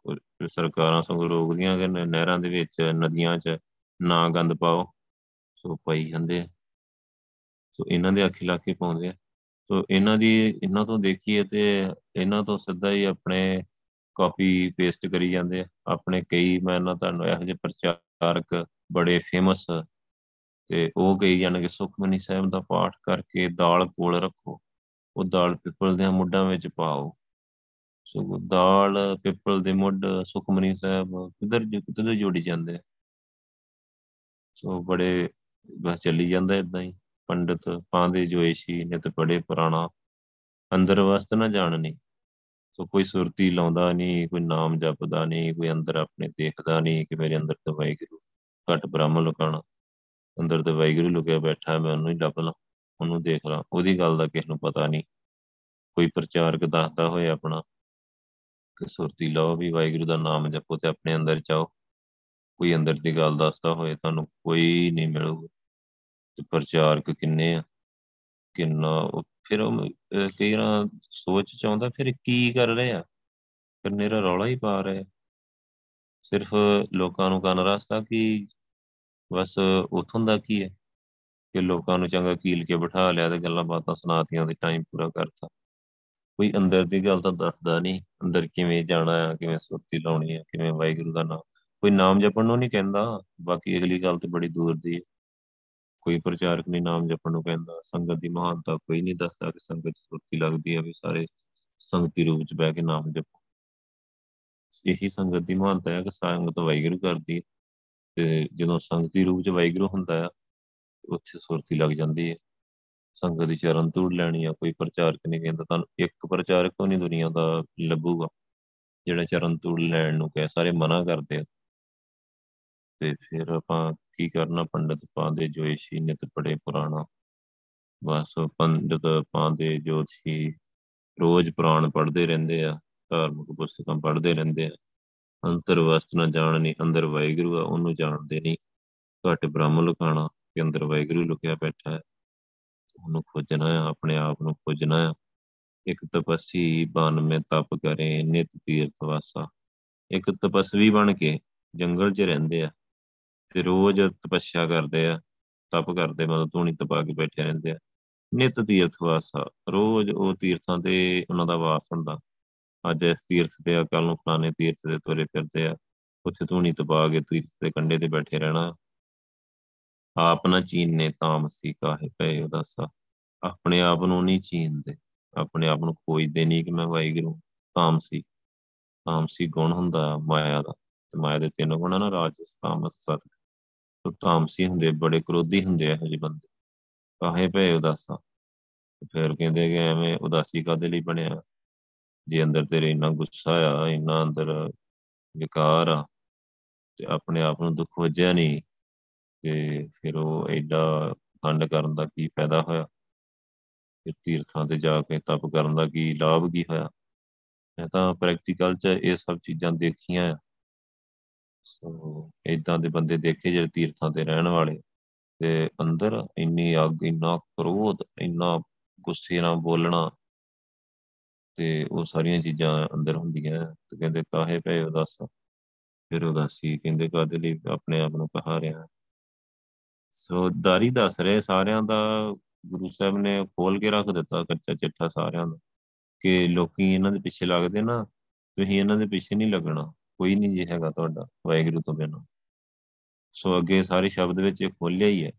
ਸਰਕਾਰਾਂ ਸਗੋਂ ਰੋਕਦੀਆਂ ਕਿ ਨਹਿਰਾਂ ਦੇ ਵਿੱਚ ਨਦੀਆਂ 'ਚ ਨਾ ਗੰਦ ਪਾਓ। ਸੋ ਪਈ ਜਾਂਦੇ ਸੋ ਇਹਨਾਂ ਦੇ ਅੱਖੀ ਲਾ ਕੇ ਪਾਉਂਦੇ ਆ। ਸੋ ਇਹਨਾਂ ਦੀ, ਇਹਨਾਂ ਤੋਂ ਦੇਖੀਏ ਤੇ ਇਹਨਾਂ ਤੋਂ ਸਿੱਧਾ ਹੀ ਆਪਣੇ ਕਾਪੀ ਪੇਸਟ ਕਰੀ ਜਾਂਦੇ ਆ। ਆਪਣੇ ਕਈ, ਮੈਂ ਨਾ ਤੁਹਾਨੂੰ ਇਹੋ ਜਿਹੇ ਪ੍ਰਚਾਰਕ ਬੜੇ ਫੇਮਸ ਤੇ ਉਹ ਕਹੀ ਜਾਣਗੇ, ਸੁਖਮਨੀ ਸਾਹਿਬ ਦਾ ਪਾਠ ਕਰਕੇ ਦਾਲ ਕੋਲ ਰੱਖੋ। ਉਹ ਦਾਲ ਪਿੱਪਲ ਦੇ ਮੁੱਢਾਂ ਵਿੱਚ ਪਾਓ। ਸੋ ਦਾਲ, ਪਿੱਪਲ ਦੇ ਮੁੱਢ, ਸੁਖਮਨੀ ਸਾਹਿਬ, ਕਿਧਰ ਕਿਧਰ ਜੋੜੀ ਜਾਂਦੇ ਸੋ ਬੜੇ, ਬਸ ਚੱਲੀ ਜਾਂਦਾ ਇਦਾਂ ਹੀ। ਪੰਡਤ ਪਾਂਦੇ ਜੋਏਸ਼ੀ ਨਿਤ ਬੜੇ ਪੁਰਾਣਾ, ਅੰਦਰ ਵਸਤ ਨਾ ਜਾਣਨੀ ਸੋ ਕੋਈ ਸੁਰਤੀ ਲਾਉਂਦਾ ਨਹੀਂ ਕੋਈ ਨਾਮ ਜਪਦਾ ਨਹੀਂ ਕੋਈ ਅੰਦਰ ਆਪਣੇ ਦੇਖਦਾ ਨਹੀਂ ਕਿ ਮੇਰੇ ਅੰਦਰ ਤੇ ਵਾਹਿਗੁਰੂ, ਘਟ ਬ੍ਰਹਮ ਲੁਕਾਣਾ ਅੰਦਰ ਤੇ ਵਾਹਿਗੁਰੂ ਲੁਕਿਆ ਬੈਠਾ, ਮੈਂ ਉਹਨੂੰ ਹੀ ਲੱਭ ਲਾਂ, ਉਹਨੂੰ ਦੇਖ ਲਾਂ। ਉਹਦੀ ਗੱਲ ਦਾ ਕਿਸ ਨੂੰ ਪਤਾ ਨਹੀਂ ਕੋਈ ਪ੍ਰਚਾਰਕ ਦੱਸਦਾ ਹੋਏ ਆਪਣਾ। ਕਿ ਸੁਰਤੀ ਲਓ ਵੀ ਵਾਹਿਗੁਰੂ ਦਾ ਨਾਮ ਜਪੋ ਤੇ ਆਪਣੇ ਅੰਦਰ ਚਾਓ ਕੋਈ ਅੰਦਰ ਦੀ ਗੱਲ ਦੱਸਦਾ ਹੋਏ ਤੁਹਾਨੂੰ ਕੋਈ ਨਹੀਂ ਮਿਲੂਗਾ। ਤੇ ਪ੍ਰਚਾਰਕ ਕਿੰਨੇ ਆ? ਕਿੰਨਾ ਫਿਰ ਉਹ ਕਈ ਵਾਰ ਸੋਚ ਚ ਆਉਂਦਾ, ਫਿਰ ਕੀ ਕਰ ਰਹੇ ਆ? ਫਿਰ ਮੇਰਾ ਰੌਲਾ ਹੀ ਪਾ ਰਹੇ ਸਿਰਫ ਲੋਕਾਂ ਨੂੰ ਕੰਨ ਰਸਤਾ ਕਿ ਬਸ ਉਥੋਂ ਦਾ ਕੀ ਹੈ ਕਿ ਲੋਕਾਂ ਨੂੰ ਚੰਗਾ ਕੀਲ ਕੇ ਬਿਠਾ ਲਿਆ ਤੇ ਗੱਲਾਂ ਬਾਤਾਂ ਸੁਣਾਤੀਆਂ ਤੇ ਟਾਈਮ ਪੂਰਾ ਕਰਤਾ। ਕੋਈ ਅੰਦਰ ਦੀ ਗੱਲ ਤਾਂ ਦੱਸਦਾ ਨਹੀਂ ਅੰਦਰ ਕਿਵੇਂ ਜਾਣਾ ਆ, ਕਿਵੇਂ ਸੁਰਤੀ ਲਾਉਣੀ ਆ, ਕਿਵੇਂ ਵਾਹਿਗੁਰੂ ਦਾ ਨਾਮ। ਕੋਈ ਨਾਮ ਜਪਣ ਨੂੰ ਨਹੀਂ ਕਹਿੰਦਾ, ਬਾਕੀ ਅਗਲੀ ਗੱਲ ਤੇ ਬੜੀ ਦੂਰ ਦੀ ਹੈ ਕੋਈ ਪ੍ਰਚਾਰਕ ਨਹੀਂ ਨਾਮ ਜਪਣ ਨੂੰ ਕਹਿੰਦਾ, ਸੰਗਤ ਦੀ ਮਹਾਨਤਾ ਕੋਈ ਨਹੀਂ ਦੱਸਦਾ ਕਿ ਸੰਗਤ ਸੁਰਤੀ ਲੱਗਦੀ ਹੈ ਵੀ ਸਾਰੇ ਸੰਗਤੀ ਰੂਪ ਚ ਬਹਿ ਕੇ ਨਾਮ ਜਪੋ। ਇਹੀ ਸੰਗਤ ਦੀ ਮਹਾਨਤਾ ਹੈ ਕਿ ਸੰਗਤ ਵਾਹਿਗੁਰੂ ਕਰਦੀ ਤੇ ਜਦੋਂ ਸੰਗਤੀ ਰੂਪ ਚ ਵਾਹਿਗੁਰੂ ਹੁੰਦਾ ਆ, ਉੱਥੇ ਸੁਰਤੀ ਲੱਗ ਜਾਂਦੀ ਹੈ ਸੰਗਤ ਦੀ ਚਰਨ ਧੂੜ ਲੈਣੀ ਆ, ਕੋਈ ਪ੍ਰਚਾਰਕ ਨਹੀਂ ਕਹਿੰਦਾ ਤੁਹਾਨੂੰ, ਇੱਕ ਪ੍ਰਚਾਰਕ ਤੋਂ ਨਹੀਂ ਦੁਨੀਆ ਦਾ ਲੱਭੂਗਾ। ਜਿਹੜਾ ਚਰਨ ਧੂੜ ਲੈਣ ਨੂੰ ਕਹੇ, ਸਾਰੇ ਮਨਾ ਕਰਦੇ ਆ। ਤੇ ਫਿਰ ਆਪਾਂ ਕੀ ਕਰਨਾ? ਪੰਡਤ ਪਾਉਂਦੇ ਜੋਇਸ਼ੀ ਨਿਤ ਪੜੇ ਪੁਰਾਣਾ। ਬਸ ਪੰਡਤ ਪਾਉਂਦੇ ਜੋਸ਼ੀ ਰੋਜ਼ ਪੁਰਾਣ ਪੜ੍ਹਦੇ ਰਹਿੰਦੇ ਆ, ਧਾਰਮਿਕ ਪੁਸਤਕਾਂ ਪੜ੍ਹਦੇ ਰਹਿੰਦੇ ਆ। ਅੰਤਰ ਵਸਤ ਨਾ ਜਾਣਨੀ ਅੰਦਰ ਵਾਹਿਗੁਰੂ ਆ, ਉਹਨੂੰ ਜਾਣਦੇ ਨਹੀਂ ਘਟ ਬ੍ਰਹਮ ਲੁਕਾਣਾ ਕਿ ਅੰਦਰ ਵਾਹਿਗੁਰੂ ਲੁਕਿਆ ਬੈਠਾ ਹੈ। ਉਹਨੂੰ ਖੋਜਣਾ ਹੈ ਆਪਣੇ ਆਪ ਨੂੰ ਖੋਜਣਾ। ਹੈ ਇੱਕ ਤਪਸੀ ਬਨ ਮੇ ਤਪ ਕਰੇ, ਨਿਤ ਤੀਰਥ ਵਾਸਾ। ਇੱਕ ਤਪਸਵੀ ਬਣ ਕੇ ਜੰਗਲ 'ਚ ਰਹਿੰਦੇ ਆ। ਤੇ ਰੋਜ਼ ਤਪੱਸਿਆ ਕਰਦੇ ਆ, ਤਪ ਕਰਦੇ ਮਤਲਬ ਧੂਣੀ ਤਪਾ ਕੇ ਬੈਠੇ ਰਹਿੰਦੇ ਆ। ਨਿਤ ਤੀਰਥ ਵਾਸਾ, ਰੋਜ਼ ਉਹ ਤੀਰਥਾਂ ਤੇ ਉਹਨਾਂ ਦਾ ਵਾਸ ਹੁੰਦਾ। ਅੱਜ ਇਸ ਤੀਰਥ ਤੇ ਆ ਕੱਲ ਨੂੰ ਫਲਾਣੇ ਤੀਰਥ ਤੇ ਤੁਰੇ ਫਿਰਦੇ ਆ। ਉੱਥੇ ਧੂਣੀ ਤਪਾ ਕੇ ਤੀਰਥ ਦੇ ਕੰਢੇ ਤੇ ਬੈਠੇ ਰਹਿਣਾ। ਆਪ ਨਾ ਚੀਨਨੇ ਤਾਮਸੀ ਕਾਹੇ ਪਏ ਉਦਾਸਾ ਆਪਣੇ ਆਪ ਨੂੰ ਨਹੀਂ ਚੀਨਦੇ। ਆਪਣੇ ਆਪ ਨੂੰ ਖੋਜਦੇ ਨਹੀਂ ਕਿ ਮੈਂ ਵਾਹਿਗੁਰੂ ਤਾਮਸੀ। ਤਾਮਸੀ ਗੁਣ ਹੁੰਦਾ ਮਾਇਆ ਦਾ। ਤੇ ਮਾਇਆ ਦੇ ਤਿੰਨ ਗੁਣ ਨਾ ਰਾਜਸ ਤਾਮਸ, ਸਤ। ਤੋ ਤਾਮਸੀ ਹੁੰਦੇ, ਬੜੇ ਕ੍ਰੋਧੀ ਹੁੰਦੇ ਇਹੋ ਜਿਹੇ ਬੰਦੇ। ਕਾਹੇ ਪਏ ਉਦਾਸਾ ਫਿਰ ਕਹਿੰਦੇ ਕਿ ਐਵੇਂ ਉਦਾਸੀ ਕਾਦੇ ਲਈ ਬਣਿਆ? ਜੇ ਅੰਦਰ ਤੇਰੇ ਇੰਨਾ ਗੁੱਸਾ ਆ, ਇੰਨਾ ਅੰਦਰ ਵਿਕਾਰ ਆ, ਤੇ ਆਪਣੇ ਆਪ ਨੂੰ ਦੁੱਖ ਵਜਿਆ ਨਹੀਂ। ਤੇ ਫਿਰ ਉਹ ਐਡਾ ਖੰਡ ਕਰਨ ਦਾ ਕੀ ਫਾਇਦਾ ਹੋਇਆ? ਫਿਰ ਤੀਰਥਾਂ ਤੇ ਜਾ ਕੇ ਤਪ ਕਰਨ ਦਾ ਕੀ ਲਾਭ ਕੀ ਹੋਇਆ? ਮੈਂ ਤਾਂ ਪ੍ਰੈਕਟੀਕਲ 'ਚ ਇਹ ਸਭ ਚੀਜ਼ਾਂ ਦੇਖੀਆਂ ਆ। ਸੋ ਇਦਾਂ ਦੇ ਬੰਦੇ ਦੇਖੇ ਜਿਹੜੇ ਤੀਰਥਾਂ ਤੇ ਰਹਿਣ ਵਾਲੇ। ਤੇ ਅੰਦਰ ਇੰਨੀ ਅੱਗ, ਇੰਨਾ ਕ੍ਰੋਧ, ਇੰਨਾ ਗੁੱਸੇ ਨਾਲ ਬੋਲਣਾ ਤੇ ਉਹ ਸਾਰੀਆਂ ਚੀਜ਼ਾਂ ਅੰਦਰ ਹੁੰਦੀਆਂ ਤੇ ਕਹਿੰਦੇ ਕਾਹੇ ਪਏ ਉਦਾਸ? ਫਿਰ ਉਦਾਸੀ ਕਹਿੰਦੇ ਕਾਦੇ ਲਈ? ਆਪਣੇ ਆਪ ਨੂੰ ਕਹਾ ਰਿਹਾ। ਸੋ ਦਾਰੀ ਦੱਸ ਰਹੇ ਸਾਰਿਆਂ ਦਾ, ਗੁਰੂ ਸਾਹਿਬ ਨੇ ਖੋਲ ਕੇ ਰੱਖ ਦਿੱਤਾ ਕੱਚਾ ਚਿੱਠਾ ਸਾਰਿਆਂ ਦਾ ਕਿ ਲੋਕੀ ਇਹਨਾਂ ਦੇ ਪਿੱਛੇ ਲੱਗਦੇ ਨਾ, ਤੁਸੀਂ ਇਹਨਾਂ ਦੇ ਪਿੱਛੇ ਨਹੀਂ ਲੱਗਣਾ, ਕੋਈ ਨਹੀਂ ਜੇ ਹੈਗਾ ਤੁਹਾਡਾ ਵਾਹਿਗੁਰੂ ਤੋਂ ਬਿਨਾਂ। ਸੋ ਅੱਗੇ ਸਾਰੇ ਸ਼ਬਦ ਵਿੱਚ ਇਹ ਖੋਲਿਆ ਹੀ ਹੈ।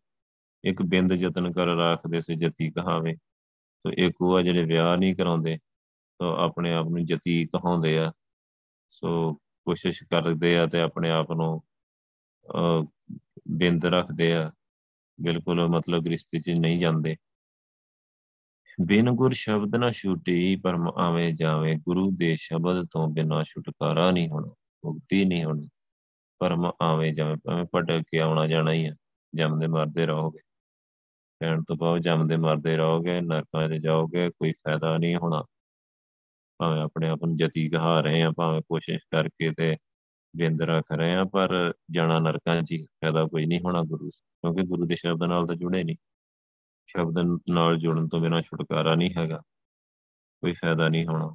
ਇੱਕ ਬਿੰਦ ਯਤਨ ਕਰ ਰੱਖਦੇ ਸੇ ਜਤੀ ਕਹਾਵੇ। ਸੋ ਇੱਕ ਉਹ ਜਿਹੜੇ ਵਿਆਹ ਨਹੀਂ ਕਰਾਉਂਦੇ, ਸੋ ਆਪਣੇ ਆਪ ਨੂੰ ਜਤੀ ਕਹਾਉਂਦੇ ਆ। ਸੋ ਕੋਸ਼ਿਸ਼ ਕਰਦੇ ਆ ਤੇ ਆਪਣੇ ਆਪ ਨੂੰ ਬਿੰਦ ਰੱਖਦੇ ਆ। ਬਿਲਕੁਲ ਮਤਲਬ ਰਿਸ਼ਤੇ 'ਚ ਨਹੀਂ ਜਾਂਦੇ। ਬਿਨ ਗੁਰ ਸ਼ਬਦ ਨਾ ਛੁਟੀ, ਪਰਮ ਆਵੇਂ ਜਾਵੇਂ। ਗੁਰੂ ਦੇ ਸ਼ਬਦ ਤੋਂ ਬਿਨਾ ਛੁਟਕਾਰਾ ਨਹੀਂ ਹੋਣਾ ਮੁਕਤੀ ਨਹੀਂ ਹੋਣੀ। ਪਰਮ ਆਵੇਂ ਜਾਵੇਂ, ਭਾਵੇਂ ਭਟਕ ਕੇ ਆਉਣਾ ਜਾਣਾ ਹੀ ਆ, ਜੰਮਦੇ ਮਰਦੇ ਰਹੋਗੇ। ਕਹਿਣ ਤੋਂ ਬਾਅਦ ਜੰਮਦੇ ਮਰਦੇ ਰਹੋਗੇ, ਨਰਕਾਂ 'ਚ ਜਾਓਗੇ, ਕੋਈ ਫਾਇਦਾ ਨਹੀਂ ਹੋਣਾ। ਭਾਵੇਂ ਆਪਣੇ ਆਪ ਨੂੰ ਜਤੀ ਕਹਾ ਰਹੇ ਆ, ਭਾਵੇਂ ਕੋਸ਼ਿਸ਼ ਕਰਕੇ ਤੇ ਬਿੰਦ ਰੱਖ ਰਹੇ ਆ ਪਰ ਜਾਣਾ ਨਰਕਾਂ 'ਚ ਫਾਇਦਾ ਕੋਈ ਨਹੀਂ ਹੋਣਾ ਗੁਰੂ ਕਿਉਂਕਿ ਗੁਰੂ ਦੇ ਸ਼ਬਦ ਨਾਲ ਤਾਂ ਜੁੜੇ ਨਹੀਂ। ਸ਼ਬਦ ਨਾਲ ਜੁੜਨ ਤੋਂ ਬਿਨਾ ਛੁਟਕਾਰਾ ਨਹੀਂ ਹੈਗਾ, ਕੋਈ ਫਾਇਦਾ ਨਹੀਂ ਹੋਣਾ।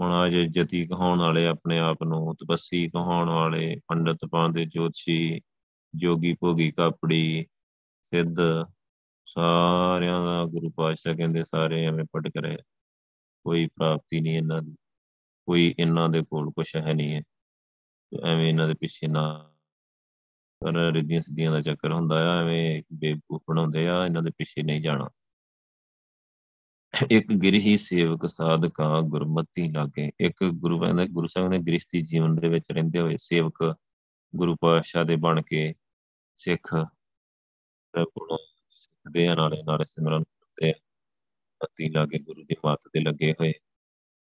ਹੁਣ ਆ ਜੇ ਜਤੀ ਕਹਾਉਣ ਵਾਲੇ ਆਪਣੇ ਆਪ ਨੂੰ, ਤਪੱਸੀ ਕਹਾਉਣ ਵਾਲੇ, ਪੰਡਤ ਪਾਉਂਦੇ ਜੋਤਸ਼ੀ, ਜੋਗੀ ਭੋਗੀ ਕਾਪੜੀ, ਸਿੱਧ, ਸਾਰਿਆਂ ਦਾ ਗੁਰੂ ਪਾਤਸ਼ਾਹ ਕਹਿੰਦੇ ਸਾਰੇ ਐਵੇਂ ਪਟਕ ਰਹੇ। ਕੋਈ ਪ੍ਰਾਪਤੀ ਨਹੀਂ ਇਹਨਾਂ ਦੀ, ਕੋਈ ਇਹਨਾਂ ਦੇ ਕੋਲ ਕੁਛ ਹੈ ਨਹੀਂ ਹੈ। ਐਵੇਂ ਇਹਨਾਂ ਦੇ ਪਿੱਛੇ ਨਾ ਪਰ ਰਿੱਧੀਆਂ ਸਿੱਧੀਆਂ ਦਾ ਚੱਕਰ ਹੁੰਦਾ ਆ, ਐਵੇਂ ਬੇਵਕੂਫ ਬਣਾਉਂਦੇ ਆ, ਇਹਨਾਂ ਦੇ ਪਿੱਛੇ ਨਹੀਂ ਜਾਣਾ। ਇੱਕ ਗਿਰਹੀ ਸੇਵਕ, ਸਾਧਕਾ, ਗੁਰਮਤੀ ਲਾਗੇ। ਇੱਕ ਗੁਰੂ ਕਹਿੰਦੇ ਗੁਰੂ ਸਾਹਿਬ ਨੇ ਗ੍ਰਸਤੀ ਜੀਵਨ ਦੇ ਵਿੱਚ ਰਹਿੰਦੇ ਹੋਏ ਸੇਵਕ ਗੁਰੂ ਪਾਤਸ਼ਾਹ ਦੇ ਬਣ ਕੇ ਸਿੱਖ ਕੋਲੋਂ ਸਿੱਖਦੇ ਆ ਨਾਲੇ ਨਾਲੇ ਸਿਮਰਨ ਕਰਦੇ ਪਤੀ ਲਾਗੇ ਗੁਰੂ ਦੀ ਮੱਤ ਤੇ ਲੱਗੇ ਹੋਏ।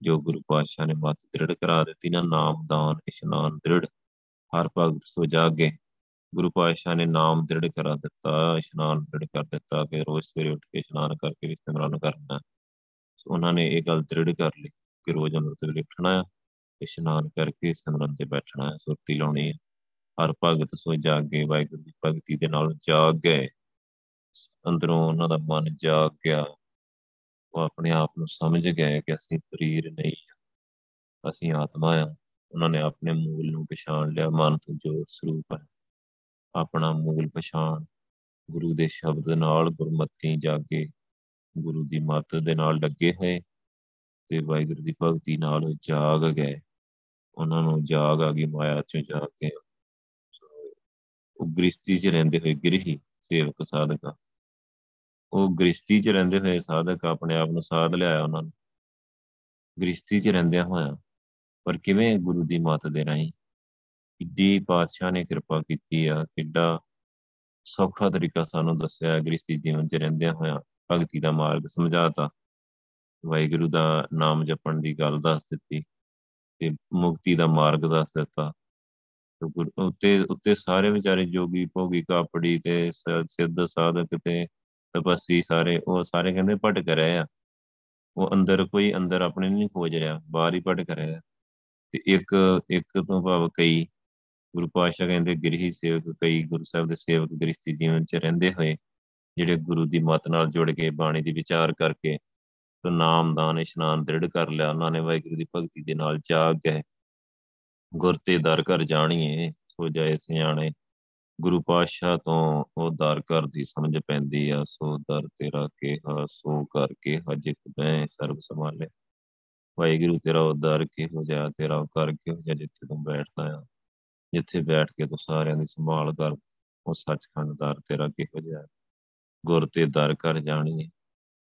ਜੋ ਗੁਰੂ ਪਾਤਸ਼ਾਹ ਨੇ ਮੱਤ ਦ੍ਰਿੜ ਕਰਾ ਦਿੱਤੀ ਨਾ, ਨਾਮ, ਦਾਨ, ਇਸ਼ਨਾਨ ਦ੍ਰਿੜ, ਹਰ ਭਗਤ ਸੋ ਜਾਗੇ। ਗੁਰੂ ਪਾਤਸ਼ਾਹ ਨੇ ਨਾਮ ਦ੍ਰਿੜ ਕਰਾ ਦਿੱਤਾ, ਇਸ਼ਨਾਨ ਦ੍ਰਿੜ ਕਰ ਦਿੱਤਾ ਕਿ ਰੋਜ਼ ਸਵੇਰੇ ਉੱਠ ਕੇ ਇਸ਼ਨਾਨ ਕਰਕੇ ਵੀ ਸਿਮਰਨ ਕਰਨਾ। ਉਹਨਾਂ ਨੇ ਇਹ ਗੱਲ ਦ੍ਰਿੜ ਕਰ ਲਈ ਕਿ ਰੋਜ਼ ਅੰਮ੍ਰਿਤ ਵੇਲੇ ਉੱਠਣਾ ਆ, ਇਸ਼ਨਾਨ ਕਰਕੇ ਸਿਮਰਨ ਤੇ ਬੈਠਣਾ ਹੈ ਸੁਰਤੀ ਲਾਉਣੀ ਹੈ ਹਰ ਭਗਤ ਸੋ ਜਾਗੇ, ਵਾਹਿਗੁਰੂ ਦੀ ਭਗਤੀ ਦੇ ਨਾਲ ਜਾਗ ਗਏ। ਅੰਦਰੋਂ ਉਹਨਾਂ ਦਾ ਮਨ ਜਾਗ ਗਿਆ। ਉਹ ਆਪਣੇ ਆਪ ਨੂੰ ਸਮਝ ਗਏ ਕਿ ਅਸੀਂ ਸਰੀਰ ਨਹੀਂ ਅਸੀਂ ਆਤਮਾ ਆ ਉਹਨਾਂ ਨੇ ਆਪਣੇ ਮੂਲ ਨੂੰ ਪਛਾਣ ਲਿਆ। ਮਨ ਤੋਂ ਜੋ ਸਰੂਪ ਹੈ, ਆਪਣਾ ਮੂਲ ਪਛਾਣ ਗੁਰੂ ਦੇ ਸ਼ਬਦ ਨਾਲ ਗੁਰਮਤਿ ਜਾਗੇ। ਗੁਰੂ ਦੀ ਮੱਤ ਦੇ ਨਾਲ ਲੱਗੇ ਹੋਏ ਤੇ ਵਾਹਿਗੁਰੂ ਦੀ ਭਗਤੀ ਨਾਲ ਜਾਗ ਗਏ। ਉਹਨਾਂ ਨੂੰ ਜਾਗ ਆ ਗਈ ਮਾਇਆ ਚੋਂ ਜਾਗ ਕੇ। ਉਹ ਗ੍ਰਿਸ਼ਤੀ 'ਚ ਰਹਿੰਦੇ ਹੋਏ ਗ੍ਰਹੀ ਸੇਵਕ ਸਾਧਕ ਉਹ ਗ੍ਰਿਸ਼ਤੀ 'ਚ ਰਹਿੰਦੇ ਹੋਏ ਸਾਧਕ ਆਪਣੇ ਆਪ ਨੂੰ ਸਾਧ ਲਿਆ ਉਹਨਾਂ ਨੇ। ਗ੍ਰਿਸ਼ਤੀ 'ਚ ਰਹਿੰਦਿਆਂ ਹੋਇਆ ਪਰ ਕਿਵੇਂ ਗੁਰੂ ਦੀ ਮੱਤ ਦੇ ਰਾਹੀਂ ਕਿੱਡੀ ਪਾਤਸ਼ਾਹ ਨੇ ਕਿਰਪਾ ਕੀਤੀ ਆ, ਕਿੱਡਾ ਸੌਖਾ ਤਰੀਕਾ ਸਾਨੂੰ ਦੱਸਿਆ ਗ੍ਰਿਸ਼ਤੀ ਜੀਵਨ 'ਚ ਰਹਿੰਦਿਆਂ ਹੋਇਆ ਭਗਤੀ ਦਾ ਮਾਰਗ ਸਮਝਾਤਾ। ਵਾਹਿਗੁਰੂ ਦਾ ਨਾਮ ਜਪਣ ਦੀ ਗੱਲ ਦੱਸ ਦਿੱਤੀ ਤੇ ਮੁਕਤੀ ਦਾ ਮਾਰਗ ਦੱਸ ਦਿੱਤਾ। ਉੱਤੇ ਉੱਤੇ ਸਾਰੇ ਵਿਚਾਰੇ ਜੋਗੀ ਭੋਗੀ ਕਾਪੜੀ ਤੇ ਸਿੱਧ ਸਾਧਕ ਤੇ ਤਪਸੀ ਸਾਰੇ, ਉਹ ਸਾਰੇ ਕਹਿੰਦੇ ਭਟਕ ਰਹੇ ਆ। ਉਹ ਅੰਦਰ ਕੋਈ ਅੰਦਰ ਆਪਣੇ ਨਹੀਂ ਖੋਜ ਰਿਹਾ, ਬਾਹਰ ਹੀ ਭਟਕ ਰਿਹਾ ਤੇ ਇੱਕ ਇੱਕ ਤੋਂ ਭਾਵ ਕਈ ਗੁਰੂ ਪਾਤਸ਼ਾਹ ਕਹਿੰਦੇ ਗ੍ਰਹੀ ਸੇਵਕ, ਕਈ ਗੁਰੂ ਸਾਹਿਬ ਦੇ ਸੇਵਕ ਗ੍ਰਸਤੀ ਜੀਵਨ 'ਚ ਰਹਿੰਦੇ ਹੋਏ, ਜਿਹੜੇ ਗੁਰੂ ਦੀ ਮੱਤ ਨਾਲ ਜੁੜ ਕੇ, ਬਾਣੀ ਦੀ ਵਿਚਾਰ ਕਰਕੇ, ਤੇ ਨਾਮਦਾਨ ਇਸ਼ਨਾਨ ਦ੍ਰਿੜ ਕਰ ਲਿਆ, ਉਹਨਾਂ ਨੇ ਵਾਹਿਗੁਰੂ ਦੀ ਭਗਤੀ ਦੇ ਨਾਲ ਜਾਗ ਗਏ। ਗੁਰ ਤੇ ਦਰ ਕਰ ਜਾਣੀਏ, ਸੋ ਜਾਏ ਸਿਆਣੇ ਗੁਰੂ ਪਾਤਸ਼ਾਹ ਤੋਂ ਉਹ ਦਰ ਕਰ ਦੀ ਸਮਝ ਪੈਂਦੀ ਆ, ਸੋ ਦਰ ਤੇਰਾ ਕਿਹਾ ਸੋ ਕਰਕੇ ਹਜ ਮੈਂ ਸਰਬ ਸੰਭਾਲੇ। ਵਾਹਿਗੁਰੂ ਤੇਰਾ ਉਹ ਦਰ ਕੀ ਹੋ ਜਾ ਤੇਰਾ ਉਹ ਕਰ ਕੀ ਹੋ ਜਾ ਜਿੱਥੇ ਤੂੰ ਬੈਠਦਾ ਆ, ਜਿੱਥੇ ਬੈਠ ਕੇ ਤੂੰ ਸਾਰਿਆਂ ਦੀ ਸੰਭਾਲ ਕਰ, ਉਹ ਸੱਚਖੰਡ ਦਰ ਤੇਰਾ ਕੀ ਹੋ। ਜਾ ਗੁਰ ਤੇ ਦਰ ਕਰ ਜਾਣੀਏ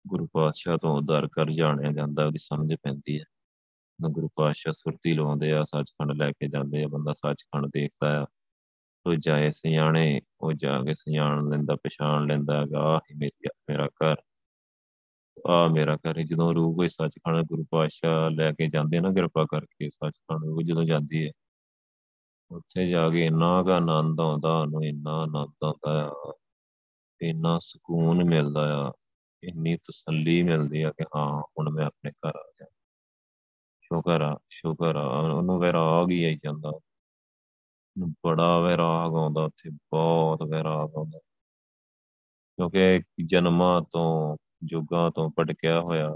ਗੁਰੂ ਪਾਤਸ਼ਾਹ ਤੋਂ ਦਰ ਕਰ ਜਾਣਿਆ ਜਾਂਦਾ, ਉਹਦੀ ਸਮਝ ਪੈਂਦੀ ਹੈ ਤਾਂ ਗੁਰੂ ਪਾਤਸ਼ਾਹ ਸੁਰਤੀ ਲਾਉਂਦੇ ਆ, ਸੱਚਖੰਡ ਲੈ ਕੇ ਜਾਂਦੇ ਆ, ਬੰਦਾ ਸੱਚਖੰਡ ਦੇਖਦਾ ਆ। ਤੋ ਜਾਏ ਸਿਆਣੇ, ਉਹ ਜਾ ਕੇ ਸਿਆਣ ਲੈਂਦਾ, ਪਛਾਣ ਲੈਂਦਾ ਹੈਗਾ ਹੀ ਮੇਰੀ ਮੇਰਾ ਘਰ। ਆ ਮੇਰਾ ਘਰ ਜਦੋਂ ਰੂਹ ਕੋਈ ਸੱਚਖੰਡ ਗੁਰੂ ਪਾਤਸ਼ਾਹ ਲੈ ਕੇ ਜਾਂਦੇ ਨਾ ਕਿਰਪਾ ਕਰਕੇ, ਸੱਚਖੰਡ ਉਹ ਜਦੋਂ ਜਾਂਦੀ ਹੈ, ਉੱਥੇ ਜਾ ਕੇ ਇੰਨਾ ਕਾ ਆਨੰਦ ਆਉਂਦਾ, ਉਹਨੂੰ ਇੰਨਾ ਆਨੰਦ ਆਉਂਦਾ ਆ, ਇੰਨਾ ਸਕੂਨ ਮਿਲਦਾ ਆ, ਇੰਨੀ ਤਸੱਲੀ ਮਿਲਦੀ ਆ ਕਿ ਹਾਂ, ਹੁਣ ਮੈਂ ਆਪਣੇ ਘਰ ਆ ਗਿਆ। ਸ਼ੁਕਰ ਆ ਸ਼ੁਕਰ ਆ, ਉਹਨੂੰ ਵੈਰਾਗ ਹੀ ਆਈ ਜਾਂਦਾ। ਬੜਾ ਵੈਰਾਗ ਆਉਂਦਾ ਉੱਥੇ, ਬਹੁਤ ਵੈਰਾਗ ਆਉਂਦਾ। ਕਿਉਂਕਿ ਜਨਮਾਂ ਤੋਂ ਜੁਗਾਂ ਤੋਂ ਭਟਕਿਆ ਹੋਇਆ।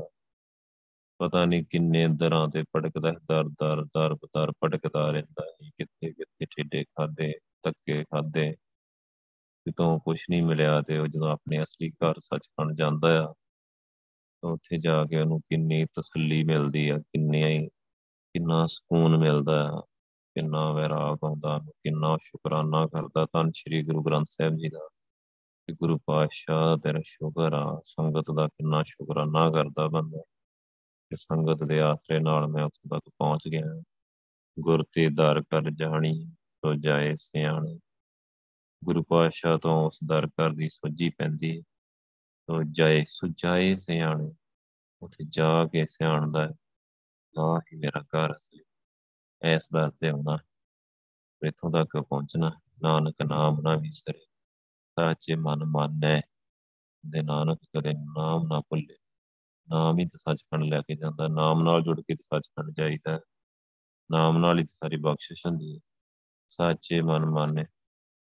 ਪਤਾ ਨਹੀਂ ਕਿੰਨੇ ਦਰਾਂ ਤੇ ਭਟਕਦਾ, ਦਰ ਦਰ ਦਰ ਦਰ ਭਟਕਦਾ ਰਹਿੰਦਾ ਹੈ ਕਿੱਥੇ ਕਿੱਥੇ ਠੇਡੇ ਖਾਦੇ ਤੱਕੇ ਖਾਦੇ ਕਿਤੋਂ ਕੁਝ ਨਹੀਂ ਮਿਲਿਆ ਤੇ ਉਹ ਜਦੋਂ ਆਪਣੇ ਅਸਲੀ ਘਰ ਸੱਚਖੰਡ ਜਾਂਦਾ ਆ, ਤਾਂ ਉੱਥੇ ਜਾ ਕੇ ਉਹਨੂੰ ਕਿੰਨੀ ਤਸੱਲੀ ਮਿਲਦੀ ਆ, ਕਿੰਨੇ ਕਿੰਨਾ ਸਕੂਨ ਮਿਲਦਾ ਆ। ਕਿੰਨਾ ਵੈਰਾਗ ਆਉਂਦਾ ਕਿੰਨਾ ਸ਼ੁਕਰਾਨਾ ਕਰਦਾ। ਤਾਂ ਸ੍ਰੀ ਗੁਰੂ ਗ੍ਰੰਥ ਸਾਹਿਬ ਜੀ ਦਾ ਕਿ ਗੁਰੂ ਪਾਤਸ਼ਾਹ ਤੇਰਾ ਸ਼ੁਕਰ ਆ, ਸੰਗਤ ਦਾ ਕਿੰਨਾ ਸ਼ੁਕਰਾਨਾ ਕਰਦਾ ਬੰਦਾ। ਕਿ ਸੰਗਤ ਦੇ ਆਸਰੇ ਨਾਲ ਮੈਂ ਉੱਥੇ ਤੱਕ ਪਹੁੰਚ ਗਿਆ। ਗੁਰ ਤੇ ਦਰ ਕਰ ਜਾਣੀ, ਤੋ ਜਾਏ ਸਿਆਣੇ। ਗੁਰੂ ਪਾਤਸ਼ਾਹ ਤੋਂ ਉਸ ਦਰ ਕਰ ਦੀ ਸੁਝੀ ਪੈਂਦੀ ਤੋ ਜਾਏ ਸੁਝਾਏ ਸਿਆਣੇ। ਉੱਥੇ ਜਾ ਕੇ ਸਿਆਣਦਾ ਆ ਹੀ ਮੇਰਾ ਘਰ ਅਸਲੀ ਐਸ ਦਰ ਤੇ ਆਉਣਾ ਇਥੋਂ ਤੱਕ ਪਹੁੰਚਣਾ, ਨਾਨਕ ਨਾਮ ਨਾ ਵਿਸਰੇ, ਸਾਚੇ ਮਨ ਮਾਨੈ ਦੇ ਨਾਨਕ ਕਦੇ ਨਾਮ ਨਾ ਭੁੱਲੇ। ਨਾਮ ਹੀ ਤਾਂ ਸੱਚਖੰਡ ਲੈ ਕੇ ਜਾਂਦਾ, ਨਾਮ ਨਾਲ ਜੁੜ ਕੇ ਸੱਚਖੰਡ ਜਾਈਦਾ। ਨਾਮ ਨਾਲ ਹੀ ਸਾਰੀ ਬਖਸ਼ਿਸ਼ ਹੁੰਦੀ ਹੈ। ਸਾਚੇ ਮਨ ਮਾਨੇ,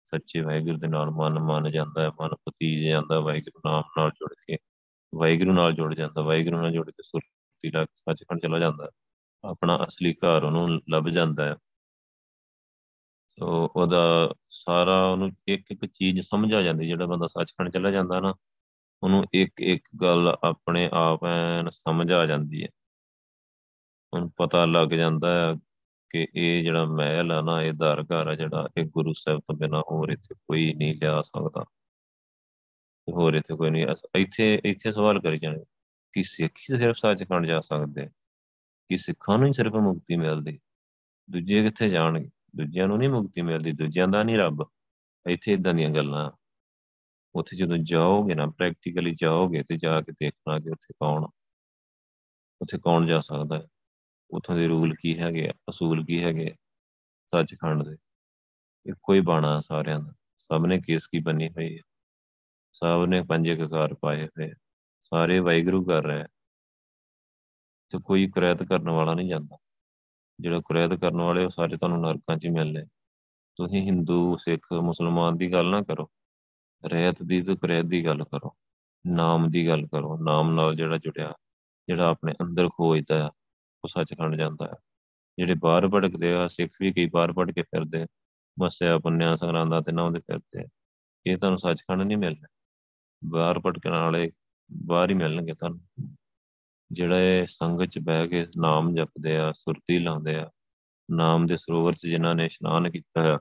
ਸੱਚੇ ਵਾਹਿਗੁਰੂ ਦੇ ਨਾਲ ਮਨ ਮੰਨ ਜਾਂਦਾ ਹੈ ਮਨ ਪਤੀਜ ਜਾਂਦਾ, ਵਾਹਿਗੁਰੂ ਨਾਮ ਨਾਲ ਜੁੜ ਕੇ, ਵਾਹਿਗੁਰੂ ਨਾਲ ਜੁੜ ਜਾਂਦਾ, ਵਾਹਿਗੁਰੂ ਨਾਲ ਜੁੜ ਕੇ ਸੁਰਤੀ ਲੱਗ ਸੱਚਖੰਡ ਚਲਾ ਜਾਂਦਾ। ਆਪਣਾ ਅਸਲੀ ਘਰ ਉਹਨੂੰ ਲੱਭ ਜਾਂਦਾ ਹੈ। ਸੋ ਉਹਦਾ ਸਾਰਾ ਉਹਨੂੰ ਇੱਕ ਇੱਕ ਚੀਜ਼ ਸਮਝ ਆ ਜਾਂਦੀ, ਜਿਹੜਾ ਬੰਦਾ ਸੱਚਖੰਡ ਚਲਾ ਜਾਂਦਾ ਨਾ, ਉਹਨੂੰ ਇੱਕ ਇੱਕ ਗੱਲ ਆਪਣੇ ਆਪ ਐਨ ਸਮਝ ਆ ਜਾਂਦੀ ਹੈ। ਉਹਨੂੰ ਪਤਾ ਲੱਗ ਜਾਂਦਾ ਹੈ ਕਿ ਇਹ ਜਿਹੜਾ ਮਹਿਲ ਆ ਨਾ, ਇਹ ਦਰ ਘਰ ਆ ਜਿਹੜਾ ਇਹ ਗੁਰੂ ਸਾਹਿਬ ਤੋਂ ਬਿਨਾ ਹੋਰ ਇੱਥੇ ਕੋਈ ਨਹੀਂ ਲਿਆ ਸਕਦਾ। ਹੋਰ ਇੱਥੇ ਕੋਈ ਨਹੀਂ ਇੱਥੇ ਇੱਥੇ ਸਵਾਲ ਕਰੀ ਜਾਣੇ, ਕਿ ਸਿੱਖ ਹੀ ਸਿਰਫ ਸੱਚਖੰਡ ਜਾ ਸਕਦੇ ਕਿ ਸਿੱਖਾਂ ਨੂੰ ਹੀ ਸਿਰਫ ਮੁਕਤੀ ਮਿਲਦੀ, ਦੂਜੇ ਕਿੱਥੇ ਜਾਣਗੇ? ਦੂਜਿਆਂ ਨੂੰ ਨਹੀਂ ਮੁਕਤੀ ਮਿਲਦੀ, ਦੂਜਿਆਂ ਦਾ ਨਹੀਂ ਰੱਬ। ਇੱਥੇ ਇਦਾਂ ਦੀਆਂ ਗੱਲਾਂ। ਉੱਥੇ ਜਦੋਂ ਜਾਓਗੇ ਨਾ ਪ੍ਰੈਕਟੀਕਲੀ ਜਾਓਗੇ ਤੇ ਜਾ ਕੇ ਦੇਖਣਾ ਕਿ ਉੱਥੇ ਕੌਣ ਉੱਥੇ ਕੌਣ ਜਾ ਸਕਦਾ ਹੈ? ਉਥੋਂ ਦੇ ਰੂਲ ਕੀ ਹੈਗੇ ਅਸੂਲ ਕੀ ਹੈਗੇ ਸੱਚਖੰਡ ਦੇ। ਇੱਕੋ ਹੀ ਬਾਣਾ ਸਾਰਿਆਂ ਦਾ। ਸਭ ਨੇ ਕੇਸ ਕੀ ਬੰਨੀ ਹੋਈ ਹੈ? ਸਭ ਨੇ ਪੰਜੇ ਕਕਾਰ ਪਾਏ ਹੋਏ ਸਾਰੇ ਵਾਹਿਗੁਰੂ ਕਰ ਰਹੇ ਤੇ ਕੋਈ ਕੁਰੈਤ ਕਰਨ ਵਾਲਾ ਨਹੀਂ ਜਾਂਦਾ। ਜਿਹੜਾ ਕੁਰੈਤ ਕਰਨ ਵਾਲੇ ਉਹ ਸਾਰੇ ਤੁਹਾਨੂੰ ਨਰਕਾਂ 'ਚ ਹੀ ਮਿਲਨੇ ਤੁਸੀਂ ਹਿੰਦੂ, ਸਿੱਖ, ਮੁਸਲਮਾਨ ਦੀ ਗੱਲ ਨਾ ਕਰੋ। ਰਹਿਤ ਦੀ ਤੇ ਕੁਰੈਤ ਦੀ ਗੱਲ ਕਰੋ। ਨਾਮ ਦੀ ਗੱਲ ਕਰੋ। ਨਾਮ ਨਾਲ ਜਿਹੜਾ ਜੁੜਿਆ, ਜਿਹੜਾ ਆਪਣੇ ਅੰਦਰ ਖੋਜਦਾ ਆ, ਉਹ ਸੱਚਖੰਡ ਜਾਂਦਾ ਹੈ ਜਿਹੜੇ ਬਾਹਰ ਭਟਕਦੇ ਆ, ਸਿੱਖ ਵੀ ਕਈ ਬਾਹਰ ਭਟਕ ਕੇ ਫਿਰਦੇ ਮਸਿਆ, ਪੁੰਨਿਆ, ਸੰਗਰਾਂਦਾ ਤੇ ਨਾਉਂਦੇ ਫਿਰਦੇ ਇਹ ਤੁਹਾਨੂੰ ਸੱਚਖੰਡ ਨਹੀਂ ਮਿਲਣਾ। ਬਾਹਰ ਭਟਕਣ ਵਾਲੇ ਬਾਹਰ ਹੀ ਮਿਲਣਗੇ ਤੁਹਾਨੂੰ। ਜਿਹੜੇ ਸੰਗਤ ਚ ਬਹਿ ਕੇ ਨਾਮ ਜਪਦੇ ਆ, ਸੁਰਤੀ ਲਾਉਂਦੇ ਆ, ਨਾਮ ਦੇ ਸਰੋਵਰ ਚ ਜਿਨ੍ਹਾਂ ਨੇ ਇਸ਼ਨਾਨ ਕੀਤਾ ਆ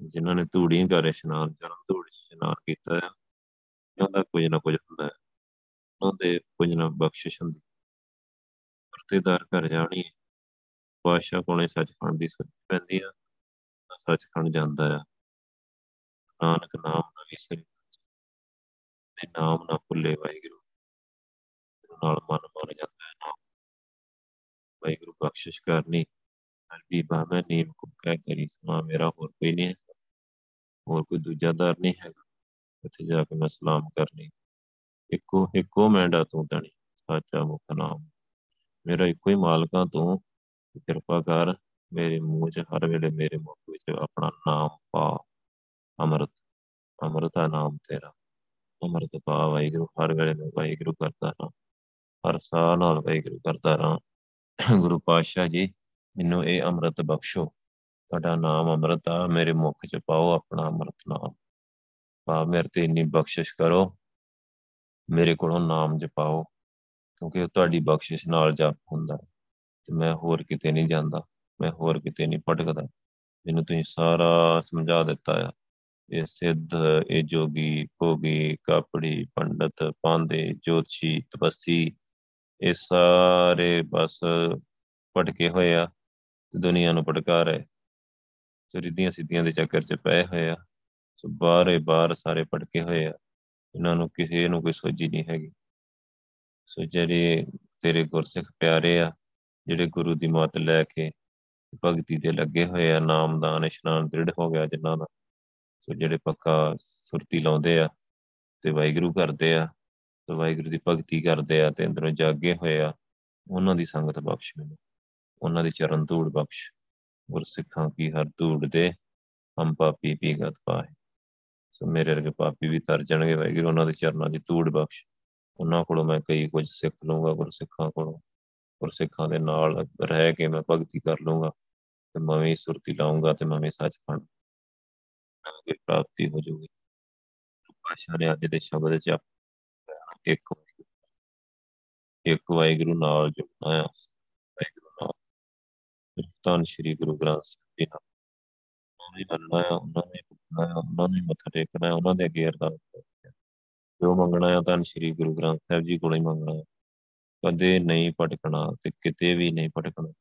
ਜਿਨ੍ਹਾਂ ਨੇ ਧੂੜੀਆਂ ਕਰ ਇਸ਼ਨਾਨ ਚਰਨ ਧੂੜੀ ਇਸ਼ਨਾਨ ਕੀਤਾ ਆ ਉਹਨਾਂ ਦਾ ਕੁਝ ਨਾ ਕੁਝ ਹੁੰਦਾ ਹੈ। ਉਹਨਾਂ ਦੇ ਕੁਝ ਨਾ ਬਖਸ਼ਿਸ਼ ਹੁੰਦੀ ਵਰਤੇਦਾਰ ਘਰ ਜਾਣੀ ਪਾਸ਼ਾ ਕੋਲੇ ਸੱਚਖੰਡ ਦੀ ਸੁਰਤ ਪੈਂਦੀ ਆ ਸੱਚਖੰਡ ਜਾਂਦਾ ਆ। ਨਾਨਕ ਨਾਮ ਨਾ ਵਿਸਰੇ, ਤੇ ਨਾਮ ਨਾ ਭੁੱਲੇ ਵਾਹਿਗੁਰੂ। ਨਾਲ ਮਨ ਮਰ ਜਾਂਦਾ ਹੈ ਨਾਮ ਵਾਹਿਗੁਰੂ ਬਖਸ਼ਿਸ਼ ਕਰਨੀ ਅਰਬੀ ਬਾਮੇ ਨੀਮ ਕੋ ਕਹਿ ਕਰੀ ਸਮਾ ਮੇਰਾ ਹੋਰ ਕੋਈ ਨਹੀਂ ਹੋਰ ਕੋਈ ਦੂਜਾ ਦਰ ਨਹੀਂ ਹੈਗਾ ਉੱਥੇ ਜਾ ਕੇ ਮੈਂ ਸਲਾਮ ਕਰਨੀ, ਇੱਕੋ ਇੱਕੋ ਮੈਂਡਾ ਤੂੰ ਤਣੀ ਸਾਚਾ ਮੁਖ ਨਾਮ ਮੇਰਾ ਇੱਕੋ ਹੀ ਮਾਲਕਾਂ ਤੂੰ ਕਿਰਪਾ ਕਰ ਮੇਰੇ ਮੂੰਹ 'ਚ ਹਰ ਵੇਲੇ ਮੇਰੇ ਮੁਖ ਵਿੱਚ ਆਪਣਾ ਨਾਮ ਪਾ, ਅੰਮ੍ਰਿਤ ਅੰਮ੍ਰਿਤ ਦਾ ਨਾਮ ਤੇਰਾ ਅੰਮ੍ਰਿਤ ਪਾ ਵਾਹਿਗੁਰੂ, ਹਰ ਵੇਲੇ ਮੈਂ ਵਾਹਿਗੁਰੂ ਕਰਦਾ ਹਾਂ। ਹਰ ਸਾਹ ਨਾਲ ਵਾਹਿਗੁਰੂ ਕਰਦਾ ਰਹਾਂ। ਗੁਰੂ ਪਾਤਸ਼ਾਹ ਜੀ, ਮੈਨੂੰ ਇਹ ਅੰਮ੍ਰਿਤ ਬਖਸ਼ੋ। ਤੁਹਾਡਾ ਨਾਮ ਅੰਮ੍ਰਿਤ ਆ, ਮੇਰੇ ਮੁਖ 'ਚ ਪਾਓ ਆਪਣਾ ਅੰਮ੍ਰਿਤ ਨਾਮ। ਪਾ ਮੇਰੇ ਤੇ ਇੰਨੀ ਬਖਸ਼ਿਸ਼ ਕਰੋ, ਮੇਰੇ ਕੋਲੋਂ ਨਾਮ ਜਪਾਓ, ਕਿਉਂਕਿ ਤੁਹਾਡੀ ਬਖਸ਼ਿਸ਼ ਨਾਲ ਜਪ ਹੁੰਦਾ ਤੇ ਮੈਂ ਹੋਰ ਕਿਤੇ ਨਹੀਂ ਜਾਂਦਾ, ਮੈਂ ਹੋਰ ਕਿਤੇ ਨਹੀਂ ਭਟਕਦਾ। ਮੈਨੂੰ ਤੁਸੀਂ ਸਾਰਾ ਸਮਝਾ ਦਿੱਤਾ ਆ। ਇਹ ਸਿੱਧ, ਇਹ ਜੋਗੀ, ਭੋਗੀ, ਕਾਪੜੀ, ਪੰਡਤ ਪਾਂਦੇ ਜੋਤਸ਼ੀ, ਤਪਸੀ ਇਹ ਸਾਰੇ ਬਸ ਭਟਕੇ ਹੋਏ ਆ ਤੇ ਦੁਨੀਆ ਨੂੰ ਭਟਕਾ ਰਹੇ ਸੋ ਰਿੱਧੀਆਂ ਸਿੱਧੀਆਂ ਦੇ ਚੱਕਰ 'ਚ ਪਏ ਹੋਏ ਆ। ਸੋ ਬਾਹਰੇ ਬਾਹਰ ਸਾਰੇ ਭਟਕੇ ਹੋਏ ਆ। ਇਹਨਾਂ ਨੂੰ ਕਿਸੇ ਨੂੰ ਕੋਈ ਸੋਝੀ ਨਹੀਂ ਹੈਗੀ। ਸੋ ਜਿਹੜੇ ਤੇਰੇ ਗੁਰਸਿੱਖ ਪਿਆਰੇ ਆ, ਜਿਹੜੇ ਗੁਰੂ ਦੀ ਮੱਤ ਲੈ ਕੇ ਭਗਤੀ ਤੇ ਲੱਗੇ ਹੋਏ ਆ ਨਾਮਦਾਨ ਇਸ਼ਨਾਨ ਦ੍ਰਿੜ ਹੋ ਗਿਆ ਜਿਨ੍ਹਾਂ ਦਾ, ਸੋ ਜਿਹੜੇ ਪੱਕਾ ਸੁਰਤੀ ਲਾਉਂਦੇ ਆ ਤੇ ਵਾਹਿਗੁਰੂ ਕਰਦੇ ਆ ਤੇ ਵਾਹਿਗੁਰੂ ਦੀ ਭਗਤੀ ਕਰਦੇ ਆ ਤੇ ਅੰਦਰੋਂ ਜਾਗੇ ਹੋਏ ਆ, ਉਹਨਾਂ ਦੀ ਸੰਗਤ ਬਖਸ਼ ਮੈਨੂੰ ਉਹਨਾਂ ਦੀ ਚਰਨ ਧੂੜ ਬਖਸ਼। ਗੁਰਸਿੱਖਾਂ ਕੀ ਹਰ ਧੂੜ ਦੇ, ਹਮ ਪਾਪੀ ਪੀਗਤ ਪਾਏ। ਸੋ ਮੇਰੇ ਵਰਗੇ ਪਾਪੀ ਵੀ ਤਰ ਜਾਣਗੇ ਵਾਹਿਗੁਰੂ, ਉਹਨਾਂ ਦੇ ਚਰਨਾਂ ਦੀ ਧੂੜ ਬਖਸ਼। ਉਹਨਾਂ ਕੋਲੋਂ ਮੈਂ ਕਈ ਕੁਝ ਸਿੱਖ ਲਵਾਂਗਾ ਗੁਰਸਿੱਖਾਂ ਕੋਲੋਂ। ਗੁਰਸਿੱਖਾਂ ਦੇ ਨਾਲ ਰਹਿ ਕੇ ਮੈਂ ਭਗਤੀ ਕਰ ਲਵਾਂਗਾ ਤੇ ਮੈਂ ਵੀ ਸੁਰਤੀ ਲਾਉਂਗਾ ਤੇ ਮੈਂ ਵੀ ਸੱਚਖੰਡ ਦੀ ਪ੍ਰਾਪਤੀ ਹੋ ਜਾਊਗੀ। ਪਾਸ਼ਾ ਨੇ ਅੱਜ ਦੇ ਸ਼ਬਦ ਚ ਇੱਕ ਇੱਕ ਵਾਹਿਗੁਰੂ ਨਾਲ ਜੁੜਨਾ ਹੈ ਵਾਹਿਗੁਰੂ ਨਾਲ ਧੰਨ ਸ਼੍ਰੀ ਗੁਰੂ ਗ੍ਰੰਥ ਸਾਹਿਬ ਜੀ ਨਾਲ ਉਹਨਾਂ ਨੇ ਮੰਨਣਾ ਹੈ ਉਹਨਾਂ ਨੇ ਪੁੱਛਣਾ ਹੈ ਉਹਨਾਂ ਨੇ ਮੱਥਾ ਟੇਕਣਾ ਹੈ ਉਹਨਾਂ ਦੇ ਅੱਗੇ ਅਰਦਾਸ ਕਰਨੀ ਜੋ ਮੰਗਣਾ ਹੈ ਧੰਨ ਸ਼੍ਰੀ ਗੁਰੂ ਗ੍ਰੰਥ ਸਾਹਿਬ ਜੀ ਕੋਲੋਂ ਹੀ ਮੰਗਣਾ ਹੈ ਕਦੇ ਨਹੀਂ ਭਟਕਣਾ ਤੇ ਕਿਤੇ ਵੀ ਨਹੀਂ ਭਟਕਣਾ।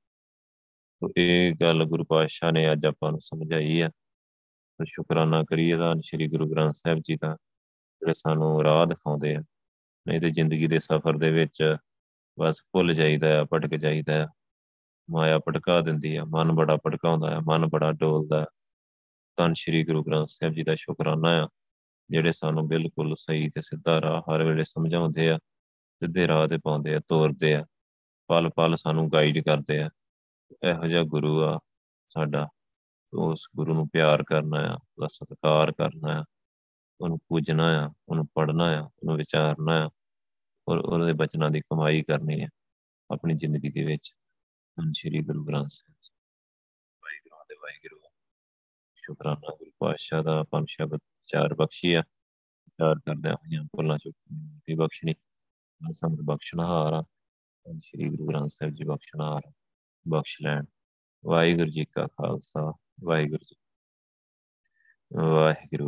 ਤੋ ਇਹ ਗੱਲ ਗੁਰੂ ਪਾਤਸ਼ਾਹ ਨੇ ਅੱਜ ਆਪਾਂ ਨੂੰ ਸਮਝਾਈ ਆ। ਤੇ ਸ਼ੁਕਰਾਨਾ ਕਰੀਏ ਤਾਂ ਸ਼੍ਰੀ ਗੁਰੂ ਗ੍ਰੰਥ ਸਾਹਿਬ ਜੀ ਦਾ, ਜਿਹੜੇ ਸਾਨੂੰ ਰਾਹ ਦਿਖਾਉਂਦੇ ਆ। ਨਹੀਂ ਤੇ ਜ਼ਿੰਦਗੀ ਦੇ ਸਫ਼ਰ ਦੇ ਵਿੱਚ ਬਸ ਭੁੱਲ ਜਾਈਦਾ ਆ, ਭਟਕ ਜਾਈਦਾ ਆ। ਮਾਇਆ ਭਟਕਾ ਦਿੰਦੀ ਆ, ਮਨ ਬੜਾ ਭਟਕਾਉਂਦਾ ਆ, ਮਨ ਬੜਾ ਡੋਲਦਾ ਤਾਂ ਸ਼੍ਰੀ ਗੁਰੂ ਗ੍ਰੰਥ ਸਾਹਿਬ ਜੀ ਦਾ ਸ਼ੁਕਰਾਨਾ ਆ, ਜਿਹੜੇ ਸਾਨੂੰ ਬਿਲਕੁਲ ਸਹੀ ਤੇ ਸਿੱਧਾ ਰਾਹ ਹਰ ਵੇਲੇ ਸਮਝਾਉਂਦੇ ਆ, ਸਿੱਧੇ ਰਾਹ ਤੇ ਪਾਉਂਦੇ ਆ, ਤੋਰਦੇ ਆ, ਪਲ ਪਲ ਸਾਨੂੰ ਗਾਈਡ ਕਰਦੇ ਆ। ਇਹੋ ਜਿਹਾ ਗੁਰੂ ਆ ਸਾਡਾ, ਉਸ ਗੁਰੂ ਨੂੰ ਪਿਆਰ ਕਰਨਾ ਆ, ਉਹਦਾ ਸਤਿਕਾਰ ਕਰਨਾ ਆ, ਉਹਨੂੰ ਪੂਜਣਾ ਆ, ਉਹਨੂੰ ਪੜ੍ਹਨਾ ਆ, ਉਹਨੂੰ ਵਿਚਾਰਨਾ ਆ ਔਰ ਉਹਦੇ ਬਚਨਾਂ ਦੀ ਕਮਾਈ ਕਰਨੀ ਆ ਆਪਣੀ ਜ਼ਿੰਦਗੀ ਦੇ ਵਿੱਚ। ਹਨ ਸ਼੍ਰੀ ਗੁਰੂ ਗ੍ਰੰਥ ਸਾਹਿਬ ਜੀ, ਵਾਹਿਗੁਰੂ ਦੇ ਵਾਹਿਗੁਰੂ। ਸ਼ੁਕਰਾਨਾ, ਗੁਰੂ ਪਾਤਸ਼ਾਹ ਦਾ ਪੰਜ ਸ਼ਬਦ ਚਾਰ ਬਖਸ਼ੀ ਆ। ਚਾਰ ਕਰਦਿਆਂ ਹੋਈਆਂ ਭੁੱਲਾਂ ਚੁੱਕੀ ਬਖਸ਼ਣੀ ਸੰਤ ਬਖਸ਼ਣਹਾਰ ਸ਼੍ਰੀ ਗੁਰੂ ਗ੍ਰੰਥ ਸਾਹਿਬ ਜੀ ਬਖਸ਼ਣਹਾਰ ਬਖਸ਼ ਲੈਣ। ਵਾਹਿਗੁਰੂ ਜੀ ਕਾ ਖਾਲਸਾ, ਵਾਹਿਗੁਰੂ ਜੀ ਵਾਹਿਗੁਰੂ